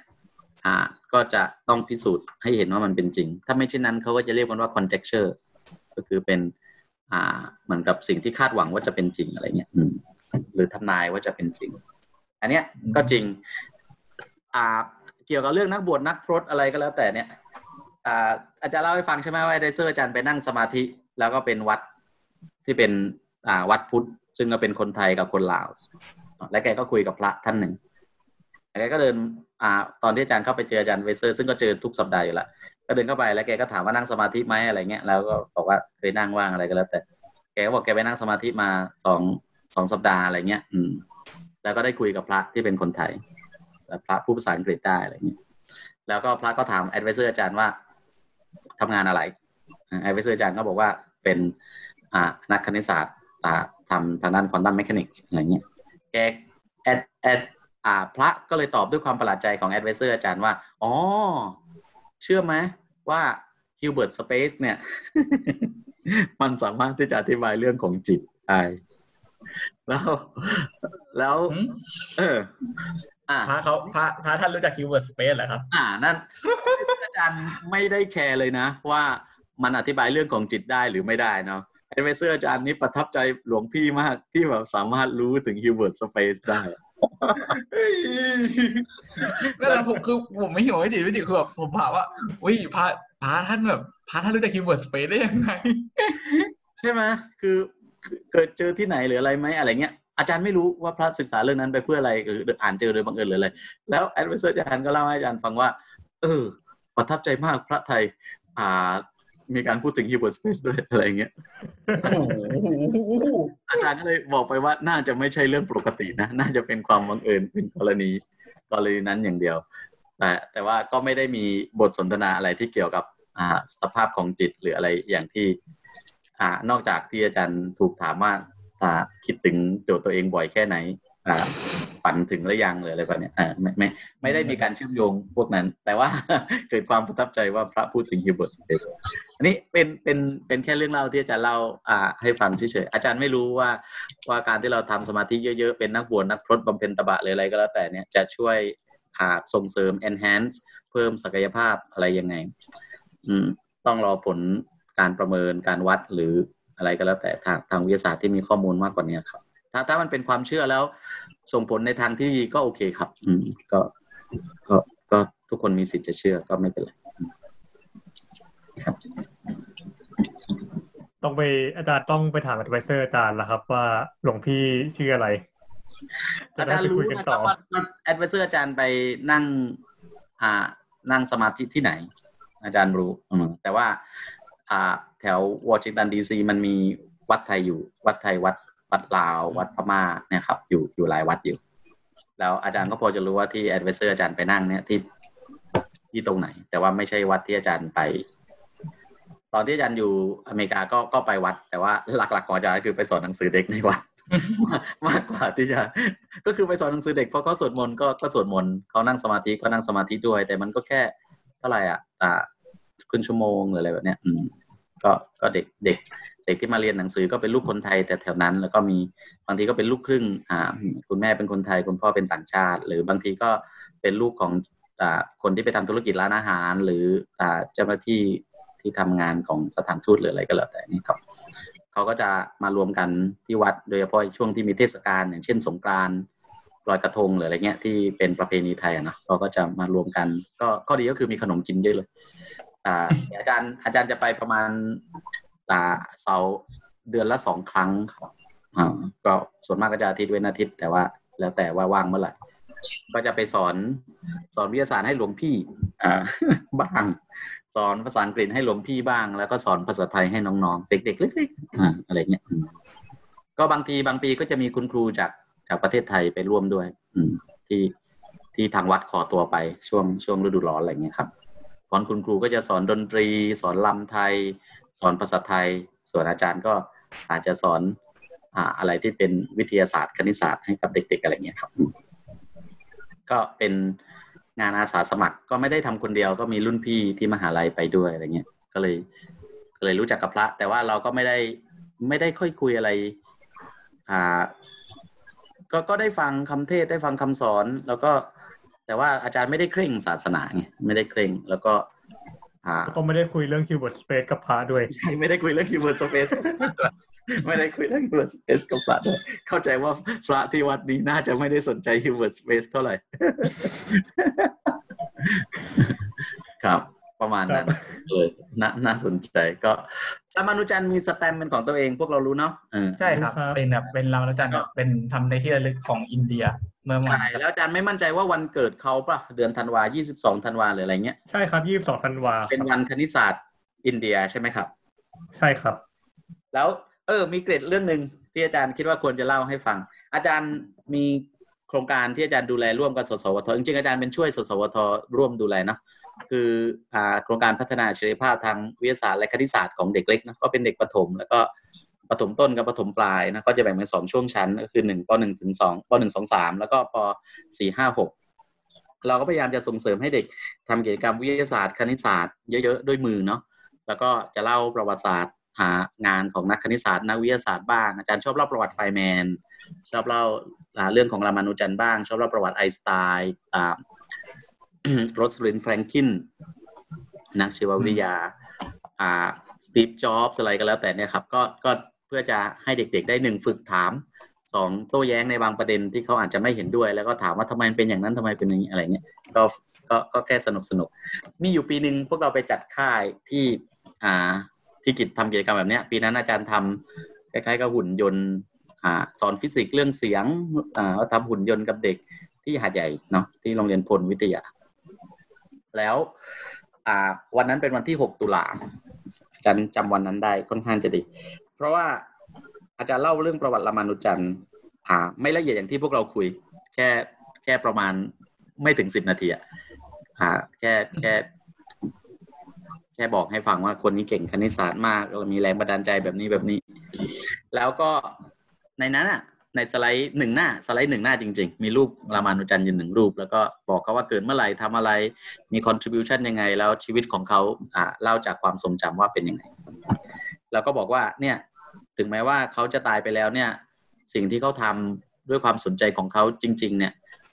อ่าก็จะต้องพิสูจน์ให้เห็นว่ามันเป็นจริง ถ้าไม่เช่นนั้นเขาก็จะเรียกมันว่า conjecture ก็คือเป็น อ่าเหมือนกับสิ่งที่คาดหวังว่าจะเป็นจริงอะไรเงี้ยอืมหรือทำนายว่าจะเป็นจริง อันเนี้ยก็จริง อ่า เกี่ยวกับเรื่องนักบวชนักพรตอะไรก็แล้วแต่เนี่ย อ่า อาจารย์เล่าให้ฟังใช่ไหมว่า advisor อาจารย์ไปนั่งสมาธิ แล้วก็เป็นวัดที่เป็นอ่าวัดพุทธ ซึ่งก็เป็นคนไทยกับคนลาว และแกก็คุยกับพระท่านหนึ่งแกก็เดิน อ่า ตอนที่อาจารย์เข้าไปเจอ advisor ซึ่งก็เจอทุกสัปดาห์อยู่แล้ว ก็เดินเข้าไปแล้วแกก็ถามว่านั่งสมาธิไหมอะไรเงี้ยแล้วก็บอกว่าเคยนั่งว่างอะไรก็แล้ว แต่ แกก็บอกแกไปนั่งสมาธิมาสองสองสัปดาห์อะไรเงี้ย อืม แล้วก็ได้คุยกับพระที่เป็นคนไทยและพระพูดภาษาอังกฤษได้อะไรเงี้ยแล้วก็พระก็ถาม advisor อาจารย์ว่าทำงานอะไร advisor อาจารย์ก็บอกว่าเป็นอ่านักคณิตศาสตร์อ่าทำทางด้าน quantum mechanics อะไรเงี้ยแกแอดแอดอ่าพระก็เลยตอบด้วยความประหลาดใจของ advisor อาจารย์ว่า อ๋อ เชื่อไหมว่า Hilbert space เนี่ย มันสามารถที่จะอธิบายเรื่องของจิตได้แล้ว แล้วอืมเอออ่าพระเขาพระพระท่านรู้จัก Hilbert space เหรอครับ อ่านั่นอาจารย์ไม่ได้ care เลยนะ ว่ามันอธิบายเรื่องของจิตได้หรือไม่ได้เนาะ advisor อาจารย์นี่ประทับใจหลวงพี่มากที่แบบสามารถรู้ถึง Hilbert space ได้ นั่นแหละผมคือผมไม่เห็นว่าไม่ดีไม่ดีคือแบบผมถามว่าอุ้ยพระพระท่านแบบพระท่านรู้จัก Hilbert space ได้ยังไง ใช่ไหมคือเกิดเจอที่ไหนหรืออะไรไหมอะไรเงี้ยอาจารย์ไม่รู้ว่าพระศึกษาเรื่องนั้นไปเพื่ออะไรหรืออ่านเจอโดยบังเอิญหรืออะไรแล้ว advisor อาจารย์ก็เล่าให้อาจารย์ฟังว่า เออ ประทับใจมากพระไทย อ่า มีการพูดถึง Hilbert space ด้วยอะไรเงี้ยโอ้โหอาจารย์ก็เลยบอกไปว่าน่าจะไม่ใช่เรื่องปกตินะ น่าจะเป็นความบังเอิญเป็นกรณีกรณีนั้นอย่างเดียว แต่แต่ว่าก็ไม่ได้มีบทสนทนาอะไรที่เกี่ยวกับอ่าสภาพของจิตหรืออะไรอย่างที่ อ่านอกจากที่อาจารย์ถูกถามว่าอ่าคิดถึงโจทย์ตัวเองบ่อยแค่ไหนอ่า ฝันถึงหรือยังหรืออะไรแบบนี้ไม่ไม่ไม่ได้มีการเชื่อมโยงพวกนั้น แต่ว่าเกิดความประทับใจว่าพระพูดถึงฮิวเบิร์ตอันนี้เป็นเป็นเป็นแค่เรื่องเล่าที่อาจารย์เล่าอ่าให้ฟังเฉยๆอาจารย์ไม่รู้ว่าว่าการที่เราทำสมาธิเยอะๆ เป็นนักบวชนักพรตบำเพ็ญตบะหรืออะไรก็แล้วแต่เนี่ยจะช่วยขาดส่งเสริม enhance เพิ่มศักยภาพอะไรยังไง อืมต้องรอผลการประเมินการวัดหรืออะไรก็แล้วแต่ทางทางวิทยาศาสตร์ที่มีข้อมูลมากกว่านี้ครับ ถ้าถ้ามันเป็นความเชื่อแล้ว ส่งผลในทางที่ดีก็โอเคครับ อืมก็ก็ก็ทุกคนมีสิทธิ์จะเชื่อก็ไม่เป็นไรอืมครับ ต้องไปอาจารย์ต้องไปถาม advisor อาจารย์ละครับ ว่าหลวงพี่ชื่ออะไรจะอาได้จารย์ไปรู้คุยกันนะคต่รัอบว่า advisor อาจารย์ไปนั่ง อ่า นั่งสมาธิที่ไหน อาจารย์รู้อืมแต่ว่า อ่า แถววอชิงตันดีซีมันมีวัดไทยอยู่ วัดไทยวัด วัดลาว วัดพม่าเนี่ยครับ อยู่อยู่หลายวัดอยู่ แล้วอาจารย์ก็พอจะรู้ว่าที่ advisor อาจารย์ไปนั่งเนี่ยที่ที่ตรงไหน แต่ว่าไม่ใช่วัดที่อาจารย์ไป ตอนที่อาจารย์อยู่อเมริกาก็ก็ไปวัด แต่ว่าหลักๆของอาจารย์คือไปสอนหนังสือเด็กในวัดมากกว่าที่จะก็คือไปสอนหนังสือเด็กเพราะเขาสวดมนต์ก็ก็สวดมนต์เขานั่งสมาธิก็นั่งสมาธิด้วย แต่มันก็แค่เท่าไหร่อะอ่าครึ่งชั่วโมงหรืออะไรแบบเนี้ย อืมก็ก็เด็กเด็ก เด็กที่มาเรียนหนังสือก็เป็นลูกคนไทยแต่แถวนั้น แล้วก็มีบางทีก็เป็นลูกครึ่งอ่าคุณแม่เป็นคนไทยคุณพ่อเป็นต่างชาติ หรือบางทีก็เป็นลูกของอ่าคนที่ไปทำธุรกิจร้านอาหาร หรืออ่าเจ้าหน้าที่ที่ทำงานของสถานทูตหรืออะไรก็แล้วแต่นี่ครับเขาก็จะมารวมกันที่วัดโดยเฉพาะช่วงที่มีเทศกาลอย่างเช่นสงกรานต์ลอยกระทงหรืออะไรเงี้ยที่เป็นประเพณีไทยเนาะเขาก็จะมารวมกัน ก็ข้อดีก็คือมีขนมกินเยอะเลยอาอาจารย์อาจารย์จะไปประมาณ อ่าเสาเดือนละสองครั้งครับอ่าก็ส่วนมากก็จะอาทิตย์เว้นอาทิตย์ แต่ว่า แล้วแต่ว่าว่างเมื่อไหร่ก็จะไปสอนสอนวิทยาศาสตร์ให้หลวงพี่อ่าบ้าง สอนภาษาอังกฤษให้หลวงพี่บ้าง แล้วก็สอนภาษาไทยให้น้องๆ เด็กๆเล็กๆอ่าอะไรเงี้ยก็บางทีบางปีก็จะมีคุณครูจากจากประเทศไทยไปร่วมด้วย อืมที่ที่ทางวัดขอตัวไปช่วงช่วงฤดูร้อนอะไรเงี้ยครับสอนคุณครูก็จะสอนดนตรี สอนลำไทย สอนภาษาไทย ส่วนอาจารย์ก็อาจจะสอนอ่าอะไรที่เป็นวิทยาศาสตร์คณิตศาสตร์ให้กับเด็ก ๆ อะไรเงี้ยครับ ก็เป็นงานอาสาสมัครก็ไม่ได้ทำคนเดียวก็มีรุ่นพี่ที่มหาลัยไปด้วยอะไรเงี้ยก็เลยก็เลยรู้จักกับพระ แต่ว่าเราก็ไม่ได้ไม่ได้ค่อยคุยอะไร อ่า ก็ก็ได้ฟังคำเทศได้ฟังคำสอน แล้วก็ แต่ว่าอาจารย์ไม่ได้เคร่งศาสนาไงไม่ได้เคร่ง แล้วก็ แล้วก็ไม่ได้คุยเรื่อง keyword space กับพระด้วย ใช่ไม่ได้คุยเรื่อง keyword space ไม่ได้คุยเรื่อง keyword space กับพระด้วยเข้าใจว่าพระที่วัดนี้น่าจะไม่ได้สนใจ keyword space เท่าไหร่ ครับ ประมาณนั้นเลยน่าน่าสนใจก็รามานุจันทร์มีสแตมป์เป็นของตัวเองพวกเรารู้เนาะเออใช่ครับครับ เป็นแบบเป็นรามนุจันทร์แบบเป็นทำในที่ระลึกของอินเดียเมื่อมาใช่แล้วอาจารย์ไม่มั่นใจว่าวันเกิดเขาปะเดือนธันวา 22 ธันวาหรืออะไรเงี้ยใช่ครับยี่สิบสองธันวาคเป็นรับวันคณิตศาสตร์อินเดียใช่ไหมครับ ใช่ครับ แล้วเออ มีเกร็ดเรื่องหนึ่งที่อาจารย์คิดว่าควรจะเล่าให้ฟัง อาจารย์มีโครงการที่อาจารย์ดูแลร่วมกับสสวทจริงๆอาจารย์เป็นช่วยสสวทร่วมดูแลเนาะ คืออ่าโครงการพัฒนาอัจฉริยภาพทางวิทยาศาสตร์และคณิตศาสตร์ของเด็กเล็กนะก็เป็นเด็กประถม แล้วก็ประถมต้นกับประถมปลายนะก็จะแบ่งเป็นสองช่วงชั้น ก็คือหนึ่งปหนึ่งถึงสองปหนึ่งสองสามแล้วก็ปสี่ห้าหกเราก็พยายามจะส่งเสริมให้เด็กทำกิจกรรมวิทยาศาสตร์ คณิตศาสตร์เยอะๆด้วยมือเนาะแล้วก็จะเล่าประวัติศาสตร์หางานของนักคณิตศาสตร์นักวิทยาศาสตร์บ้างอาจารย์ชอบเล่าประวัติไฟน์แมนชอบเล่าเรื่องของรามานุจันบ้าง ชอบเล่าประวัติไอน์สไตน์ โรซาลินด์ แฟรงคลินนักชีววิทยา อ่าสตีฟจ็อบส์อะไรก็แล้วแต่เนี่ยครับ ก็ก็เพื่อจะให้เด็กๆ ได้หนึ่งฝึกถามสองโต้แย้งในบางประเด็นที่เขาอาจจะไม่เห็นด้วย แล้วก็ถามว่าทำไมเป็นอย่างนั้นทำไมเป็นอย่างนี้อะไรเงี้ยก็ก็ก็แค่สนุกสนุก มีอยู่ปีหนึ่งพวกเราไปจัดค่ายที่อ่าที่กิจทำกิจกรรมแบบเนี้ย ปีนั้นอาจารย์ทำคล้ายๆกับหุ่นยนต์อ่าสอนฟิสิกส์เรื่องเสียงอ่าทำหุ่นยนต์กับเด็กที่หาดใหญ่เนาะที่โรงเรียนพลวิทยา แล้ว อ่า วันนั้นเป็นวันที่หกตุลาอาจารย์จำวันนั้นได้ค่อนข้างจะดี เพราะว่าอาจารย์เล่าเรื่องประวัติรามานุจันทร์อ่า ไม่ละเอียดอย่างที่พวกเราคุย แค่แค่ประมาณไม่ถึงสิบนาทีอะอ่า แค่แค่แค่บอกให้ฟังว่าคนนี้เก่งคณิตศาสตร์มากแล้วมีแรงบันดาลใจแบบนี้แบบนี้ แล้วก็ในนั้นอะ ในสไลด์หนึ่งหน้าสไลด์หนึ่งหน้าจริง ๆ มีรูปรามานุจันทร์ยืนหนึ่งรูป แล้วก็บอกเขาว่าเกิดเมื่อไหร่ทำอะไรมี contribution ยังไง แล้วชีวิตของเขาอ่าเล่าจากความทรงจำว่าเป็นยังไง แล้วก็บอกว่าเนี่ยถึงแม้ว่าเขาจะตายไปแล้วเนี่ยสิ่งที่เขาทำด้วยความสนใจของเขาจริง ๆ เนี่ย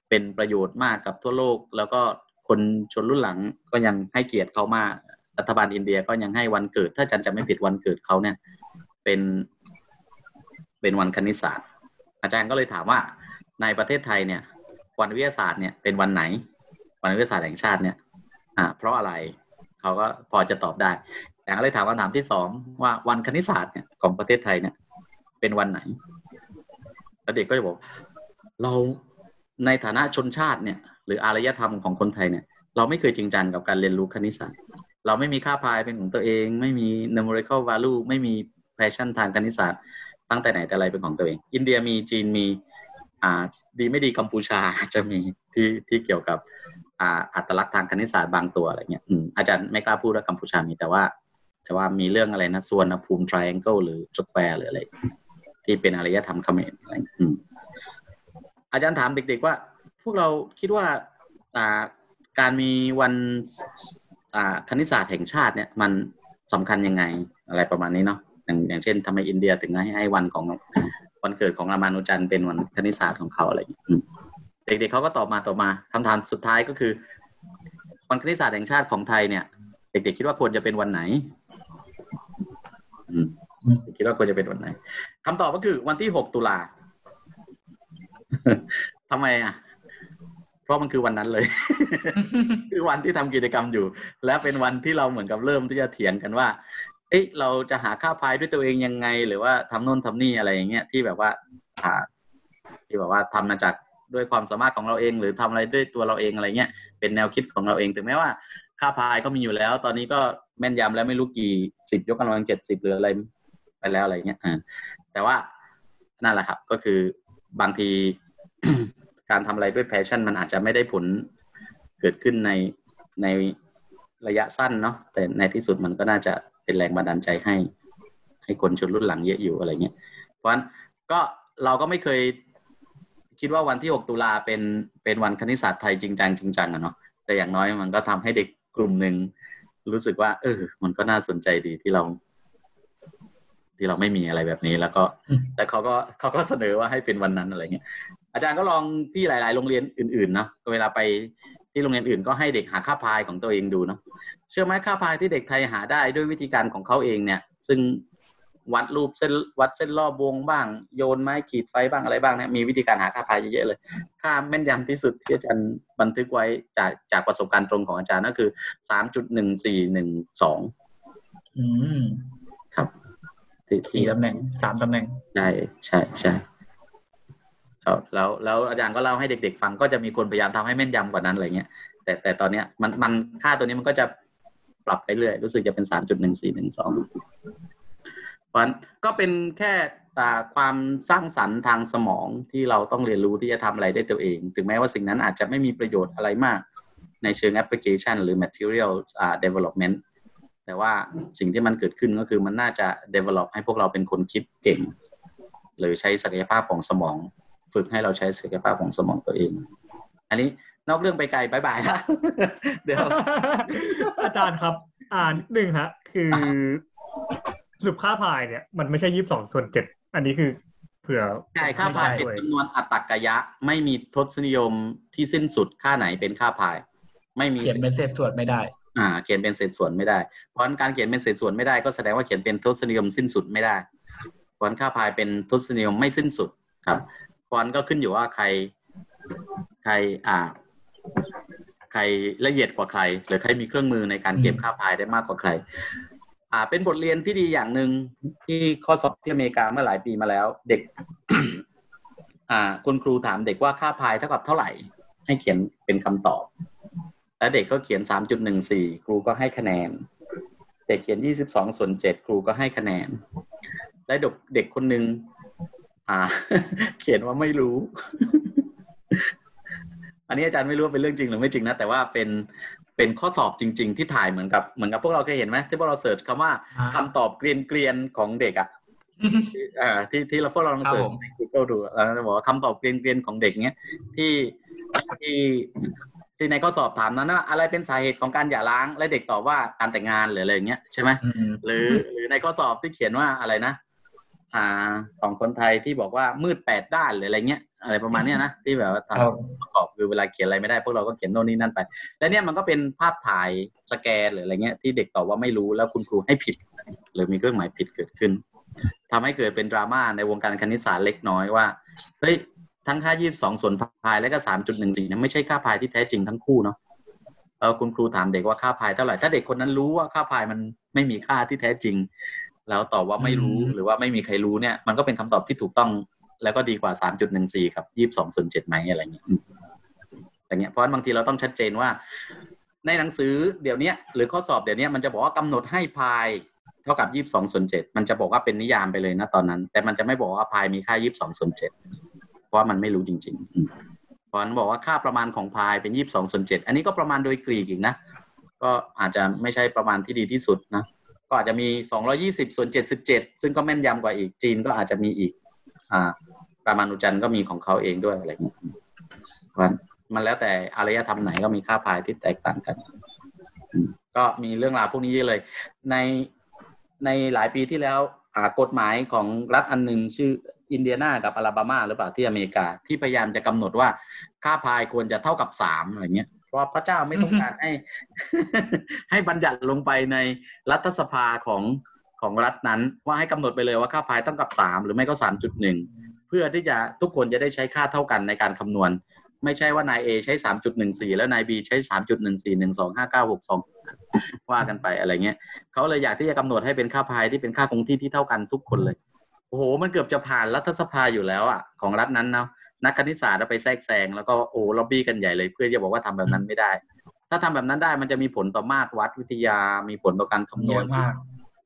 เป็นประโยชน์มากกับทั่วโลก แล้วก็คนชนรุ่นหลังก็ยังให้เกียรติเขามากรัฐบาลอินเดียก็ยังให้วันเกิด ถ้าอาจารย์จะไม่ผิดวันเกิดเขาเนี่ยเป็นเป็นวันคณิตศาสตร์ อาจารย์ก็เลยถามว่าในประเทศไทยเนี่ย วันวิทยาศาสตร์เนี่ยเป็นวันไหน วันวิทยาศาสตร์แห่งชาติเนี่ยอ่าเพราะอะไรเขาก็พอจะตอบได้แต่ก็เลยถามคำถามที่สองว่าวันคณิตศาสตร์เนี่ยของประเทศไทยเนี่ย เป็นวันไหนแล้วเด็กก็จะบอก เราในฐานะชนชาติเนี่ย หรืออารยธรรมของคนไทยเนี่ย เราไม่เคยจริงจังกับการเรียนรู้คณิตศาสตร์ เราไม่มีค่าพายเป็นของตัวเอง ไม่มี numerical value ไม่มี passion ทางคณิตศาสตร์ ตั้งแต่ไหนแต่ไรเป็นของตัวเอง อินเดียมีจีนมีอ่าดีไม่ดีกัมพูชาจะมีที่ที่เกี่ยวกับอ่าอัตลักษณ์ทางคณิตศาสตร์บางตัวอะไรเงี้ยอืมอาจารย์ไม่กล้าพูดว่ากัมพูชามีแต่ว่า แต่ว่ามีเรื่องอะไรนะส่วนภูมิ triangle หรือ square หรืออะไร ที่เป็นอารยธรรมเขมรอะไรอืมอาจารย์ถามเด็กๆว่า พวกเราคิดว่าอ่าการมีวันอ่าคณิตศาสตร์แห่งชาติเนี่ยมันสำคัญยังไงอะไรประมาณนี้เนาะ อย่างอย่างเช่นทำไมอินเดียถึงให้ให้วันของวันเกิดของรามานุจันทร์เป็นวันคณิตศาสตร์ของเขาอะไรอย่างเงี้ยเด็กๆเขาก็ตอบมาตอบมาคำถามสุดท้ายก็คือ วันคณิตศาสตร์แห่งชาติของไทยเนี่ย เด็กๆคิดว่าควรจะเป็นวันไหนคิดว่าควรจะเป็นวันไหนคำตอบก็คือวันที่หกตุลาทำไมอะ เพราะมันคือวันนั้นเลย คือวันที่ทำกิจกรรมอยู่ และเป็นวันที่เราเหมือนกับเริ่มที่จะเถียงกันว่า เอ้ยเราจะหาค่าพายด้วยตัวเองยังไง หรือว่าทำโน่นทำนี่อะไรอย่างเงี้ยที่แบบว่าอ่าที่แบบว่าทำมาจากด้วยความสามารถของเราเอง หรือทำอะไรด้วยตัวเราเองอะไรเงี้ยเป็นแนวคิดของเราเองถึงแม้ว่า ค่าพายก็มีอยู่แล้ว ตอนนี้ก็แม่นยำแล้วไม่รู้กี่สิบยกกำลังเจ็ดสิบหรืออะไรไปแล้วอะไรเงี้ยแต่ว่านั่นแหละครับ ก็คือบางทีการทำอะไรด้วย passion มันอาจจะไม่ได้ผลเกิดขึ้นในในระยะสั้นเนาะแต่ในที่สุดมันก็น่าจะ เป็นแรงบันดาลใจให้ ให้คนชนรุ่นหลังเยอะอยู่อะไรเงี้ยเพราะฉะนั้นก็เราก็ไม่เคยคิดว่าวันที่ 6 ตุลาเป็นเป็นวันคณิตศาสตร์ไทยจริงจังจริงจังอะเนาะแต่อย่างน้อยมันก็ทำให้เด็กกลุ่มหนึ่งรู้สึกว่า เออ มันก็น่าสนใจดีที่เรา ที่เราไม่มีอะไรแบบนี้แล้วก็ แล้วเขาก็เขาก็เสนอว่าให้เป็นวันนั้นอะไรเงี้ยอาจารย์ก็ลองที่หลาย ๆ โรงเรียนอื่นๆเนาะเวลาไปที่โรงเรียนอื่นก็ให้เด็กหาค่าพายของตัวเองดูเนาะ ชื่อไหมค่าพายที่เด็กไทยหาได้ด้วยวิธีการของเขาเองเนี่ย ซึ่งวัดรูปเส้นวัดเส้นรอบวงบ้าง โยนไม้ขีดไฟบ้างอะไรบ้างเนี่ยมีวิธีการหาค่าพายเยอะๆเลย ค่าแม่นยำที่สุดที่อาจารย์บันทึกไว้จากจากประสบการณ์ตรงของอาจารย์ก็คือสามจุดหนึ่งสี่หนึ่งสองอืมครับที่สี่ตำแหน่งสามตำแหน่งใช่ใช่ใช่ครับแล้วแล้วอาจารย์ก็เล่าให้เด็ก ๆ ฟังก็จะมีคนพยายามทำให้แม่นยำกว่านั้นอะไรเงี้ยแต่แต่ตอนเนี้ยมันมันค่าตัวนี้มันก็จะ ปรับไปเรื่อยรู้สึกจะเป็นสามจุดหนึ่งสี่หนึ่งสองเพราะนั้นก็เป็นแค่อ่ความสร้างสรรค์ทางสมองที่เราต้องเรียนรู้ที่จะทำอะไรได้ตัวเอง ถึงแม้ว่าสิ่งนั้นอาจจะไม่มีประโยชน์อะไรมาก ในเชิงแอปพลิเคชัน หรือ material development แต่ว่าสิ่งที่มันเกิดขึ้นก็คือมันน่าจะ develop ให้พวกเราเป็นคนคิดเก่ง หรือใช้ศักยภาพของสมอง ฝึกให้เราใช้ศักยภาพของสมองตัวเอง อันนี้ นอกเรื่องไปไกลบายบายละเดี๋ยว อาจารย์ครับ อ่านหนึ่งฮะ คือสรุปค่าพายเนี่ย มันไม่ใช่ยี่สิบสองส่วนเจ็ดอันนี้คือเผื่อใช่ค่าพายเป็นด้วยจำนวนอัตตกยะ ไม่มีทศนิยมที่สิ้นสุดค่าไหนเป็นค่าพาย ไม่มีเขียนเป็นเศษส่วนไม่ได้ อ่า เขียนเป็นเศษส่วนไม่ได้ เพราะฉะนั้นการเขียนเป็นเศษส่วนไม่ได้ก็แสดงว่าเขียนเป็นทศนิยมสิ้นสุดไม่ได้เพราะฉะนั้นค่าพายเป็นทศนิยมไม่สิ้นสุดครับเพราะฉะนั้นก็ขึ้นอยู่ว่าใคร ใครอ่า ใครละเอียดกว่าใคร หรือใครมีเครื่องมือในการเก็บค่าพายได้มากกว่าใคร อ่า เป็นบทเรียนที่ดีอย่างหนึ่งที่ข้อสอบที่อเมริกาเมื่อหลายปีมาแล้ว เด็ก อ่า คุณครูถามเด็กว่าค่าพายเท่ากับเท่าไหร่ ให้เขียนเป็นคำตอบ แล้วเด็กก็เขียน3.14ครูก็ให้คะแนน เด็กเขียน22ส่วน7ครูก็ให้คะแนน และเด็กเด็กคนหนึ่งอ่า เขียนว่าไม่รู้ อันนี้อาจารย์ไม่รู้ว่าเป็นเรื่องจริงหรือไม่จริงนะแต่ว่าเป็นเป็นข้อสอบจริง ๆ ที่ถ่ายเหมือนกับเหมือนกับพวกเราเคยเห็นไหมที่พวกเราเสิร์ชคำว่าอ่าคำตอบเกรียนเกรียนๆของเด็กอะอ่าที่ที่เราพวกเราลองเสิร์ชครับผมใน Google ดูแล้วจะบอกว่าคำตอบเกรียนเกรียนๆของเด็กเนี้ยที่ที่ที่ในข้อสอบถามนั้นว่าอะไรเป็นสาเหตุของการหย่าร้าง และเด็กตอบว่าการแต่งงานหรืออะไรอย่างเงี้ยใช่ไหมอืมหรือหรือในข้อสอบที่เขียนว่าอะไรนะ อ่าของคนไทยที่บอกว่ามืดแปดด้านหรืออะไรเงี้ย อะไรประมาณเนี้ยนะที่แบบว่าทครับำประกอบคือเวลาเขียนอะไรไม่ได้พวกเราก็เขียนโน่นนี่นั่นไป แล้วเนี่ยมันก็เป็นภาพถ่ายสแกนหรืออะไรเงี้ยที่เด็กตอบว่าไม่รู้แล้วคุณครูให้ผิด หรือมีเครื่องหมายผิดเกิดขึ้นทำให้เกิดเป็นดราม่าในวงการคณิตศาสตร์เล็กน้อยว่าเฮ้ยทั้งค่ายี่สิบสองส่วนพายและก็สามจุดหนึ่งสี่ไม่ใช่ค่าพายที่แท้จริงทั้งคู่เนาะเออคุณครูถามเด็กว่าค่าพายเท่าไหร่ถ้าเด็กคนนั้นรู้ว่าค่าพายมันไม่มีค่าที่แท้จริง แล้วตอบว่าไม่รู้อืมหรือว่าไม่มีใครรู้เนี่ย มันก็เป็นคำตอบที่ถูกต้อง แล้วก็ดีกว่าสามจุดหนึ่งสี่กับยี่สิบสองส่วนเจ็ดไหมอะไรเงี้ยอย่างเงี้ยเพราะบางทีเราต้องชัดเจนว่า ในหนังสือเดี๋ยวนี้หรือข้อสอบเดี๋ยวนี้มันจะบอกว่ากำหนดให้พายเท่ากับยี่สิบสองส่วนเจ็ดมันจะบอกว่าเป็นนิยามไปเลยนะตอนนั้น แต่มันจะไม่บอกว่าพายมีค่ายี่สิบสองส่วนเจ็ดเพราะมันไม่รู้จริงๆเพราะนั้นบอกว่าค่าประมาณของพายเป็นยี่สิบสองส่วนเจ็ดอันนี้ก็ประมาณโดยกรีกอีกนะ ก็อาจจะไม่ใช่ประมาณที่ดีที่สุดนะก็อาจจะมี 220 ส่วน 77 ซึ่งก็แม่นยำกว่าอีกจีนก็อาจจะมีอีก รามานุจันทร์ก็มีของเขาเองด้วยอะไรเงี้ยเพราะฉะนั้นมันแล้วแต่อารยธรรมไหนก็มีค่าพายที่แตกต่างกัน ก็มีเรื่องราวพวกนี้เยอะเลย ในในหลายปีที่แล้วกฎหมายของรัฐอันหนึ่งชื่ออินเดียนากับอลาบามาหรือเปล่าที่อเมริกาที่พยายามจะกำหนดว่าค่าพายควรจะเท่ากับสามอะไรเงี้ยเพราะพระเจ้าไม่ต้องการให้ ให้บัญญัติลงไปในรัฐสภาของ ของรัฐนั้น ว่าให้กำหนดไปเลยว่าค่าพายต้องกับสามหรือไม่ก็สามจุดหนึ่งเพื่อที่จะทุกคนจะได้ใช้ค่าเท่ากันในการคำนวณ ไม่ใช่ว่านาย A ใช้สามจุดหนึ่งสี่แล้วนาย B ใช้สามจุดหนึ่งสี่หนึ่งสองห้าเก้าหกสองว่ากันไปอะไรเงี้ยเขาเลยอยากที่จะกำหนดให้เป็นค่าพายที่เป็นค่าคงที่ที่เท่ากันทุกคนเลยโอ้โห มันเกือบจะผ่านรัฐสภาอยู่แล้วอะของรัฐนั้นเนาะนักคณิตศาสตร์ไปแทรกแซงแล้วก็โอ้ล็อบบี้กันใหญ่เลยเพื่อจะบอกว่าทำแบบนั้นไม่ได้ ถ้าทำแบบนั้นได้มันจะมีผลต่อมาตรวัดวิทยา มีผลต่อการคำนเยวณอะมาก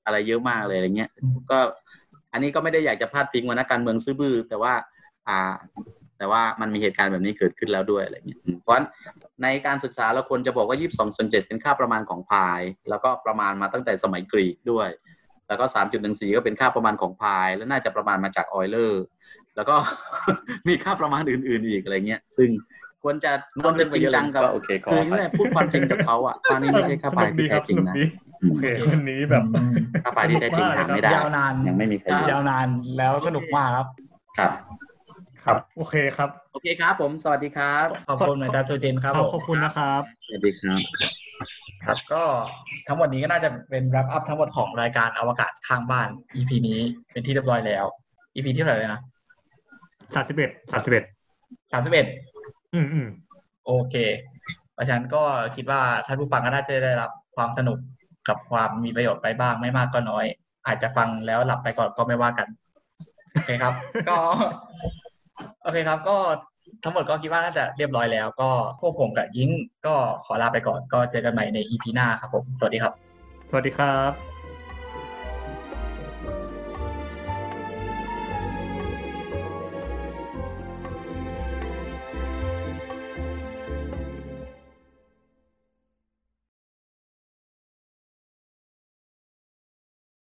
อะไรเยอะมากเลยอะไรเงี้ยก็อันนี้ก็ไม่ได้อยากจะพาดพิงว่านักการเมืองซื้อบื้อ แต่ว่าอ่า แต่ว่ามันมีเหตุการณ์แบบนี้เกิดขึ้นแล้วด้วยอะไรเงี้ยอืมเพราะฉะนั้นในการศึกษาเราควรจะบอกว่า 22ส่วน7เป็นค่าประมาณของพาย แล้วก็ประมาณมาตั้งแต่สมัยกรีกด้วย แล้วก็ 3.14 ก็เป็นค่าประมาณของพาย แล้วน่าจะประมาณมาจากออยเลอร์แล้วก็มีค่าประมาณอื่น ๆ อีกอะไรเงี้ยซึ่งควรจะควรจะจริงจังกับโอเคขอคืออภัยเนี่ยพูดความจริงกับเขาอะว่านี่ไม่ใช่ค่าพายที่แท้จริงนะ สนุกดีครับสนุกดีโอเควันนี้แบบอืมค่าพายที่แท้จริงหาไม่ได้ยาวนานยังไม่มีใครรู้ยาวนานแล้วสนุกมากครับ ครับ ครับ โอเคครับ โอเคครับ ผมสวัสดีครับ ขอบคุณอาจารย์สุจินครับผมขอบคุณนะครับ สวัสดีครับ ครับก็ทั้งหมดนี้ก็น่าจะเป็น wrap up ทั้งหมดของรายการอวกาศข้างบ้าน EP นี้เป็นที่เรียบร้อยแล้ว EP ที่เท่าไหร่เลยนะสามสิบเอ็ดสามสิบเอ็ดสามสิบเอ็ดอืมอืมโอเค เพราะฉะนั้นก็คิดว่าท่านผู้ฟังก็น่าจะได้รับความสนุก กับความมีประโยชน์ไปบ้างไม่มากก็น้อย อาจจะฟังแล้วหลับไปก่อนก็ไม่ว่ากันโอเคครับ ก็ โอเคครับ ก็ทั้งหมดก็คิดว่าน่าจะเรียบร้อยแล้ว ก็พวกผมกับยิงก็ขอลาไปก่อน ก็เจอกันใหม่ใน EP หน้าครับผม สวัสดีครับ สวัสดีครับ